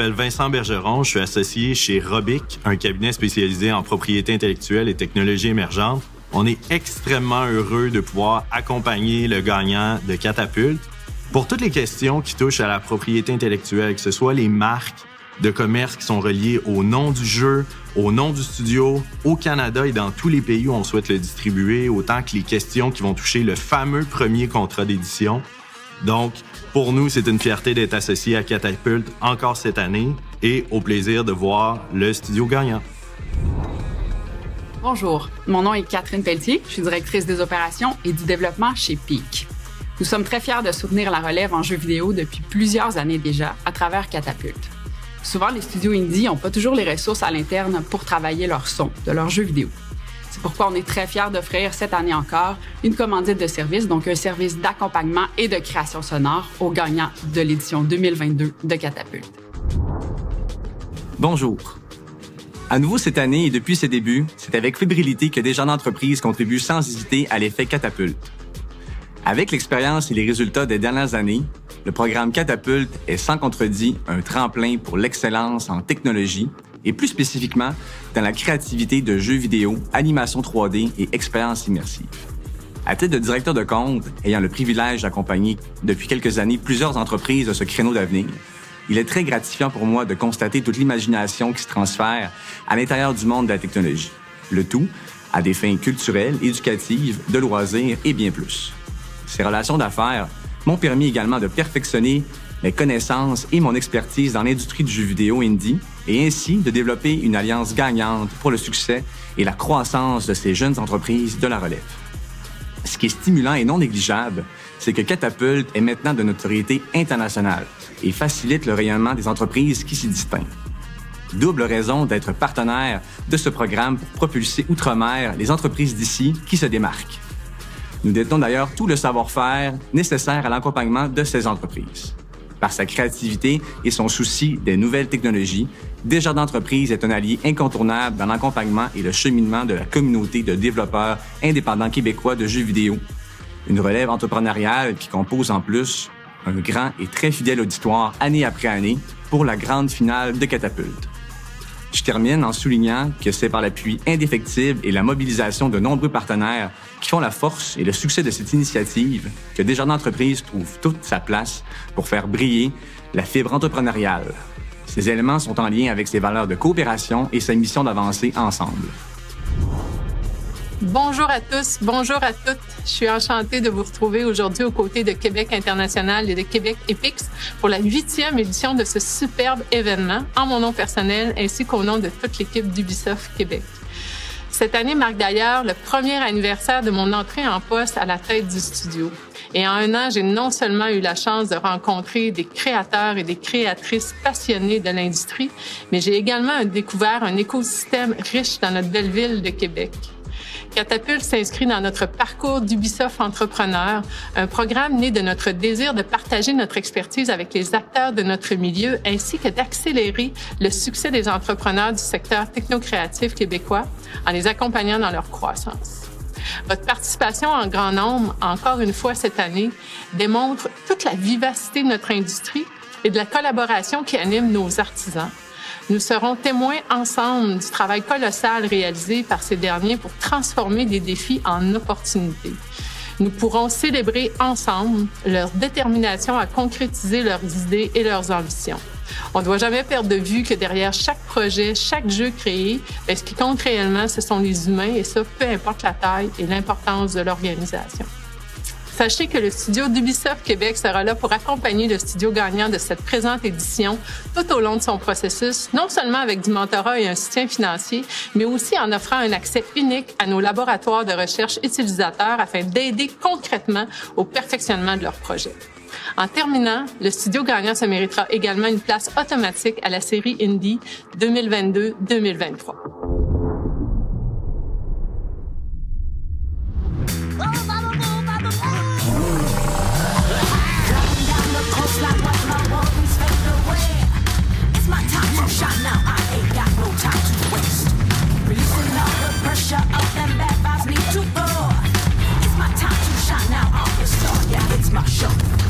M'appelle Vincent Bergeron, je suis associé chez Robic, un cabinet spécialisé en propriété intellectuelle et technologie émergente. On est extrêmement heureux de pouvoir accompagner le gagnant de Catapulte pour toutes les questions qui touchent à la propriété intellectuelle, que ce soit les marques de commerce qui sont reliées au nom du jeu, au nom du studio, au Canada et dans tous les pays où on souhaite le distribuer, autant que les questions qui vont toucher le fameux premier contrat d'édition. Donc, pour nous, c'est une fierté d'être associé à Catapult encore cette année et au plaisir de voir le studio gagnant. Bonjour, mon nom est Catherine Pelletier, je suis directrice des opérations et du développement chez Peak. Nous sommes très fiers de soutenir la relève en jeux vidéo depuis plusieurs années déjà à travers Catapulte. Souvent, les studios indie n'ont pas toujours les ressources à l'interne pour travailler leur son de leurs jeux vidéo. C'est pourquoi on est très fiers d'offrir cette année encore une commandite de service, donc un service d'accompagnement et de création sonore aux gagnants de l'édition 2022 de Catapulte. Bonjour. À nouveau cette année et depuis ses débuts, c'est avec fébrilité que des gens d'entreprise contribuent sans hésiter à l'effet catapulte. Avec l'expérience et les résultats des dernières années, le programme Catapulte est sans contredit un tremplin pour l'excellence en technologie et plus spécifiquement dans la créativité de jeux vidéo, animation 3D et expérience immersive. À titre de directeur de compte, ayant le privilège d'accompagner depuis quelques années plusieurs entreprises de ce créneau d'avenir, il est très gratifiant pour moi de constater toute l'imagination qui se transfère à l'intérieur du monde de la technologie. Le tout à des fins culturelles, éducatives, de loisirs et bien plus. Ces relations d'affaires m'ont permis également de perfectionner mes connaissances et mon expertise dans l'industrie du jeu vidéo indie et ainsi de développer une alliance gagnante pour le succès et la croissance de ces jeunes entreprises de la relève. Ce qui est stimulant et non négligeable, c'est que Catapult est maintenant de notoriété internationale et facilite le rayonnement des entreprises qui s'y distinguent. Double raison d'être partenaire de ce programme pour propulser outre-mer les entreprises d'ici qui se démarquent. Nous détenons d'ailleurs tout le savoir-faire nécessaire à l'accompagnement de ces entreprises. Par sa créativité et son souci des nouvelles technologies, Desjardins d'entreprise est un allié incontournable dans l'accompagnement et le cheminement de la communauté de développeurs indépendants québécois de jeux vidéo. Une relève entrepreneuriale qui compose en plus un grand et très fidèle auditoire année après année pour la grande finale de Catapulte. Je termine en soulignant que c'est par l'appui indéfectible et la mobilisation de nombreux partenaires qui font la force et le succès de cette initiative que Desjardins d'entreprise trouve toute sa place pour faire briller la fibre entrepreneuriale. Ces éléments sont en lien avec ses valeurs de coopération et sa mission d'avancer ensemble. Bonjour à tous, bonjour à toutes. Je suis enchantée de vous retrouver aujourd'hui aux côtés de Québec International et de Québec Epix pour la huitième édition de ce superbe événement, en mon nom personnel ainsi qu'au nom de toute l'équipe d'Ubisoft Québec. Cette année marque d'ailleurs le premier anniversaire de mon entrée en poste à la tête du studio. Et en un an, j'ai non seulement eu la chance de rencontrer des créateurs et des créatrices passionnés de l'industrie, mais j'ai également découvert un écosystème riche dans notre belle ville de Québec. Catapulte s'inscrit dans notre parcours d'Ubisoft Entrepreneur, un programme né de notre désir de partager notre expertise avec les acteurs de notre milieu ainsi que d'accélérer le succès des entrepreneurs du secteur technocréatif québécois en les accompagnant dans leur croissance. Votre participation en grand nombre, encore une fois cette année, démontre toute la vivacité de notre industrie et de la collaboration qui anime nos artisans nous serons témoins ensemble du travail colossal réalisé par ces derniers pour transformer des défis en opportunités. Nous pourrons célébrer ensemble leur détermination à concrétiser leurs idées et leurs ambitions. On ne doit jamais perdre de vue que derrière chaque projet, chaque jeu créé, ben, ce qui compte réellement, ce sont les humains et ça, peu importe la taille et l'importance de l'organisation. Sachez que le studio d'Ubisoft Québec sera là pour accompagner le studio gagnant de cette présente édition tout au long de son processus, non seulement avec du mentorat et un soutien financier, mais aussi en offrant un accès unique à nos laboratoires de recherche utilisateurs afin d'aider concrètement au perfectionnement de leurs projets. En terminant, le studio gagnant se méritera également une place automatique à la série Indie 2022-2023. my show.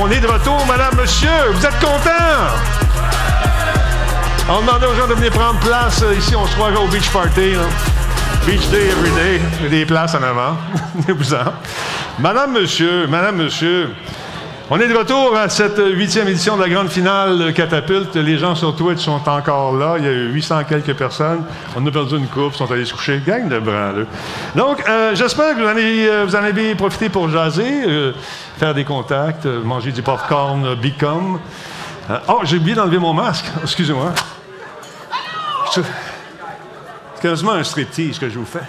On est de retour, madame, monsieur. Vous êtes contents? On demande aux gens de venir prendre place. Euh, Ici, on se croit au beach party. Beach day every day. Des places en avant. Madame, monsieur, madame, monsieur. On est de retour à cette huitième édition de la grande finale Catapulte. Les gens sur Twitch sont encore là. Il y a eu 800 quelques personnes. On a perdu une coupe, sont allés se coucher. Gang de branleux. Donc, euh, j'espère que vous en, avez, euh, vous en avez profité pour jaser, euh, faire des contacts, manger du popcorn Bicom. Oh, j'ai oublié d'enlever mon masque. Excusez-moi. C'est quasiment un striptease que je vous fais.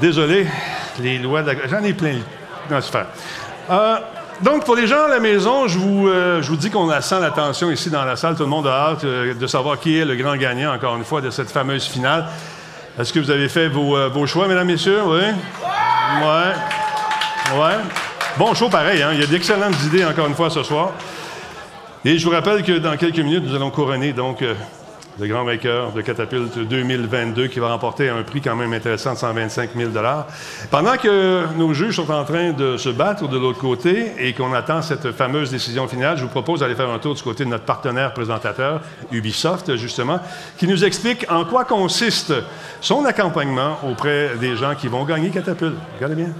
Désolé, les lois de la... J'en ai plein. Non, c'est fait. Euh, donc, pour les gens à la maison, je vous, euh, dis qu'on sent la tension ici dans la salle. Tout le monde a hâte euh, de savoir qui est le grand gagnant, encore une fois, de cette fameuse finale. Est-ce que vous avez fait vos, choix, mesdames, messieurs? Oui? Ouais. Ouais. Bon show pareil, hein? Il y a d'excellentes idées, encore une fois, ce soir. Et je vous rappelle que dans quelques minutes, nous allons couronner donc le grand vainqueur de Catapulte 2022 qui va remporter un prix quand même intéressant de 125 000 Pendant que nos juges sont en train de se battre de l'autre côté et qu'on attend cette fameuse décision finale, je vous propose d'aller faire un tour du côté de notre partenaire présentateur, Ubisoft, justement, qui nous explique en quoi consiste son accompagnement auprès des gens qui vont gagner Catapulte. Regardez bien.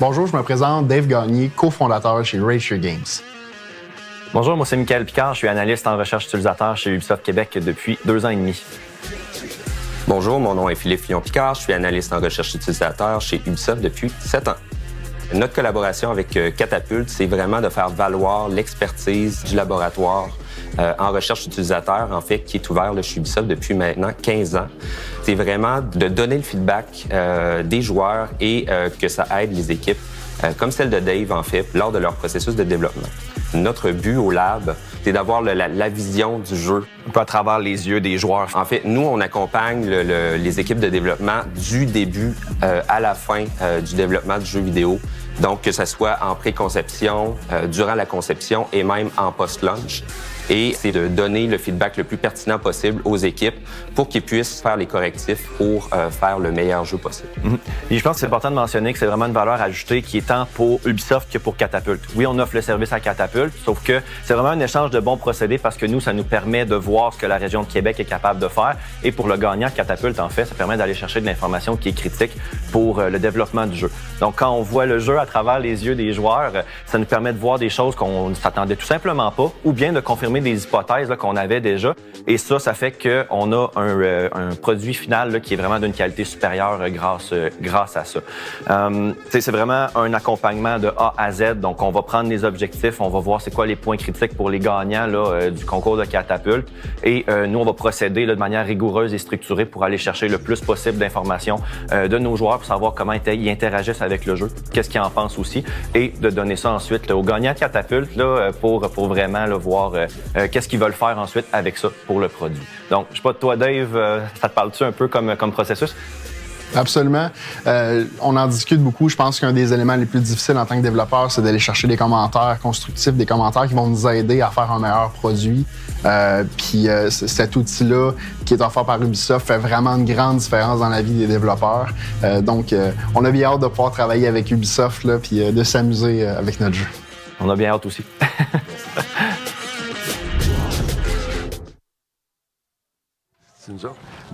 Bonjour, je me présente Dave Gagné, cofondateur chez Rage Games. Bonjour, moi c'est Michael Picard, je suis analyste en recherche utilisateur chez Ubisoft Québec depuis deux ans et demi. Bonjour, mon nom est Philippe Fillon-Picard, je suis analyste en recherche utilisateur chez Ubisoft depuis sept ans. Notre collaboration avec euh, Catapulte, c'est vraiment de faire valoir l'expertise du laboratoire euh, en recherche utilisateur, en fait, qui est ouvert chez Ubisoft depuis maintenant 15 ans. C'est vraiment de donner le feedback euh, des joueurs et que ça aide les équipes, comme celle de Dave, en fait, lors de leur processus de développement. Notre but au lab, c'est d'avoir la, vision du jeu à travers les yeux des joueurs. En fait, nous, on accompagne le- le- les équipes de développement du début euh, à la fin euh, du développement du jeu vidéo. Donc, que ce soit en pré-conception, euh, durant la conception et même en post-launch. Et c'est de donner le feedback le plus pertinent possible aux équipes pour qu'ils puissent faire les correctifs pour euh, faire le meilleur jeu possible. Mhm. Je pense que c'est important de mentionner que c'est vraiment une valeur ajoutée qui est tant pour Ubisoft que pour Catapulte. Oui, on offre le service à Catapulte, sauf que c'est vraiment un échange de bons procédés parce que nous, ça nous permet de voir ce que la région de Québec est capable de faire. Et pour le gagnant, Catapulte, en fait, ça permet d'aller chercher de l'information qui est critique pour euh, le développement du jeu. Donc, quand on voit le jeu à travers les yeux des joueurs, euh, ça nous permet de voir des choses qu'on ne s'attendait tout simplement pas ou bien de confirmer des hypothèses qu'on avait déjà. Et ça, ça fait qu'on a un, euh, un produit final qui est vraiment d'une qualité supérieure euh, grâce, euh, grâce à ça. C'est vraiment un accompagnement de A à Z. Donc, on va prendre les objectifs, on va voir c'est quoi les points critiques pour les gagnants du concours de catapulte. Et nous, on va procéder de manière rigoureuse et structurée pour aller chercher le plus possible d'informations de nos joueurs pour savoir comment ils interagissent avec le jeu, qu'est-ce qu'ils en pensent aussi, et de donner ça ensuite aux gagnants de catapulte pour, pour vraiment là, voir euh, qu'est-ce qu'ils veulent faire ensuite avec ça pour le produit? Donc, je sais pas, toi, Dave, euh, ça te parle-tu un peu comme, comme processus? Absolument. Euh, on en discute beaucoup. Je pense qu'un des éléments les plus difficiles en tant que développeur, c'est d'aller chercher des commentaires constructifs, des commentaires qui vont nous aider à faire un meilleur produit. Euh, puis euh, cet outil-là, qui est offert par Ubisoft, fait vraiment une grande différence dans la vie des développeurs. Donc, on a bien hâte de pouvoir travailler avec Ubisoft, là, puis de s'amuser avec notre jeu. On a bien hâte aussi.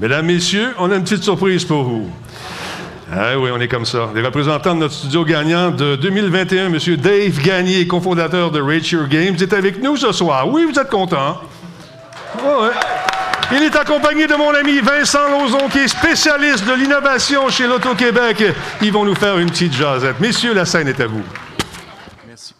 Mesdames, Messieurs, on a une petite surprise pour vous. Ah oui, on est comme ça. Les représentants de notre studio gagnant de 2021, M. Dave Gagné, cofondateur de Rage Your Games, est avec nous ce soir. Oui, vous êtes ouais. Il est accompagné de mon ami Vincent Lauzon, qui est spécialiste de l'innovation chez l'Auto-Québec. Ils vont nous faire une petite jasette. Messieurs, la scène est à vous. Merci.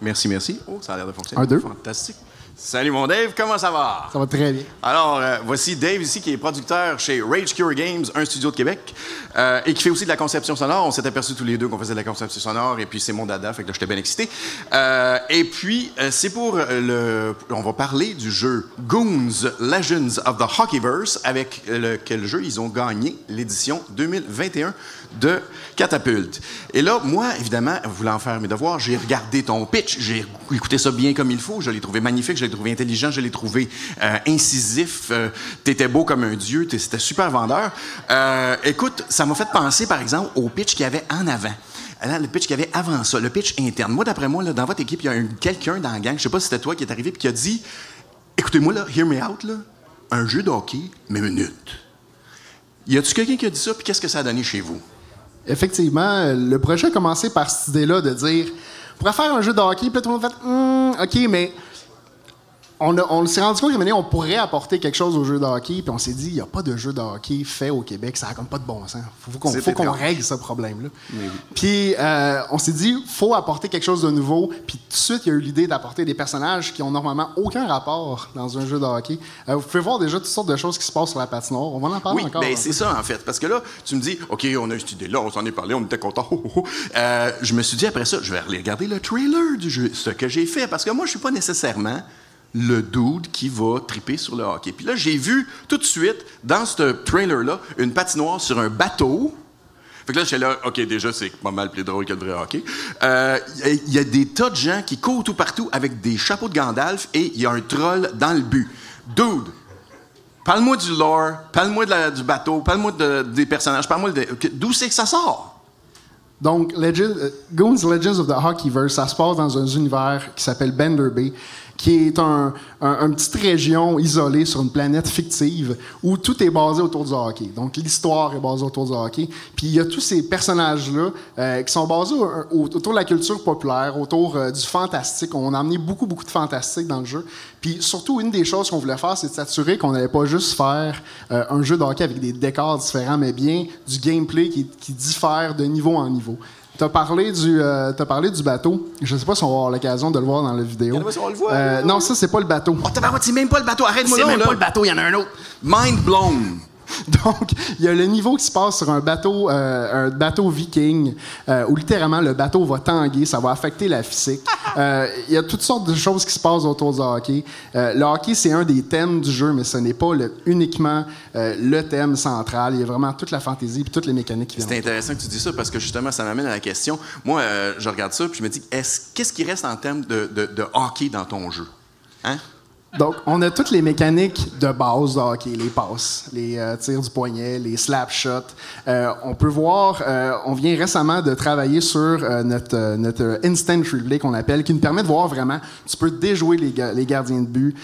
Merci, merci. Oh, ça a l'air de fonctionner. Un, deux. Fantastique. Salut mon Dave, comment ça va? Ça va très bien. Alors, euh, voici Dave ici qui est producteur chez Rage Cure Games, un studio de Québec, euh, et qui fait aussi de la conception sonore. On s'est aperçus tous les deux qu'on faisait de la conception sonore, et puis c'est mon dada, fait que là, j'étais bien excité. Euh, et puis, c'est pour le... On va parler du jeu Goons Legends of the Hockeyverse, avec lequel jeu ils ont gagné l'édition 2021 de Catapulte. Et là, moi, évidemment, voulant faire mes devoirs, j'ai regardé ton pitch, j'ai écouté ça bien comme il faut, je l'ai trouvé magnifique, je l'ai trouvé intelligent, je l'ai trouvé euh, incisif, euh, t'étais beau comme un dieu, c'était super vendeur. Euh, écoute, ça m'a fait penser, par exemple, au pitch qu'il y avait en avant. Là, le pitch qu'il y avait avant ça, le pitch interne. Moi, d'après moi, là, dans votre équipe, il y a un- quelqu'un dans la gang, je sais pas si c'était toi qui est arrivé, puis qui a dit Écoutez-moi, là, hear me out, là, un jeu de hockey, mais minute. Y a-tu quelqu'un qui a dit ça, puis qu'est-ce que ça a donné chez vous? Effectivement, le projet a commencé par cette idée-là de dire on pourrait faire un jeu de hockey, puis tout le monde fait Hum, OK, mais on, a- on s'est rendu compte qu'à on pourrait apporter quelque chose au jeu de hockey, puis on s'est dit il n'y a pas de jeu de hockey fait au Québec, ça n'a comme pas de bon sens. Faut, faut qu'on règle ce problème-là. Oui. Puis euh, on s'est dit faut apporter quelque chose de nouveau, puis tout de suite, il y a eu l'idée d'apporter des personnages qui ont normalement aucun rapport dans un jeu de hockey. Euh, vous pouvez voir déjà toutes sortes de choses qui se passent sur la patinoire. On va en parler Oui, encore. ben un c'est ça, en fait. Parce que là, tu me dis, OK, on a eu cette idée-là, on s'en est parlé, on était contents. Euh, je me suis dit, après ça, je vais aller regarder le trailer du jeu, ce que j'ai fait. Parce que moi, je suis pas nécessairement le dude qui va triper sur le hockey. Puis là, j'ai vu tout de suite, dans ce trailer-là, une patinoire sur un bateau. Fait que là, j'étais là, OK, déjà, c'est pas mal plus drôle que le vrai hockey. Euh, Il il y, a des tas de gens qui courent tout partout avec des chapeaux de Gandalf et il y a un troll dans le but. Dude, Parle-moi du lore, parle-moi du bateau, parle-moi de- des personnages, parle-moi D'où c'est que ça sort? Donc, euh, Goons Legends of the Hockeyverse, ça se passe dans un univers qui s'appelle Bender Bay, qui est un, un- une petite région isolée sur une planète fictive où tout est basé autour du hockey. Donc, l'histoire est basée autour du hockey. Puis, il y a tous ces personnages-là euh, qui sont basés au- au- autour de la culture populaire, autour euh, du fantastique. On a amené beaucoup, beaucoup de fantastique dans le jeu. Puis, surtout, une des choses qu'on voulait faire, c'est de s'assurer qu'on n'allait pas juste faire euh, un jeu de hockey avec des décors différents, mais bien du gameplay qui, qui diffère de niveau en niveau. Tu as parlé, du, euh, t'as parlé du bateau. Je ne sais pas si on va avoir l'occasion de le voir dans la vidéo. Regarde-moi si on le voit. Euh, non, ça, c'est pas le bateau. Oh, tabarouette, c'est même pas le bateau, arrête-moi C'est même là. pas le bateau, il y en a un autre. Mind blown. Donc, il y a le niveau qui se passe sur un bateau, euh, un bateau viking, euh, où littéralement le bateau va tanguer, ça va affecter la physique. Euh, Il y a toutes sortes de choses qui se passent autour du hockey. Euh, le hockey, c'est un des thèmes du jeu, mais ce n'est pas le- uniquement euh, le thème central. Il y a vraiment toute la fantaisie et toutes les mécaniques qui viennent. C'est intéressant que tu dis ça parce que justement, ça m'amène à la question. Moi, euh, je regarde ça puis je me dis, est-ce, qu'est-ce qui reste en termes de, de- de hockey dans ton jeu? Hein? Donc, on a toutes les mécaniques de base de hockey, les passes, les euh, tirs du poignet, les slap shots. Euh, on peut voir, euh, on vient récemment de travailler sur notre, notre instant replay qu'on appelle, qui nous permet de voir vraiment, tu peux déjouer les, ga- les gardiens de but.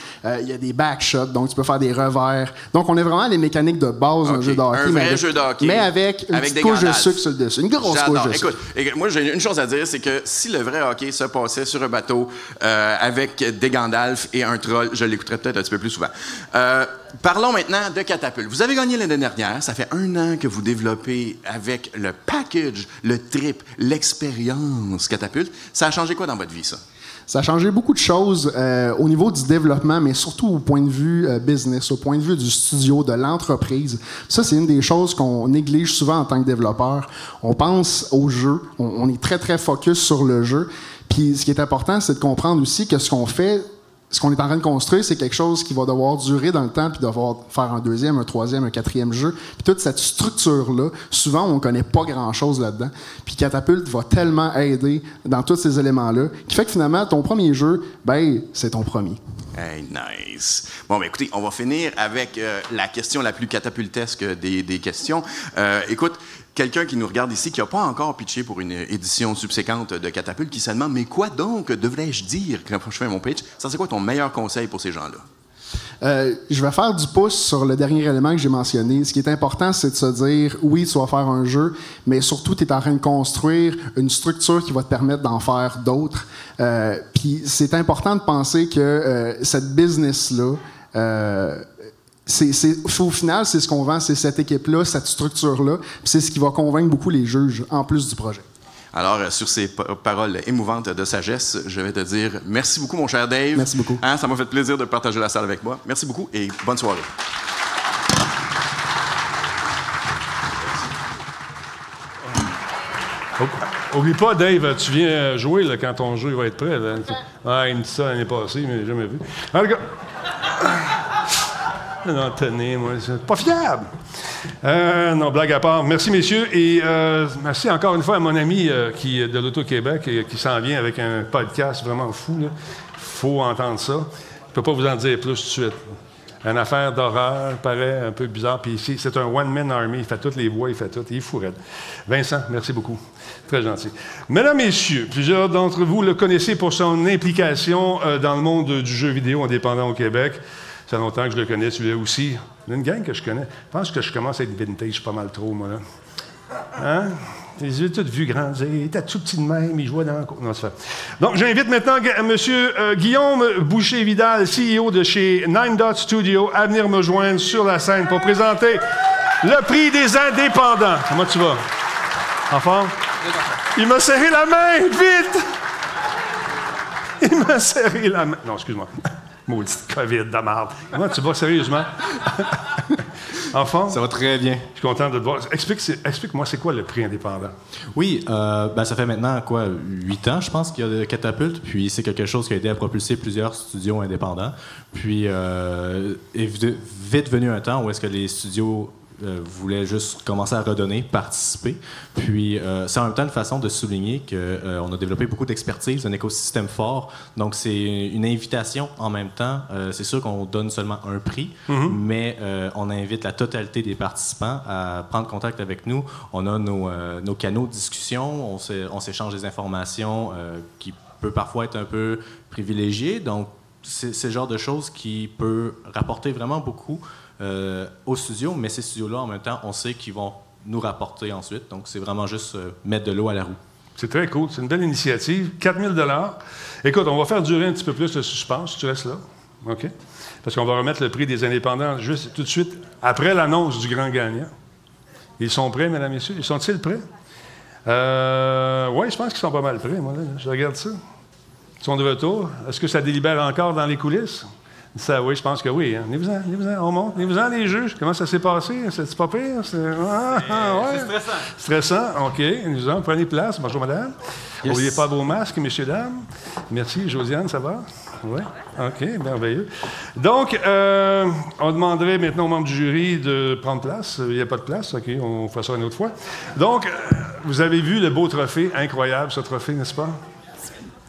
Il y a des back shots, donc tu peux faire des revers. Donc, on a vraiment les mécaniques de base d'un jeu de hockey. Un mais vrai avec, jeu de hockey. Mais avec une Avec petite des couche de sucre sur le dessus. Une grosse couche de sucre. Écoute, écoute, moi, j'ai une chose à dire, c'est que si le vrai hockey se passait sur un bateau avec des Gandalf et un troll, je l'écouterais peut-être un petit peu plus souvent. Euh, parlons maintenant de Catapulte. Vous avez gagné l'année dernière. Ça fait un an que vous développez avec le package, le trip, l'expérience Catapulte. Ça a changé quoi dans votre vie, ça? Ça a changé beaucoup de choses euh, au niveau du développement, mais surtout au point de vue euh, business, au point de vue du studio, de l'entreprise. Ça, c'est une des choses qu'on néglige souvent en tant que développeur. On pense au jeu, on, on est très, très focus sur le jeu. Puis ce qui est important, c'est de comprendre aussi que ce qu'on fait, ce qu'on est en train de construire, c'est quelque chose qui va devoir durer dans le temps, puis devoir faire un deuxième, un troisième, un quatrième jeu. Puis toute cette structure-là, souvent, on ne connaît pas grand-chose là-dedans. Puis Catapult va tellement aider dans tous ces éléments-là, qui fait que finalement, ton premier jeu, ben, c'est ton premier. Hey, nice. Bon, ben écoutez, on va finir avec euh, la question la plus catapultesque des, questions. Euh, écoute, quelqu'un qui nous regarde ici, qui n'a pas encore pitché pour une édition subséquente de Catapulte, qui se demande, mais quoi donc devrais-je dire? Quand je fais mon pitch? Ça, c'est quoi ton meilleur conseil pour ces gens-là? Euh, je vais faire du pouce sur le dernier élément que j'ai mentionné. Ce qui est important, c'est de se dire, oui, tu vas faire un jeu, mais surtout, tu es en train de construire une structure qui va te permettre d'en faire d'autres. Euh, Puis c'est important de penser que euh, cette business-là, c'est, c'est- au final, c'est ce qu'on vend, c'est cette équipe-là, cette structure-là. Puis c'est ce qui va convaincre beaucoup les juges, en plus du projet. Alors, euh, sur ces pa- paroles émouvantes de sagesse, je vais te dire merci beaucoup, mon cher Dave. Merci beaucoup. Hein, ça m'a fait plaisir de partager la salle avec moi. Merci beaucoup et bonne soirée. Oh, Oublie pas, Dave, tu viens jouer là, quand ton jeu va être prêt. là. Ah, il me dit ça l'année passée, mais je l'ai jamais vu. En tout cas. Non, tenez, moi, c'est pas fiable. Euh, non, blague à part. Merci, messieurs. Et euh, merci encore une fois à mon ami euh, qui, de l'Auto-Québec qui s'en vient avec un podcast vraiment fou. Il faut entendre ça. Je peux pas vous en dire plus tout de suite. Une affaire d'horreur, paraît un peu bizarre. Puis ici, c'est un one-man army. Il fait toutes les voix, il fait tout. Il est. Vincent, merci beaucoup. Très gentil. Mesdames, Messieurs, plusieurs d'entre vous le connaissez pour son implication dans le monde du jeu vidéo indépendant au Québec. Ça fait longtemps que je le connais, celui-là aussi. Il y a une gang que je connais. Je pense que je commence à être vintage pas mal trop, moi, là. Hein? Les yeux tous vus grandir. Il était tout petit de même, il jouait dans. Non, c'est fait. Donc, j'invite maintenant Gu- M. euh, Guillaume Boucher-Vidal, CEO de chez Nine Dot Studio, à venir me joindre sur la scène pour présenter le prix des indépendants. Comment tu vas? En? Il m'a serré la main, vite! Il m'a serré la main. Non, excuse-moi. Maudite COVID de marde. Comment tu vas sérieusement? en forme? Ça va très bien. Je suis content de te voir. Explique, c'est- Explique-moi, c'est quoi le prix indépendant? Oui, euh, ben, ça fait maintenant quoi, huit ans, je pense, qu'il y a de Catapulte. Puis c'est quelque chose qui a aidé à propulser plusieurs studios indépendants. Puis euh, est vite venu un temps où est-ce que les studios euh, voulaient juste commencer à redonner, participer. Puis euh, c'est en même temps une façon de souligner qu'on a développé beaucoup d'expertise, un écosystème fort. Donc c'est une invitation en même temps. Euh, c'est sûr qu'on donne seulement un prix, Mhm. mais euh, on invite la totalité des participants à prendre contact avec nous. On a nos, euh, nos canaux de discussion, on s'é- on s'échange des informations euh, qui peut parfois être un peu privilégiées. Donc, c'est c'est le genre de choses qui peut rapporter vraiment beaucoup euh, aux studios, mais ces studios-là, en même temps, on sait qu'ils vont nous rapporter ensuite. Donc, c'est vraiment juste euh, mettre de l'eau à la roue. C'est très cool. C'est une belle initiative. 4 000 Écoute, on va faire durer un petit peu plus le suspense. Tu restes là. OK? Parce qu'on va remettre le prix des indépendants juste tout de suite après l'annonce du grand gagnant. Ils sont prêts, mesdames, messieurs? Ils sont-ils prêts? Euh, oui, je pense qu'ils sont pas mal prêts, moi. Je regarde ça. Ils sont de retour. Est-ce que ça délibère encore dans les coulisses? Ça, oui, je pense que oui. hein. Venez-vous-en, venez-vous-en, on monte. Venez-vous-en, les juges. Comment ça s'est passé? C'est pas pire? C'est ah, ah, ouais. stressant. Stressant, OK. Venez-vous-en, prenez place. Bonjour, madame. Yes. N'oubliez pas vos masques, messieurs, dames. Merci. Josiane, ça va? Oui. OK, merveilleux. Donc, euh, on demanderait maintenant aux membres du jury de prendre place. Il n'y a pas de place. OK, on fera ça une autre fois. Donc, euh, vous avez vu le beau trophée. Incroyable, ce trophée, n'est-ce pas?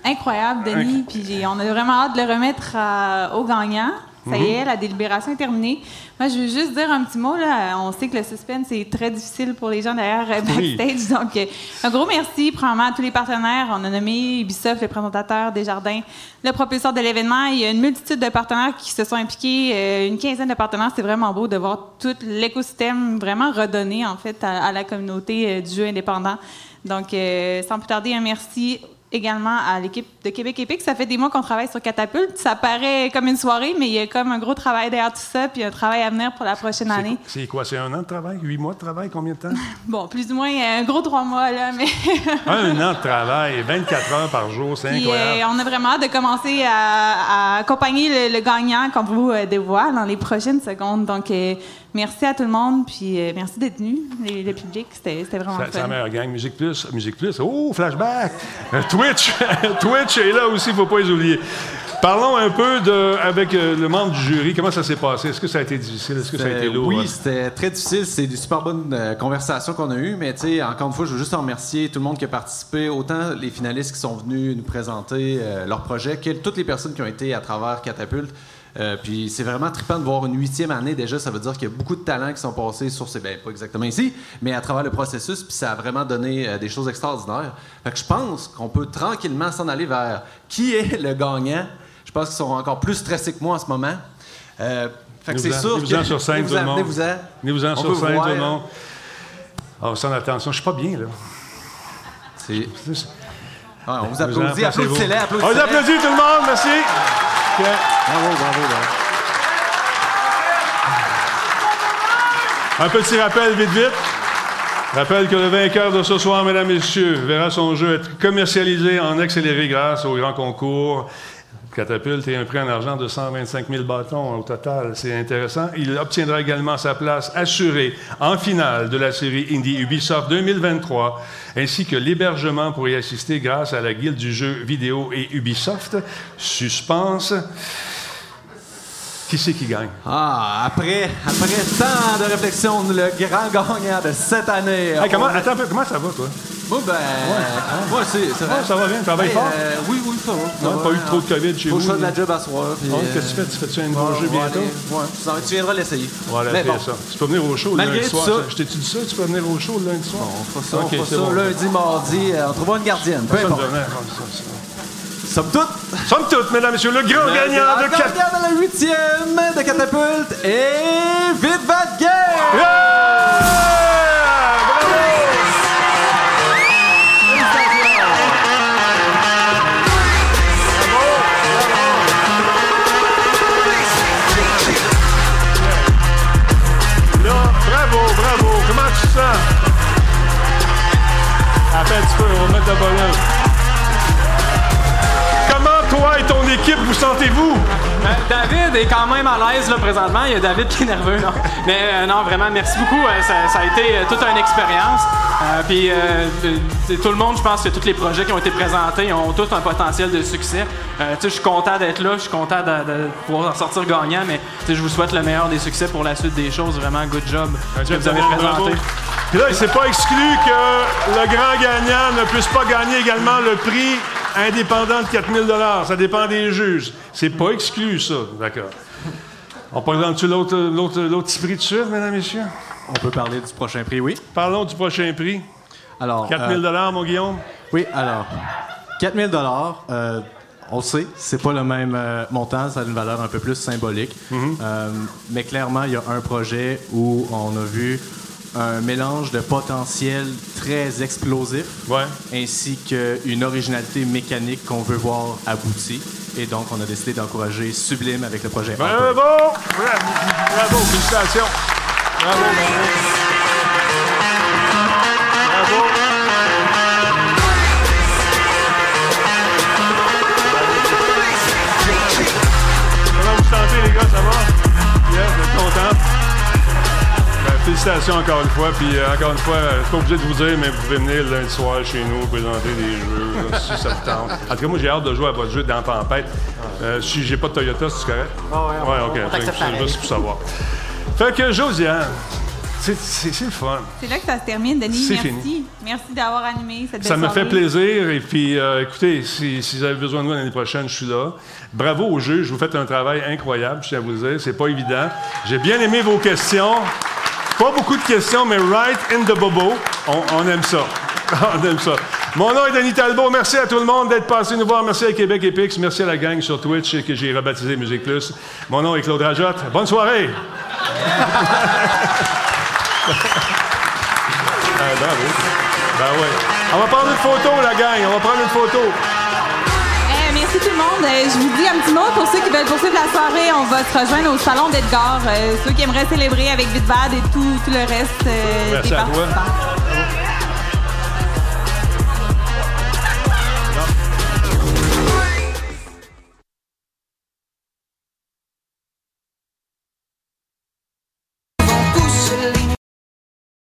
Incroyable, Denis. Puis on a vraiment hâte de le remettre à- aux gagnants. Ça y est, Mhm. la délibération est terminée. Moi, je veux juste dire un petit mot. Là. On sait que le suspense est très difficile pour les gens derrière euh, Oui. backstage. Donc, euh, un gros merci, premièrement, à tous les partenaires. On a nommé Ubisoft, le présentateur Desjardins, le propulseur de l'événement. Il y a une multitude de partenaires qui se sont impliqués, euh, une quinzaine de partenaires. C'est vraiment beau de voir tout l'écosystème vraiment redonné, en fait, à, à la communauté euh, du jeu indépendant. Donc, euh, sans plus tarder, un merci également à l'équipe de Québec Epic. Ça fait des mois qu'on travaille sur Catapulte. Ça paraît comme une soirée, mais il y a comme un gros travail derrière tout ça, puis un travail à venir pour la prochaine année. C'est quoi? C'est un an de travail? Huit mois de travail? Combien de temps? Bon, plus ou moins un gros trois mois, là, mais... un an de travail, 24 heures par jour, c'est incroyable. euh, on a vraiment hâte de commencer à, à accompagner le, le gagnant qu'on vous euh, dévoile dans les prochaines secondes. Donc, euh, merci à tout le monde, puis euh, merci d'être venu, le, le public. C'était vraiment Ça- fun. C'est la meilleure gang. Musique Plus, Musique Plus. Oh, flashback! Euh, Twitch! Twitch est là aussi, il ne faut pas les oublier. Parlons un peu de, avec euh, le membre du jury. Comment ça s'est passé? Est-ce que ça a été difficile? Est-ce que ça a été lourd? Oui, c'était très difficile. C'est des super bonnes euh, conversations qu'on a eues. Mais tu sais, encore une fois, je veux juste en remercier tout le monde qui a participé, autant les finalistes qui sont venus nous présenter euh, leur projet, que toutes les personnes qui ont été à travers Catapulte. Euh, puis c'est vraiment trippant de voir une huitième année déjà. Ça veut dire qu'il y a beaucoup de talents qui sont passés sur ces. Ben, pas exactement ici, mais à travers le processus. Puis ça a vraiment donné euh, des choses extraordinaires. Fait que je pense qu'on peut tranquillement s'en aller vers qui est le gagnant. Je pense qu'ils sont encore plus stressés que moi en ce moment. Euh, fait que c'est sûr venez-vous-en que- sur scène, tout le monde. venez-vous-en. On sur scène, tout le monde. Ah, sans attention, je suis pas bien, là. C'est... Ah, on vous applaudit. Applaudissez-les, On applaudissez-les. vous applaudit, tout le monde. Merci. Un petit rappel, vite, vite. Rappelle que le vainqueur de ce soir, mesdames et messieurs, verra son jeu être commercialisé en accéléré grâce au grand concours Catapulte et un prix en argent de 125 000 bâtons au total. C'est intéressant. Il obtiendra également sa place assurée en finale de la série Indie Ubisoft 2023, ainsi que l'hébergement pour y assister grâce à la Guilde du jeu vidéo et Ubisoft. Suspense. Qui c'est qui gagne? Ah, après, après tant de réflexion, le grand gagnant de cette année. Hey, comment, attends un peu, comment ça va, toi? Moi, ben. Moi, c'est. ça va. Ouais, ça va bien, travaille Hey, fort? euh, oui, oui, ça va. ça va. pas eu trop de COVID chez Faut vous. que je fasse de la job à soir. puis, Ouais, euh, Qu'est-ce que tu fais? Tu fais-tu un bon jeu bientôt? Ouais, tu viendras l'essayer. Arrêter bon. ça. Tu peux venir au show lundi soir. ça- Je t'ai-tu dit ça? Tu peux venir au show le lundi soir? On fera ça, Ok, on fera c'est ça bon. lundi, mardi. euh, on trouvera une gardienne. Peu importe. Somme toute. Somme toute, mesdames et messieurs, le grand Le gagnant de 4 gagnant de la huitième de catapulte et Vite Bad Game! Bravo, bravo. Comment tu sens? Attends un petit peu, on va mettre le volume. Équipe vous sentez-vous? Euh, David est quand même à l'aise là, présentement. Il y a David qui est nerveux. Non. Mais euh, non, vraiment, merci beaucoup. Euh, ça, ça a été toute une expérience. Puis tout le monde, je pense que tous les projets qui ont été présentés ont tous un potentiel de succès. Je suis content d'être là. Je suis content de, de pouvoir en sortir gagnant. Mais je vous souhaite le meilleur des succès pour la suite des choses. Vraiment, good job que vous avez Bravo. présenté. Puis là, il s'est pas exclu que le grand gagnant ne puisse pas gagner également le prix indépendant de 4000 Ça dépend des juges. C'est pas exclu, ça. D'accord. On présente-tu l'autre, l'autre, l'autre petit prix de suite, mesdames et messieurs? On peut parler du prochain prix, oui. Parlons du prochain prix. Alors, 4000 euh, mon Guillaume? Oui, alors, 4000 dollars, euh, on le sait, c'est pas le même euh, montant, ça a une valeur un peu plus symbolique. Euh, mais clairement, il y a un projet où on a vu un mélange de potentiel très explosif, ainsi qu'une originalité mécanique qu'on veut voir aboutie. Et donc, on a décidé d'encourager Sublime avec le projet. Bravo! Bravo! Félicitations! Bravo, bravo! Bravo! Félicitations encore une fois. Puis euh, encore une fois, euh, je suis pas obligé de vous dire, mais vous pouvez venir le lundi soir chez nous présenter des jeux, là, si ça vous tente. En tout cas, moi, j'ai hâte de jouer à votre jeu dans Tempête. Euh, si j'ai pas de Toyota, c'est correct? Ah ouais, ouais, OK. C'est juste pour savoir. Fait que, Josiane, c'est le fun. C'est là que ça se termine, Denis. C'est Merci. fini. Merci d'avoir animé cette belle Ça me fait plaisir. Et puis, euh, écoutez, si, si vous avez besoin de moi l'année prochaine, je suis là. Bravo aux juges. Vous faites un travail incroyable, je tiens à vous le dire. C'est pas évident. J'ai bien aimé vos questions. Pas beaucoup de questions, mais right in the bobo. On, on aime ça. on aime ça. Mon nom est Denis Talbot. Merci à tout le monde d'être passé nous voir. Merci à Québec Epix. Merci à la gang sur Twitch que j'ai rebaptisé Musique Plus. Mon nom est Claude Rajotte. Bonne soirée. Ah, bravo. Ben ouais. On va prendre une photo, la gang. On va prendre une photo. Merci tout le monde. Euh, je vous dis un petit mot pour ceux qui veulent poursuivre la soirée. On va se rejoindre au salon d'Edgar. Euh, ceux qui aimeraient célébrer avec Vidbad et tout, tout le reste euh, Merci des à toi.